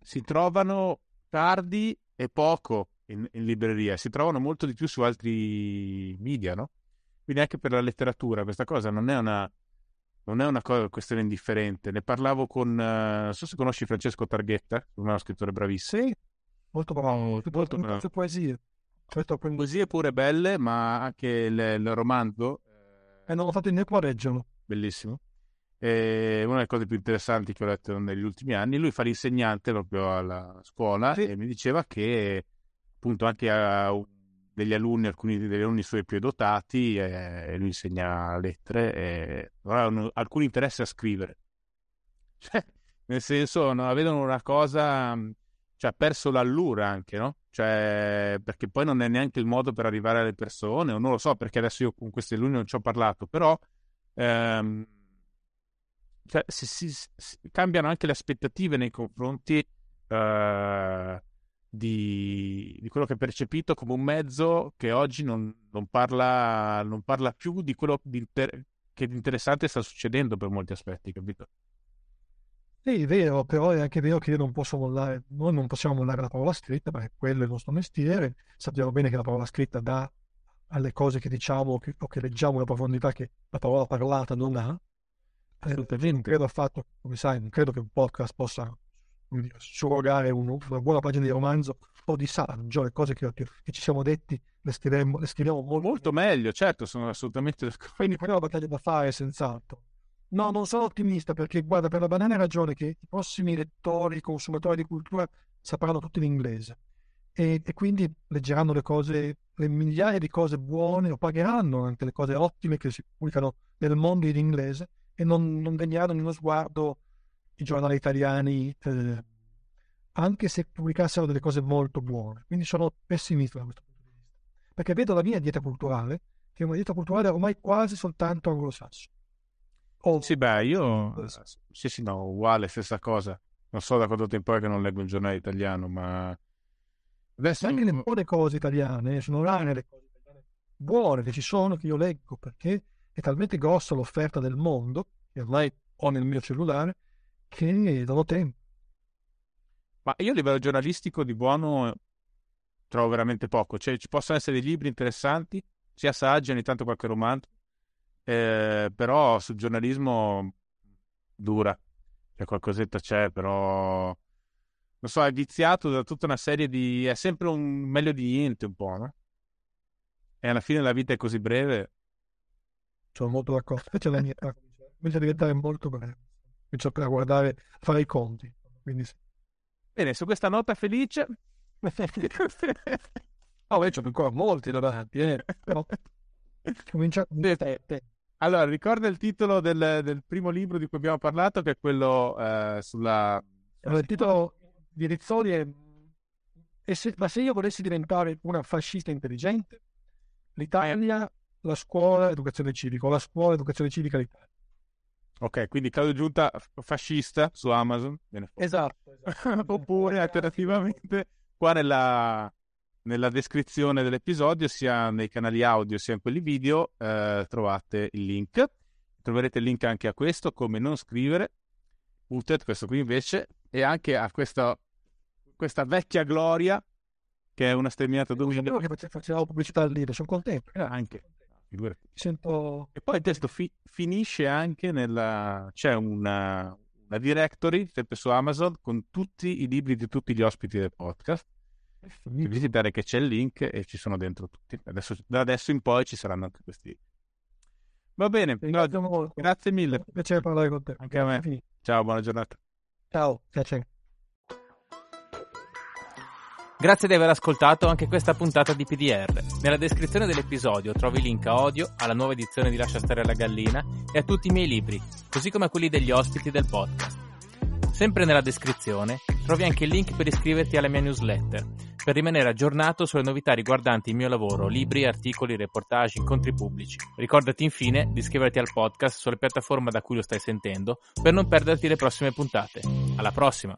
B: si trovano tardi e poco in, in, libreria, si trovano molto di più su altri media, no? Quindi anche per la letteratura questa cosa non è una, non è una cosa, questione indifferente. Ne parlavo con, uh, non so se conosci Francesco Targhetta, uno scrittore bravissimo.
A: Sì, molto bravo, molto bravo. poesie.
B: Certo, Poesie pure belle, ma anche il, il romanzo
A: e non l'ho fatto in leggerlo.
B: Bellissimo. E una delle cose più interessanti che ho letto negli ultimi anni, lui fa l'insegnante proprio alla scuola sì. e mi diceva che appunto anche a degli alunni, alcuni degli alunni suoi più dotati, eh, lui insegna lettere e non hanno alcun interesse a scrivere. *laughs* Cioè, nel senso, no, vedono una cosa, cioè ha perso l'allura anche, no? cioè perché poi non è neanche il modo per arrivare alle persone, o non lo so perché adesso io con questi alunni non ci ho parlato, però ehm, cioè, si, si, si, cambiano anche le aspettative nei confronti eh, di, di, quello che è percepito come un mezzo che oggi non, non, parla, non parla, più di quello di inter- che di interessante sta succedendo per molti aspetti, capito?
A: Sì, è vero, però è anche vero che io non posso mollare, noi non possiamo mollare la parola scritta perché quello è il nostro mestiere. Sappiamo bene che la parola scritta dà alle cose che diciamo che, o che leggiamo una profondità che la parola parlata non ha. Eh, non credo affatto, come sai, non credo che un podcast possa dire, surrogare un, una buona pagina di romanzo o di saggio, le cose che, che, che ci siamo detti le scriviamo, le scriviamo molto,
B: molto meglio, certo, sono assolutamente d'accordo. *laughs*
A: Quindi quella è una battaglia da fare, senz'altro. No, non sono ottimista perché, guarda, per la banale ragione che i prossimi lettori, consumatori di cultura sapranno tutto in inglese e, e, quindi leggeranno le cose, le migliaia di cose buone o pagheranno anche le cose ottime che si pubblicano nel mondo in inglese e non, non degneranno uno sguardo i giornali italiani, eh, anche se pubblicassero delle cose molto buone. Quindi sono pessimista da questo punto di vista. Perché vedo la mia dieta culturale, che è una dieta culturale ormai quasi soltanto anglosassone.
B: Oh, sì, beh, io... Sì, sì, no, uguale, stessa cosa. Non so da quanto tempo è che non leggo un giornale italiano, ma...
A: Adesso... Anche le buone cose italiane, sono rare le cose italiane buone che ci sono, che io leggo, perché è talmente grossa l'offerta del mondo, che ormai ho nel mio cellulare, che danno tempo.
B: Ma io a livello giornalistico di buono trovo veramente poco. Cioè, ci possono essere dei libri interessanti, sia saggi, ogni tanto qualche romanzo, eh, però sul giornalismo dura, cioè qualcosetta c'è, però non so, è viziato da tutta una serie di... è sempre un meglio di niente un po', no? E alla fine la vita è così breve.
A: Sono molto d'accordo, invece la mia comincia a diventare molto breve, comincia a guardare, a fare i conti, quindi sì.
B: Bene, su questa nota felice... *laughs*
A: oh, invece ancora molti davanti, eh? però comincia...
B: Allora, ricorda il titolo del, del, primo libro di cui abbiamo parlato, che è quello eh, sulla...
A: Allora, il titolo di Rizzoli è se, Ma se io volessi diventare una fascista intelligente, l'Italia, la scuola, educazione civica, o la scuola, educazione civica l'Italia.
B: Ok, quindi Claudio Giunta fascista su Amazon.
A: Esatto. esatto. *laughs*
B: Oppure alternativamente qua nella, nella descrizione dell'episodio, sia nei canali audio sia in quelli video, eh, trovate il link. Troverete il link anche a questo, come non scrivere, Utet, questo qui invece, e anche a questa, questa vecchia gloria, che è una sterminata
A: domenica. che faceva pubblicità al libro, sono contento.
B: Eh, anche.
A: Sento...
B: E poi il testo fi- finisce anche nella... c'è una, una directory, sempre su Amazon, con tutti i libri di tutti gli ospiti del podcast di visitare che c'è il link e ci sono dentro tutti. Adesso, da adesso in poi ci saranno anche questi. Va bene, no, grazie mille.
A: Piacere parlare con te.
B: Anche a me. Ciao, buona giornata.
A: Ciao, piacere.
C: Grazie di aver ascoltato anche questa puntata di PDR. Nella descrizione dell'episodio trovi link a Odio, alla nuova edizione di Lascia stare la gallina e a tutti i miei libri, così come a quelli degli ospiti del podcast. Sempre nella descrizione trovi anche il link per iscriverti alla mia newsletter, per rimanere aggiornato sulle novità riguardanti il mio lavoro, libri, articoli, reportage, incontri pubblici. Ricordati infine di iscriverti al podcast sulla piattaforma da cui lo stai sentendo per non perderti le prossime puntate. Alla prossima!